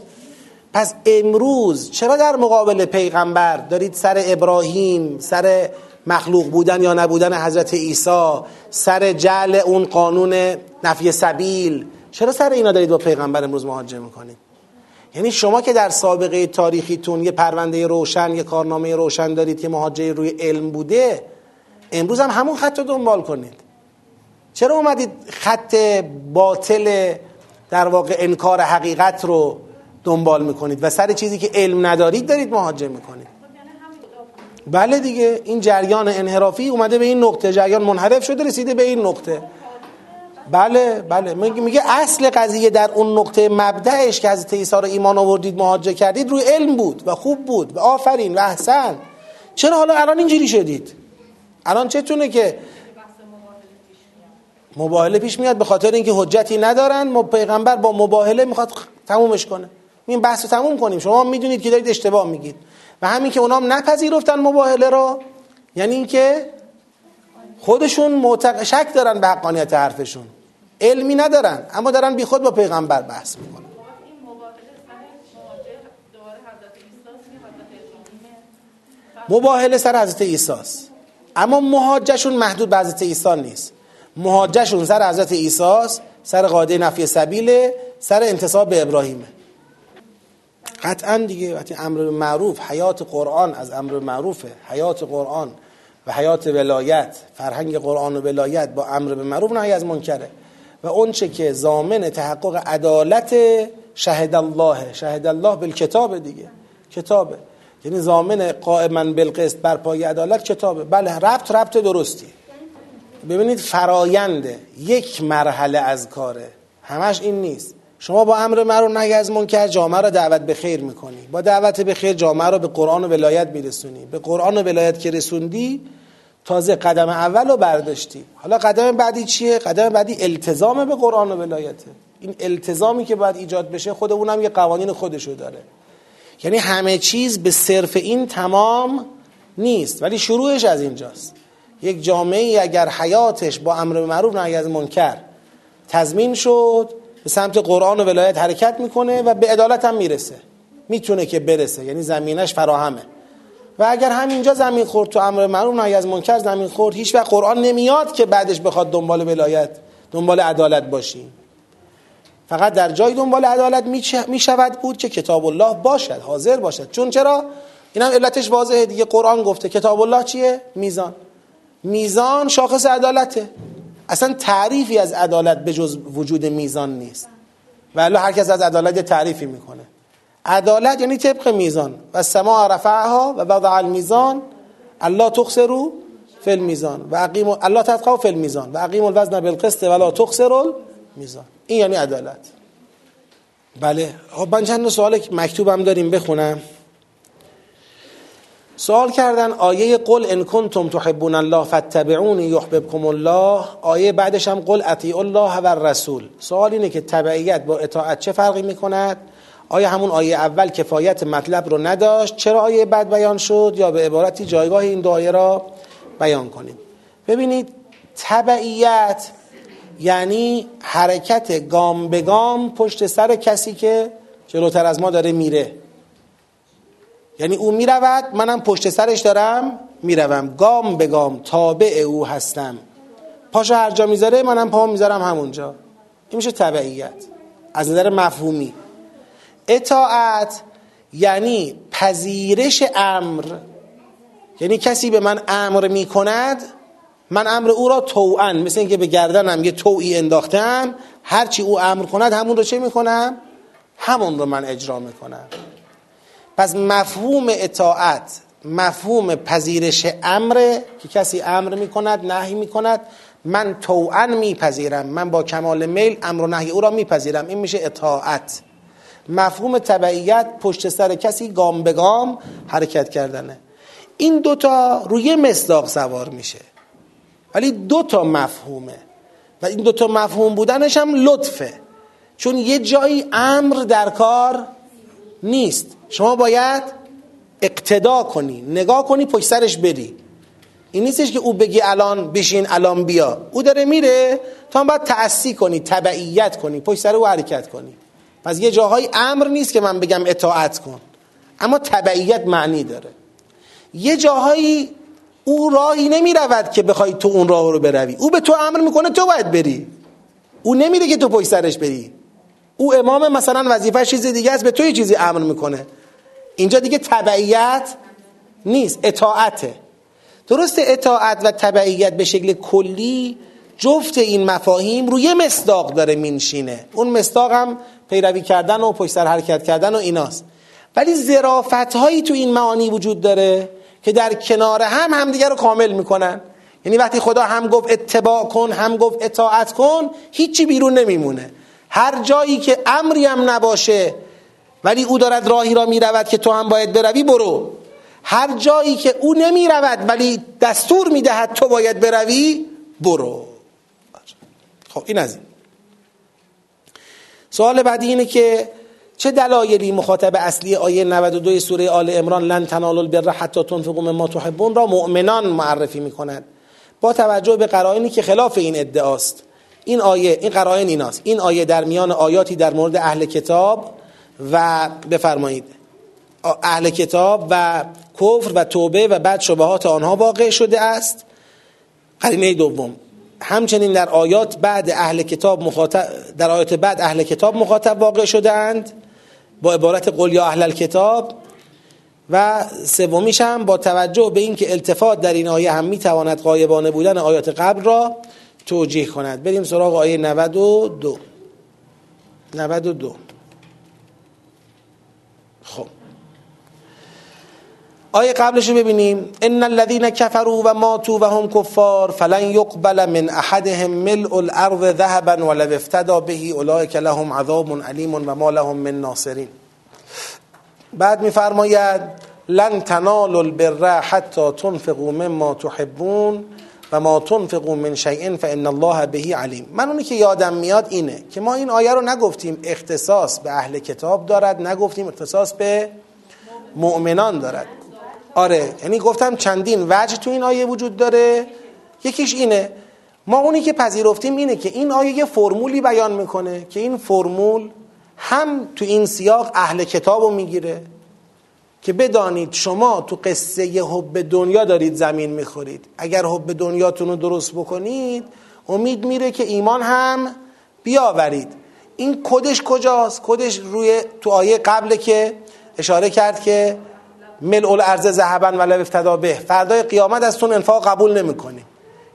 S1: پس امروز چرا در مقابل پیغمبر دارید سر ابراهیم سر مخلوق بودن یا نبودن حضرت عیسی سر جعل اون قانون نفی سبیل چرا سر اینا دارید با پیغمبر امروز مهاجه می‌کنید؟ یعنی شما که در سابقه تاریخیتون یه پرونده روشن یه کارنامه روشن دارید که مهاجه روی علم بوده امروز هم همون خط رو دنبال کنید. چرا اومدید خط باطل در واقع انکار حقیقت رو دنبال می‌کنید و سر چیزی که علم ندارید دارید مهاجه می‌کنید؟ بله دیگه این جریان انحرافی اومده به این نقطه جریان منحرف شده رسیده به این نقطه. بله بله. میگه اصل قضیه در اون نقطه مبدعش که حضرت عیسی رو ایمان آوردید مهاجه کردید روی علم بود و خوب بود و آفرین و احسن. چرا حالا الان اینجوری شدید؟ الان چتونه که مباهله پیش میاد به خاطر اینکه حجتی ندارن پیغمبر با مباهله می‌خواد تمومش کنه. این بحث رو تموم کنیم. شما می‌دونید که دارید اشتباه میگید. و همین که اونام نپذیرفتن مباهله رو یعنی اینکه خودشون معتق... شک دارن به حقانیت حرفشون. علمی ندارن اما دارن بی خود با پیغمبر بحث می‌کنن. مباهله سر حضرت عیسی اما مهاجهشون محدود به حضرت عیسی نیست. مهاجهشون سر حضرت عیسی سر قاعده نفی سبیله سر انتصاب به ابراهیمه قطعا دیگه وقتی امر معروف حیات قرآن از امر معروفه. حیات قرآن و حیات ولایت فرهنگ قرآن و ولایت با امر به معروف نهی از منکره. و اون چه که زامن تحقق عدالت شهد الله شهد الله بالکتاب دیگه. کتابه. یعنی زامن قائما بالقسط بر پای عدالت کتابه. بله ربط ربط درستی. ببینید فراینده یک مرحله از کاره. همش این نیست. شما با امر معروف نهی از منکر جامعه را دعوت به خیر می‌کنی. با دعوت به خیر جامعه را به قرآن و ولایت میرسونی. به قرآن و ولایت که رسوندی تازه قدم اول رو برداشتی. حالا قدم بعدی چیه؟ قدم بعدی التزام به قرآن و ولایته. این التزامی که باید ایجاد بشه خود اونم یه قوانین خودشو داره. یعنی همه چیز به صرف این تمام نیست. ولی شروعش از اینجاست. یک جامعه اگر حیاتش با امر معروف نهی از منکر تضمین شد به سمت قرآن و ولایت حرکت می‌کنه و به عدالت هم می‌رسه. می‌تونه که برسه یعنی زمینش فراهمه. و اگر همینجا زمین خورد تو امر معروف نهی از منکر زمین خورد هیچ وقت قرآن نمیاد که بعدش بخواد دنبال ولایت دنبال عدالت باشیم. فقط در جای دنبال عدالت می شود بود که کتاب الله باشد حاضر باشد. چون چرا؟ این هم علتش واضحه دیگه. قرآن گفته کتاب الله چیه؟ میزان. میزان شاخص عدالته. اصلا تعریفی از عدالت به جز وجود میزان نیست. ولی هر کس از عدالت تعریفی می‌کنه. عدالت یعنی طبق میزان. و سما رفعها و وضع المیزان الله تخسرو فی المیزان و اقیم الله تتقوا فی المیزان و اقیم الوزن بالقسط ولا تخسر میزان این یعنی عدالت. بله. خب من چند سوال مکتوبم داریم بخونم. سوال کردن آیه قل ان کنتم تحبون الله فاتبعونی یحببکم الله. آیه بعدش هم قل اطیع الله و رسول سوال اینه که تبعیت با اطاعت چه فرقی می‌کند؟ آیا همون آیه اول کفایت مطلب رو نداشت؟ چرا آیه بعد بیان شد؟ یا به عبارتی جایگاه این دو آیه را بیان کنیم. ببینید تبعیت یعنی حرکت گام به گام پشت سر کسی که جلوتر از ما داره میره. یعنی او می‌رود منم پشت سرش دارم می‌روم. گام به گام تابع او هستم. پاشو هر جا می‌ذاره منم پا می‌ذارم همونجا. این میشه تبعیت از نظر مفهومی. اطاعت یعنی پذیرش امر. یعنی کسی به من امر می‌کند من امر او را توعن مثل اینکه به گردنم یه توعی انداختم هرچی او امر کند همون رو چه می‌کنم؟ همون رو من اجرا می‌کنم. پس مفهوم اطاعت مفهوم پذیرش امر که کسی امر می‌کند نهی می‌کند من توعن میپذیرم من با کمال میل امر و نهی او را میپذیرم این میشه اطاعت. مفهوم تبعیت پشت سر کسی گام به گام حرکت کردنه. این دوتا روی مصداق سوار میشه. ولی دو تا مفهومه. و این دو تا مفهوم بودنش هم لطفه. چون یه جایی امر در کار نیست. شما باید اقتدا کنی نگاه کنی پشت سرش بری. این نیستش که او بگی الان بشین الان بیا. او داره میره تو هم باید تأسی کنی تبعیت کنی پشت سر او حرکت کنی. پس یه جاهای امر نیست که من بگم اطاعت کن. اما تبعیت معنی داره. یه جاهایی او راهی نمی رود که بخوای تو اون راه رو بروی. او به تو امر می‌کنه تو باید بری. او نمیره که تو پشت سرش بری. او امام مثلا وظیفه چیز دیگه است به تو یه چیزی امر می‌کنه. اینجا دیگه تبعیت نیست اطاعته. درست اطاعت و تبعیت به شکل کلی جفت این مفاهیم روی مصداق داره مینشینه اون مصداق هم پیروی کردن و پشت سر حرکت کردن و ایناست. ولی زرافت هایی تو این معانی وجود داره که در کنار هم همدیگه رو کامل می‌کنن. یعنی وقتی خدا هم گفت اتباع کن هم گفت اطاعت کن هیچی بیرون نمیمونه. هر جایی که امری هم نباشه ولی او دارد راهی را می‌رود که تو هم باید بروی برو. هر جایی که او نمی‌رود ولی دستور می‌دهد تو باید بروی برو. خب این از این. سوال بعدی اینه که چه دلایلی مخاطب اصلی آیه 92 سوره آل عمران لن تنالوا البر حتی تنفقوا مما تحبون را مؤمنان معرفی می‌کنند با توجه به قرائنی که خلاف این ادعاست. این آیه این قرائن ایناست. این آیه در میان آیاتی در مورد اهل کتاب و بفرمایید. اهل کتاب و کفر و توبه و بعد شبهات آنها واقع شده است. قرینه دوم. همچنین در آیات بعد اهل کتاب مخاطب در آیات بعد اهل کتاب مخاطب واقع شده اند. با عبارت قل یا اهل الکتاب. و سومیش هم با توجه به اینکه التفات در این آیه هم می‌تواند غایبانه بودن آیات قبل را توجیه کند. بریم سراغ آیه 92 92 خب. آیه قبلش رو ببینیم. ان الذين كفروا و ماتوا و هم کفار فلن يقبل من احدهم ملء الارض ذهبا ولو افتدى به اولئك لهم عذاب علیم و ما لهم من ناصرین. بعد میفرماید لن تنالوا البر حتى تنفقوا مما تحبون. و ما تنفقوا من شیء فان الله به علیم. من اونی که یادم میاد اینه که ما این آیه رو نگفتیم اختصاص به اهل کتاب دارد نگفتیم اختصاص به مؤمنان دارد. آره یعنی گفتم چندین وجه تو این آیه وجود داره. یکیش اینه ما اونی که پذیرفتیم اینه که این آیه یه فرمولی بیان می‌کنه که این فرمول هم تو این سیاق اهل کتاب رو می‌گیره. که بدانید شما تو قصه حب دنیا دارید زمین می‌خورید. اگر حب دنیاتون رو درست بکنید امید میره که ایمان هم بیاورید. این کدش کجاست؟ کدش روی تو آیه قبل که اشاره کرد که ملء الارض ذهبا ولو افتدا به. فردای قیامت از تون انفاق قبول نمی‌کنی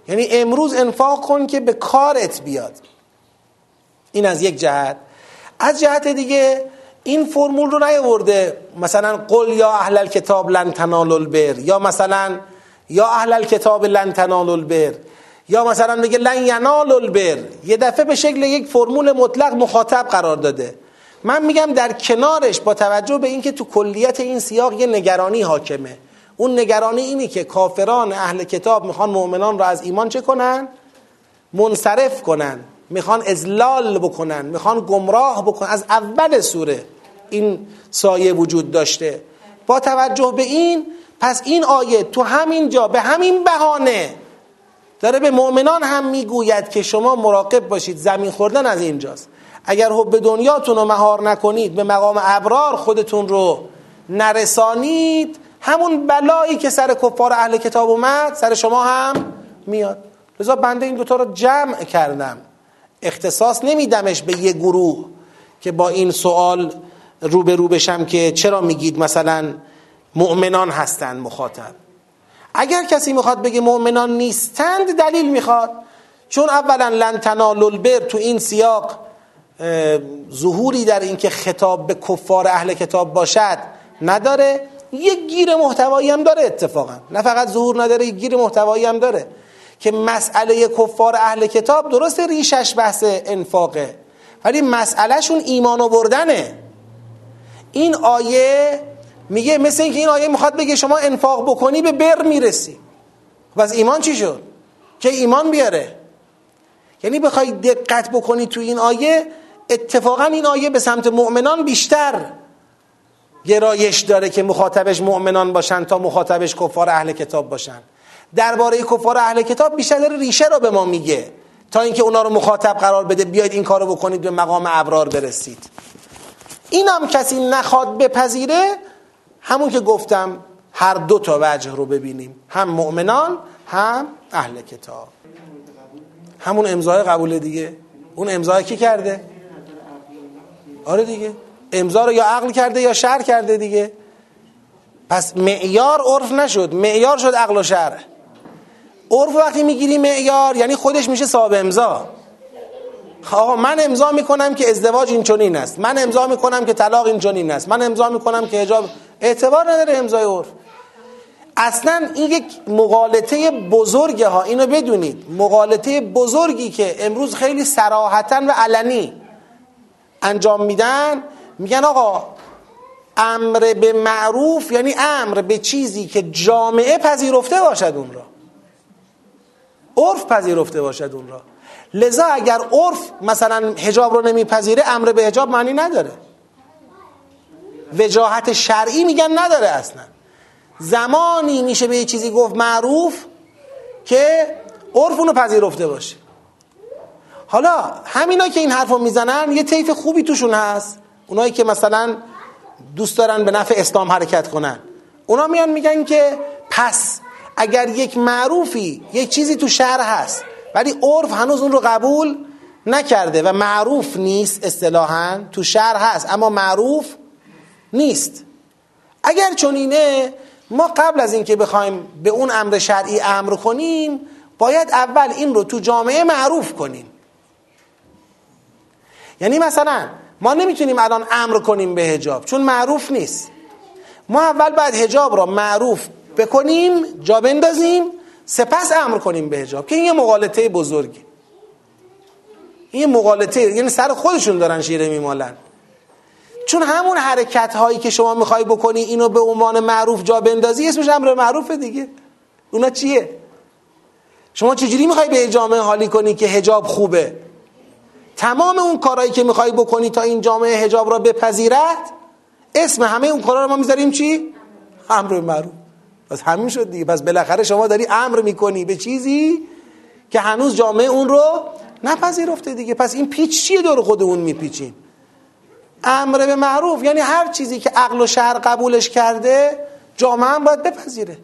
S1: یعنی امروز انفاق کن که به کارت بیاد. این از یک جهت. از جهت دیگه این فرمول رو نیاورده. مثلا قل یا اهل الکتاب لن تنالوا البر. یا مثلا یا اهل الکتاب لن تنالوا البر. یا مثلا میگه لن ینال البر. یه دفعه به شکل یک فرمول مطلق مخاطب قرار داده. من میگم در کنارش با توجه به اینکه تو کلیت این سیاق یه نگرانی حاکمه. اون نگرانی اینی که کافران اهل کتاب می‌خوان مؤمنان را از ایمان چه کنن؟ منصرف کنن. می‌خوان ازلال بکنن. می‌خوان گمراه بکنن. از اول سوره. این سایه وجود داشته. با توجه به این پس این آیه تو همین جا به همین بهانه داره به مؤمنان هم می‌گوید که شما مراقب باشید زمین خوردن از اینجاست. اگر حب دنیاتون رو مهار نکنید به مقام ابرار خودتون رو نرسانید همون بلایی که سر کفار اهل کتاب اومد سر شما هم میاد. لذا بنده این دوتا رو جمع کردم. اختصاص نمیدمش به یه گروه که با این سوال رو به رو بشم که چرا میگید مثلا مؤمنان هستند مخاطب؟ اگر کسی می‌خواد بگه مؤمنان نیستند دلیل می‌خواد. چون اولا لن تنالوا البر تو این سیاق ظهوری در اینکه خطاب به کفار اهل کتاب باشد نداره. یک گیر محتوایی هم داره اتفاقا. نه فقط ظهور نداره یک گیر محتوایی هم داره که مسئله کفار اهل کتاب درست ریشش بحث انفاقه ولی مسئلهشون ایمان آوردنه. این آیه میگه مثل اینکه این آیه می‌خواد بگه شما انفاق بکنی به بر می‌رسی. و از ایمان چی شد؟ که ایمان بیاره. یعنی بخوای دقت بکنی تو این آیه اتفاقا این آیه به سمت مؤمنان بیشتر گرایش داره که مخاطبش مؤمنان باشن تا مخاطبش کفار اهل کتاب باشن. درباره کفار اهل کتاب بیشتر داره ریشه رو به ما میگه تا اینکه اونا رو مخاطب قرار بده بیاید این کارو بکنید به مقام ابرار برسید. اینم کسی نخواد بپذیره همون که گفتم هر دو تا وجه رو ببینیم هم مؤمنان هم اهل کتاب. همون امضای قبول دیگه. اون امضای کی کرده؟ آره دیگه. امضا رو یا عقل کرده یا شر کرده دیگه. پس معیار عرف نشد. معیار شد عقل و شر عرف وقتی می‌گیری معیار یعنی خودش میشه صاحب امضا. آقا من امضا می‌کنم که ازدواج این چنین است. من امضا می‌کنم که طلاق این چنین است. من امضا می‌کنم که حجاب. اعتبار نداره امضای عرف. اصلا این یک مقالطه بزرگه ها. اینو بدونید. مقالطه بزرگی که امروز خیلی سراحتا و علنی انجام میدن. میگن آقا امر به معروف یعنی امر به چیزی که جامعه پذیرفته باشد اون را. عرف پذیرفته باشد اون را. لذا اگر عرف مثلا هجاب رو نمیپذیره امر به هجاب معنی نداره. وجاهت شرعی میگن نداره اصلا. زمانی میشه به یه چیزی گفت معروف که عرف اونو پذیرفته باشه. حالا همینا که این حرف رو می‌زنن یه طیف خوبی توشون هست. اونایی که مثلا دوست دارن به نفع اسلام حرکت کنن. اونا میان میگن که پس اگر یک معروفی یک چیزی تو شهر هست ولی عرف هنوز اون رو قبول نکرده و معروف نیست اصطلاحا. تو شهر هست اما معروف نیست. اگر چنینه ما قبل از اینکه بخوایم به اون امر شرعی امر کنیم باید اول این رو تو جامعه معروف کنیم. یعنی مثلا ما نمی‌تونیم الان امر کنیم به هجاب چون معروف نیست. ما اول باید هجاب را معروف بکنیم جا بندازیم سپس امر کنیم به هجاب که این یه مقالطه بزرگی این مقالطه یعنی سر خودشون دارن شیره میمالن. چون همون حرکت هایی که شما می‌خوای بکنی اینو به عنوان معروف جا بندازی اسمش امر معروفه دیگه. اونا چیه؟ شما چجوری می‌خوای به جامعه حالی کنی که هجاب خوبه؟ تمام اون کارهایی که می‌خوای بکنی تا این جامعه هجاب را بپذیرد اسم همه اون کارا رو ما می‌ذاریم چی؟ امر معروف. پس همین شد دیگه. پس بالاخره شما داری امر می‌کنی به چیزی که هنوز جامعه اون رو نپذیرفته دیگه. پس این پیچ چیه دور خودمون میپیچیم؟ امر به معروف. یعنی هر چیزی که عقل و شهر قبولش کرده جامعه هم باید بپذیره.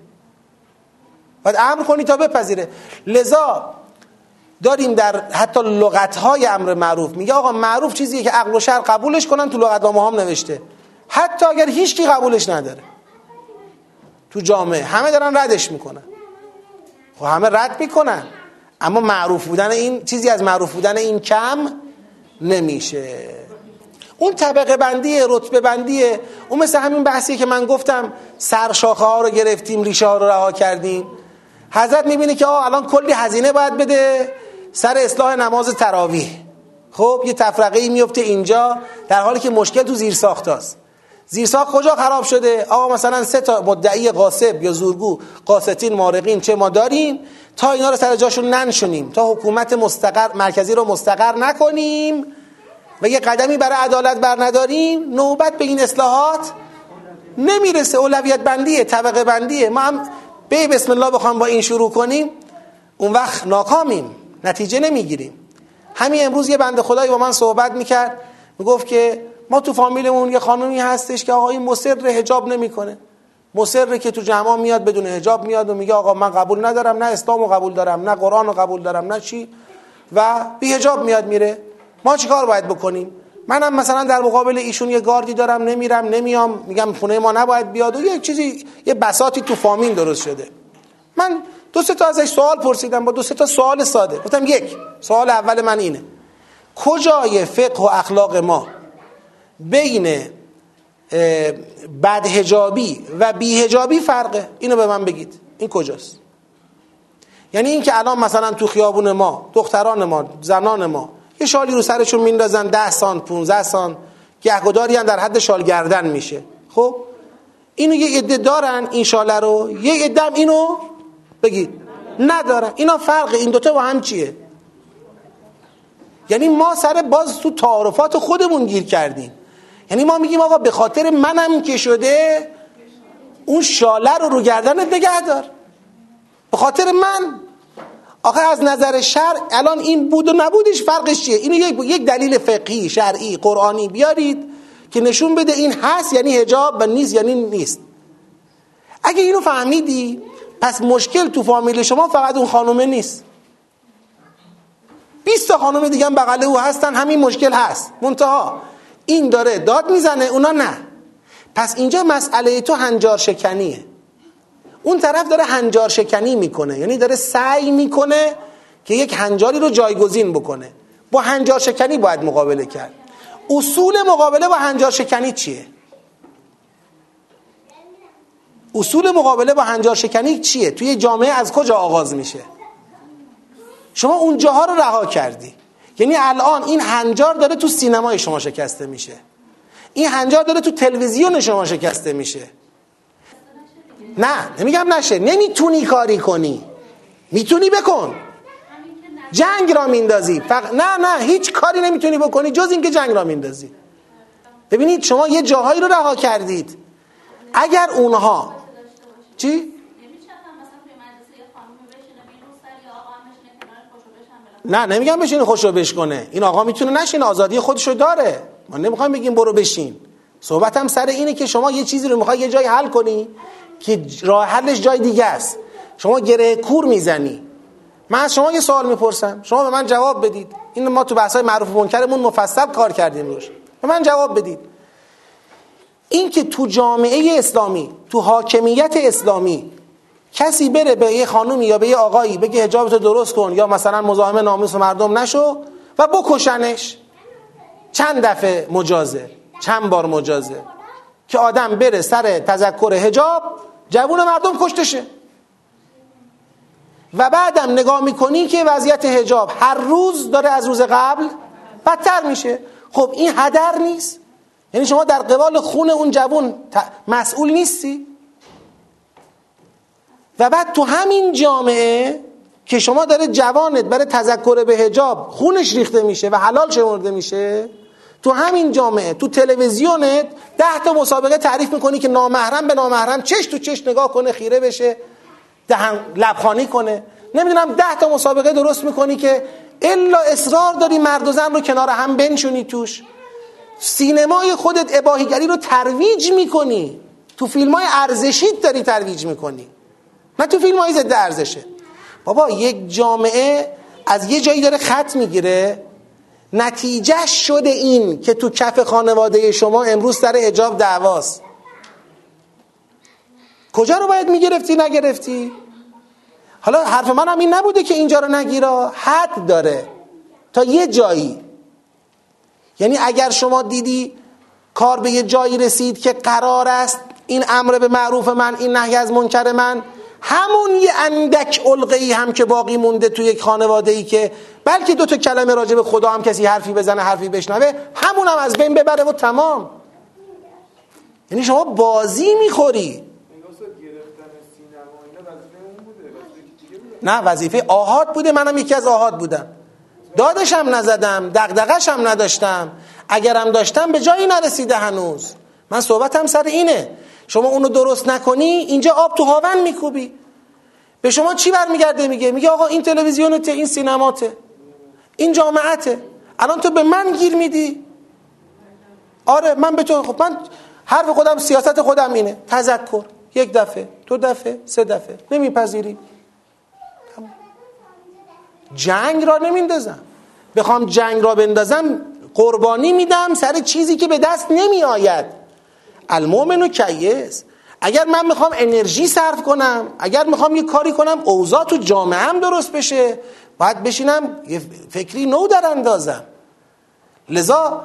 S1: باید امر کنی تا بپذیره. لذا داریم در حتی لغت های امر معروف. میگه آقا معروف چیزیه که عقل و شهر قبولش کنن تو لغت هم نوشته. حتی اگر هیچکی قبولش نداره. تو جامعه. همه دارن ردش می‌کنن. خب همه رد می‌کنن. اما معروف بودن این چیزی از معروف بودن این کم نمیشه. اون طبقه بندی رتبه بندی اون مثل همین بحثی که من گفتم سرشاخه ها رو گرفتیم ریشه ها رو رها کردیم. حضرت می‌بینه که آه الان کلی هزینه باید بده. سر اصلاح نماز تراویح. خب یه تفرقه ای میفته اینجا در حالی که مشکل تو زیر ساخت هست. زیر ساخت کجا خراب شده؟ آقا مثلا سه تا مدعی قاسب یا زورگو قاستین مارقین چه ما داریم؟ تا اینا رو سر جاشون ننشونیم تا حکومت مستقر مرکزی رو مستقر نکنیم و یه قدمی برای عدالت بر نداریم نوبت به این اصلاحات نمی‌رسه. اولویت بندیه طبقه بندیه. ما هم به بسم الله بخوام با این شروع کنیم اون وقت ناکامیم نتیجه نمی‌گیریم. همین امروز یه بنده خدایی با من صحبت می‌کرد می‌گفت که ما تو فامیلمون یه خانومی هستش که آقا این مصر حجاب نمی‌کنه. مصر که تو جمع میاد بدون حجاب میاد و میگه آقا من قبول ندارم نه اسلام قبول دارم نه قرآن رو قبول دارم نه چی؟ و بی حجاب میاد میره. ما چیکار باید بکنیم؟ منم مثلا در مقابل ایشون یه گاردی دارم نمیرم نمیام میگم خونه ما نباید بیاد و یه چیزی یه بساتی تو فامیل درست شده. من دو سه تا ازش سوال پرسیدم با دو سه تا سوال ساده. گفتم یک سوال اول من اینه. کجای فقه و اخلاق ما؟ بین بدهجابی و بیهجابی فرقه. اینو به من بگید. این کجاست؟ یعنی اینکه الان مثلا تو خیابون ما دختران ما زنان ما یه شالی رو سرشون میندازن ده سان 15 سان گهگداری هم در حد شال گردن میشه. خب؟ اینو یه عده دارن این شاله رو. یه عده اینو بگید. ندارن. اینا فرق این دوتا با هم چیه؟ یعنی ما سر باز تو تعارفات خودمون گیر کردیم. یعنی ما میگیم آقا به خاطر منم که شده اون شاله رو رو گردنت نگه دار. به خاطر من. آخه از نظر شر الان این بود و نبودش فرقش چیه؟ اینو یک دلیل فقهی شرعی قرآنی بیارید که نشون بده این هست یعنی هجاب و نیست یعنی نیست. اگه اینو فهمیدی پس مشکل تو فامیل شما فقط اون خانومه نیست. 20 تا خانم دیگه هم بغل او هستن همین مشکل هست. منتها این داره داد می‌زنه اونا نه. پس اینجا مسئله تو هنجار شکنیه. اون طرف داره هنجار شکنی می‌کنه یعنی داره سعی می‌کنه که یک هنجاری رو جایگزین بکنه. با هنجار شکنی باید مقابله کرد. اصول مقابله با هنجار شکنی چیه؟ اصول مقابله با هنجار شکنی چیه؟ توی جامعه از کجا آغاز میشه؟ شما اون جاها رو رها کردی. یعنی الان این هنجار داره تو سینمای شما شکسته میشه. این هنجار داره تو تلویزیون شما شکسته میشه. نه نمیگم نشه. نمی‌تونی کاری کنی. می‌تونی بکن. جنگ را میندازی. فق... نه نه هیچ کاری نمی‌تونی بکنی جز اینکه جنگ را میندازی. ببینید شما یه جاهایی رو رها کردید. اگر اونها چی؟ نه نمیگم بشین خوشو بشکنه این آقا می‌تونه نشین آزادی خودشو داره. ما نمی‌خوایم بگیم برو بشین. صحبتم سر اینه که شما یه چیزی رو می‌خوای یه جای حل کنی که راه حلش جای دیگه است. شما گره کور می‌زنی. من از شما یه سوال می‌پرسم. شما به من جواب بدید. این ما تو بحث های معروف و منکرمون مفصل کار کردیم روش. به من جواب بدید. این که تو جامعه اسلامی تو حاکمیت اسلامی کسی بره به یه خانومی یا به یه آقایی بگه حجابتو درست کن یا مثلا مزاحم ناموس مردم نشو و بکشنش. چند دفعه مجازه چند بار مجازه که آدم بره سر تذکر حجاب جوون مردم کشتشه. و بعدم نگاه می‌کنی که وضعیت حجاب هر روز داره از روز قبل بدتر میشه. خب این هدر نیست. یعنی شما در قبال خون اون جوون مسئول نیستی. و بعد تو همین جامعه که شما داره جوانت برای تذکر به هجاب خونش ریخته میشه و حلال شمرده میشه تو همین جامعه تو تلویزیونت ده تا مسابقه تعریف می‌کنی که نامحرم به نامحرم چش تو چش نگاه کنه خیره بشه دهن لبخانی کنه. نمی‌دونم ده تا مسابقه درست می‌کنی که الا اصرار داری مرد و زن رو کنار هم بنشونی توش. سینمای خودت اباهیگری رو ترویج می‌کنی. تو فیلم های ارزشیت داری ترویج می‌کنی. نه تو فیلم های ضد ارزشه. بابا یک جامعه از یه جایی داره خط می‌گیره. نتیجه شده این که تو کف خانواده شما امروز سر اجاب دعواست. کجا رو باید می‌گرفتی نگرفتی؟ حالا حرف من هم این نبوده که اینجا رو نگیرا. حد داره. تا یه جایی. یعنی اگر شما دیدی کار به یه جایی رسید که قرار است این امر به معروف من این نهی از منکر من همون یه اندک علقه هم که باقی مونده توی یک خانواده ای که بلکه دو تا کلمه راجع به خدا هم کسی حرفی بزنه حرفی بشنوه همون هم از بین ببره و تمام. یعنی شما بازی می‌خوری. نه وظیفه آهاد بوده. منم یکی از آهاد بودم. دادشم نزدم دقدقشم نداشتم. اگرم داشتم به جایی نرسیده هنوز. من صحبتم سر اینه. شما اونو درست نکنی اینجا آب تو هاون میکوبی. به شما چی برمیگرده؟ میگه میگه آقا این تلویزیونته این سینماته. این جامعته. الان تو به من گیر میدی. آره من به تو خب من حرف خودم سیاست خودم اینه. تذکر. یک دفعه دو دفعه سه دفعه. نمیپذیری. جنگ را نمیندازم. بخوام جنگ را بندازم قربانی میدم سر چیزی که به دست نمی و کیس. اگر من می‌خوام انرژی صرف کنم اگر می‌خوام یه کاری کنم اوضاع تو جامعه هم درست بشه. باید بشینم یه فکری نو در اندازم. لذا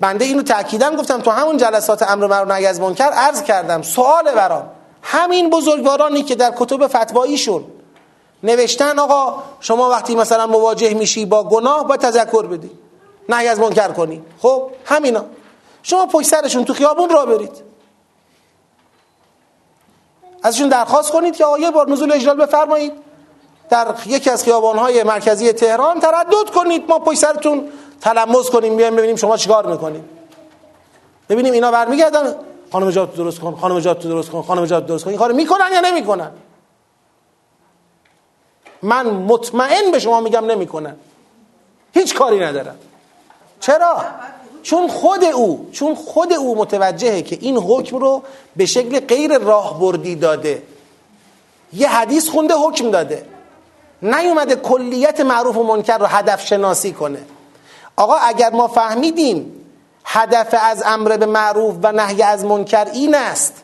S1: بنده اینو تاکیدم گفتم تو همون جلسات امر معروف نهی از منکر عرض کردم. سوال برام. همین بزرگوارانی که در کتب فتواییشون نوشتن آقا شما وقتی مثلا مواجه میشی با گناه با تذکر بدی. نهی از منکر کنی. خب همینا شما پشت سرشون تو خیابون را برید. ازشون درخواست کنید که آقا یه بار نزول اجلال بفرمایید. در یکی از خیابانهای مرکزی تهران تردد کنید. ما پشت سرتون تلمس کنیم بیایم ببینیم شما چیکار می‌کنید. ببینیم اینا برمیگردن. خانم جات درست کن. خانم جات درست کن. خانم جات درست کن. این کارو می‌کنن یا نمی‌کنن؟ من مطمئن به شما میگم نمی‌کنن. هیچ کاری ندارم. چرا؟ چون خود او چون خود او متوجهه که این حکم رو به شکل غیر راهبردی داده. یه حدیث خونده حکم داده. نیومده کلیت معروف و منکر رو هدف شناسی کنه. آقا اگر ما فهمیدیم هدف از امر به معروف و نهی از منکر این است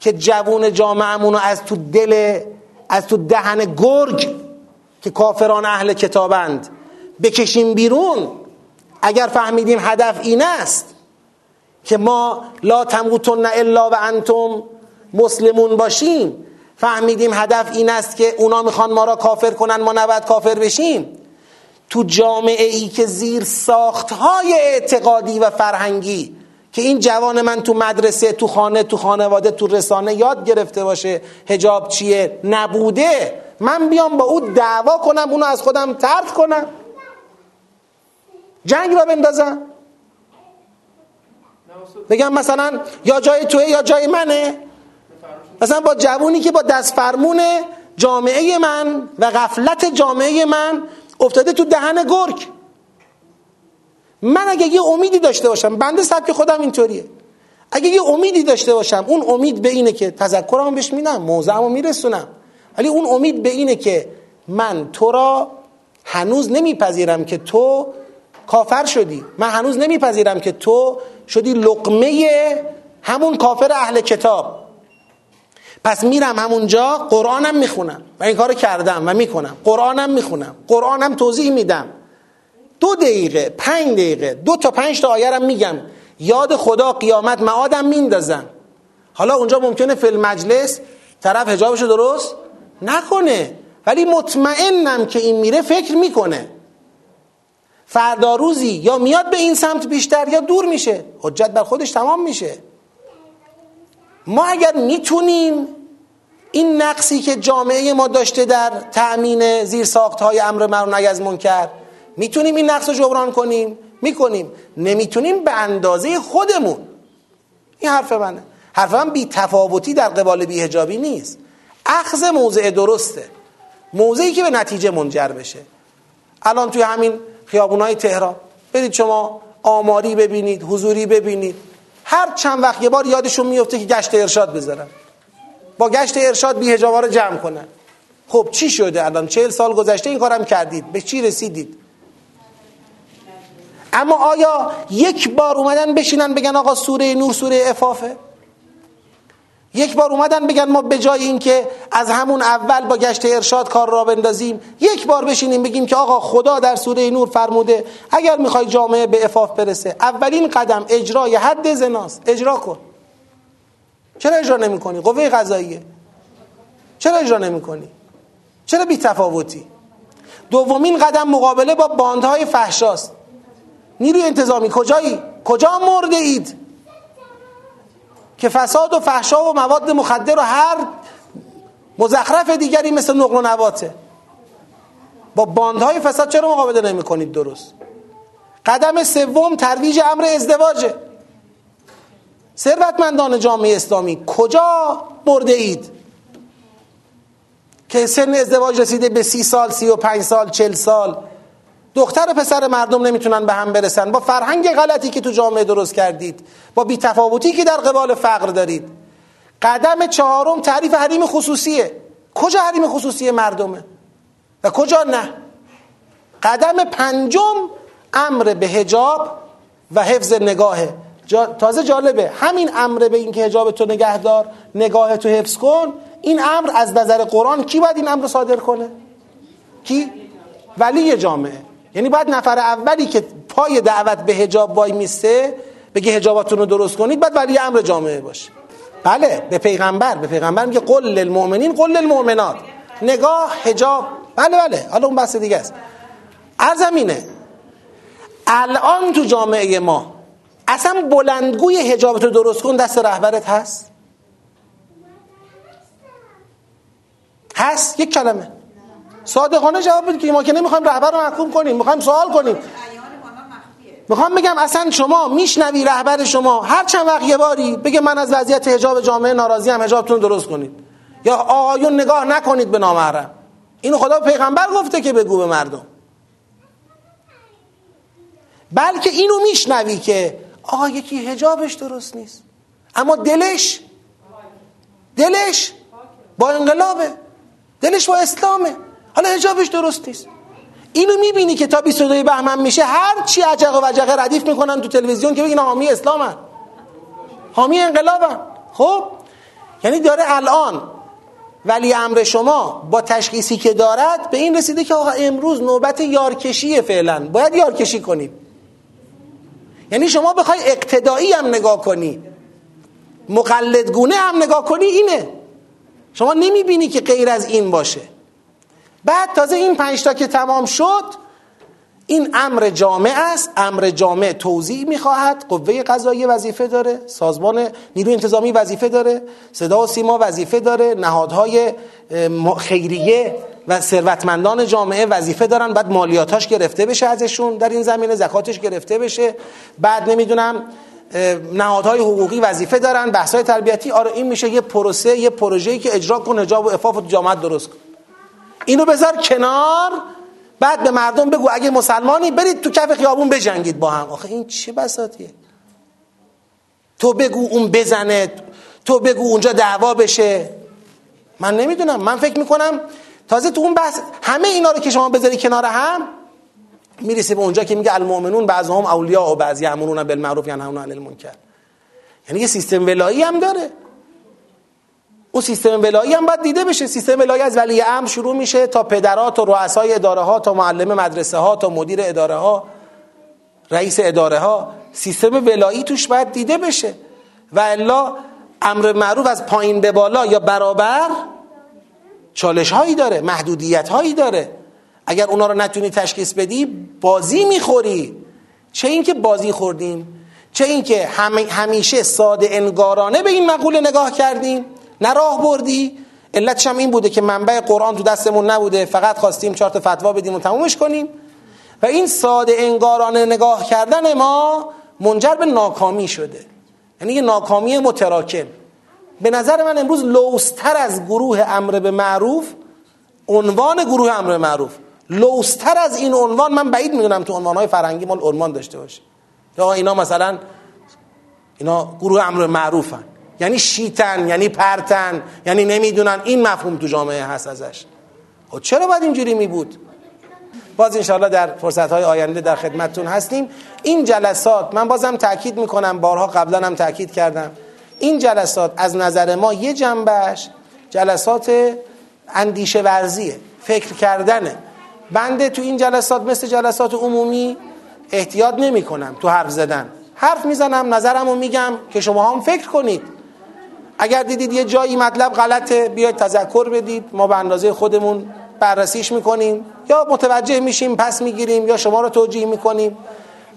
S1: که جوون جامعهمون رو از تو دل از تو دهن گرگ که کافران اهل کتابند بکشیم بیرون اگر فهمیدیم هدف این است که ما لا تموتن الا و انتم مسلمون باشیم فهمیدیم هدف این است که اونا می‌خوان ما را کافر کنن ما نباید کافر بشیم. تو جامعه ای که زیر ساخت های اعتقادی و فرهنگی که این جوان من تو مدرسه تو خانه تو خانواده تو رسانه یاد گرفته باشه هجاب چیه؟ نبوده. من بیام با او دعوا کنم اونو از خودم ترد کنم. جنگ را بندازم. بگم مثلا یا جای توه یا جای منه. مثلا با جوونی که با دست فرمون جامعه من و غفلت جامعه من افتاده تو دهن گرگ. من اگه یه امیدی داشته باشم بنده سبک خودم اینطوریه. اگه یه امیدی داشته باشم اون امید به اینه که تذکرمو بهش میدم موضعمو میرسونم. ولی اون امید به اینه که من تو را هنوز نمیپذیرم که تو کافر شدی. من هنوز نمیپذیرم که تو شدی لقمه همون کافر اهل کتاب. پس میرم همونجا قرآنم می‌خونم. و این کار کردم و می‌کنم. قرآنم می‌خونم. قرآنم توضیح میدم. دو دقیقه پنج دقیقه دو تا پنج تا آیرم میگم. یاد خدا قیامت معادم میندازم حالا اونجا ممکنه فیلم مجلس طرف هجابشو درست نکنه. ولی مطمئنم که این میره فکر می‌کنه. فردا روزی یا میاد به این سمت بیشتر یا دور میشه. حجت بر خودش تمام میشه. ما اگر می‌تونیم این نقصی که جامعه ما داشته در تأمین زیر های امر معروف از منکر می‌تونیم این نقص رو جبران کنیم؟ می‌کنیم. نمی‌تونیم به اندازه خودمون. این حرف منه. حرف من بی تفاوتی در قبال بی هجابی نیست. اخذ موضع درسته. موضعی که به نتیجه منجر بشه. الان توی همین خیابونای تهران. برید شما آماری ببینید حضوری ببینید. هر چند وقت یه بار یادشون میفته که گشت ارشاد بذارن. با گشت ارشاد بیهجابا رو جمع کنن. خب چی شده الان؟ چهل سال گذشته این کارم کردید. به چی رسیدید؟ اما آیا یک بار اومدن بشینن بگن آقا سوره نور سوره افافه؟ یک بار اومدن بگن ما به جای اینکه از همون اول با گشت ارشاد کار را بندازیم یک بار بشینیم بگیم که آقا خدا در سوره نور فرموده اگر می‌خوای جامعه به افاف برسه اولین قدم اجرای حد زناست اجرا کن چرا اجرا نمی کنی؟ قوه قضاییه چرا اجرا نمی کنی؟ چرا بی تفاوتی؟ دومین قدم مقابله با باندهای فحشاست نیروی انتظامی کجایی؟ کجا مرده اید؟ که فساد و فحشا و مواد مخدر و هر مزخرف دیگری مثل نقل و نواته با باندهای فساد چرا مقابله نمی کنید درست؟ قدم سوم ترویج امر ازدواجه ثروتمندان جامعه اسلامی کجا برده اید که سن ازدواج رسیده به سی سال سی و پنج سال چل سال. دختر و پسر مردم نمی‌تونن به هم برسن. با فرهنگ غلطی که تو جامعه درست کردید با بیتفاوتی که در قبال فقر دارید. قدم چهارم تعریف حریم خصوصیه. کجا حریم خصوصی مردمه؟ و کجا نه؟ قدم پنجم امر به هجاب و حفظ نگاهه تازه جالبه. همین امر به اینکه هجاب تو نگهدار نگاه تو حفظ کن. این امر از نظر قرآن کی باید این امر صادر کنه؟ کی؟ ولی جامعه. یعنی باید نفر اولی که پای دعوت به هجاب وای میسته بگه هجاباتون رو درست کنید بعد ولی امر جامعه باشه. بله به پیغمبر به پیغمبر میگه قل للمؤمنین قل للمؤمنات. نگاه هجاب بله بله حالا اون بحث دیگه است. ارزمینه. الان تو جامعه ما اصلا بلندگوی هجابتو درست کن دست رهبرت هست؟ هست یک کلمه. صادقانه جواب بدید که ما که نمی‌خوایم رهبر رو محکوم کنیم می‌خوایم سوال کنیم. می‌خوام بگم اصلا شما میشنوی رهبر شما. هر چند وقت یه باری بگه من از وضعیت حجاب جامعه ناراضی هم حجابتون درست کنید. یا آقایون نگاه نکنید به نامحرم. اینو خدا پیغمبر گفته که بگو به مردم. بلکه اینو میشنوی که آقا یکی هجابش درست نیست. اما دلش دلش با انقلابه. دلش با اسلامه. حالا هجابش درست نیست. اینو می‌بینی که تا 22 بهمن میشه هر چی عجق و وجقه ردیف می‌کنن تو تلویزیون که بگین حامی اسلامن. حامی انقلابن. خب؟ یعنی داره الان ولی امر شما با تشخیصی که دارد به این رسیده که آقا امروز نوبت یارکشیه فعلا. باید یارکشی کنیم یعنی شما بخوای اقتدایی هم نگاه کنی. مقلدگونه هم نگاه کنی اینه. شما نمی‌بینی که غیر از این باشه. بعد تازه این پنجتا که تمام شد این امر جامع است. امر جامع توضیح می‌خواهد. قوه قضایی وظیفه داره. سازمان نیروی انتظامی وظیفه داره. صدا و سیما وظیفه داره. نهادهای خیریه و ثروتمندان جامعه وظیفه دارن. بعد مالیاتاش گرفته بشه ازشون. در این زمینه زکاتش گرفته بشه. بعد نمی‌دونم نهادهای حقوقی وظیفه دارن. بحث‌های تربیتی. آره این میشه یه پروسه یه پروژه‌ای که اجرا کن حجاب و عفاف و جامعه درست کن اینو بذار کنار. بعد به مردم بگو اگه مسلمانی برید تو کف خیابون بجنگید با هم. آخه این چه بساطیه تو بگو اون بزنه تو بگو اونجا دعوا بشه. من نمی‌دونم. من فکر می‌کنم تازه تو اون بحث همه اینا رو که شما بذاری کنار هم می‌رسی به اونجا که میگه المؤمنون بعضهم اولیاء و بعضی امرون بالمعروف ینهون عن المنکر. یعنی یه سیستم ولایی هم داره. اون سیستم ولایی هم باید دیده بشه. سیستم ولایی از ولی امر شروع میشه تا پدرات و رؤسای اداره ها تا معلم مدرسه ها تا مدیر اداره ها رئیس اداره ها سیستم ولایی توش باید دیده بشه. و الا امر معروف از پایین به بالا یا برابر چالش هایی داره محدودیت هایی داره. اگر اونا رو نتونی تشخیص بدی بازی می‌خوری. چه اینکه بازی خوردیم چه اینکه همیشه ساده انگارانه به این مقوله نگاه کردیم. نه راه بردی؟ علتش هم این بوده که منبع قرآن تو دستمون نبوده فقط خواستیم چهار تا فتوا بدیم و تمومش کنیم. و این ساده انگارانه نگاه کردن ما منجر به ناکامی شده. یعنی یه ناکامی متراکم. به نظر من امروز لوستر از گروه امر به معروف عنوان گروه امر معروف. لوستر از این عنوان من بعید می‌دونم تو عنوانهای فرنگی مال عنوان داشته باشه. یا اینا مثلا اینا گروه امر معروفن. یعنی شیتن یعنی پرتن یعنی نمی‌دونن. این مفهوم تو جامعه هست ازش. خب چرا باید اینجوری می بود باز انشاءالله در فرصت های آینده در خدمتتون هستیم. این جلسات من بازم تاکید می‌کنم بارها قبلا هم تاکید کردم. این جلسات از نظر ما یه جنبش جلسات اندیشه ورزیه فکر کردنه. بنده تو این جلسات مثل جلسات عمومی احتیاط نمی کنم تو حرف زدن. حرف می‌زنم نظرم رو میگم که شما هم فکر کنید. اگر دیدید یه جایی مطلب غلطه بیاید تذکر بدید. ما به اندازه خودمون بررسیش می‌کنیم. یا متوجه میشیم پس می‌گیریم یا شما رو توجیه می‌کنیم.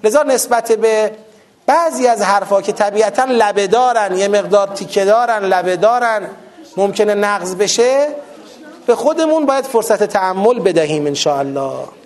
S1: لذا نسبت به بعضی از حرفا که طبیعتا لبه دارن یه مقدار تیکه دارن لبه دارن ممکنه نقض بشه به خودمون باید فرصت تعمل بدهیم ان الله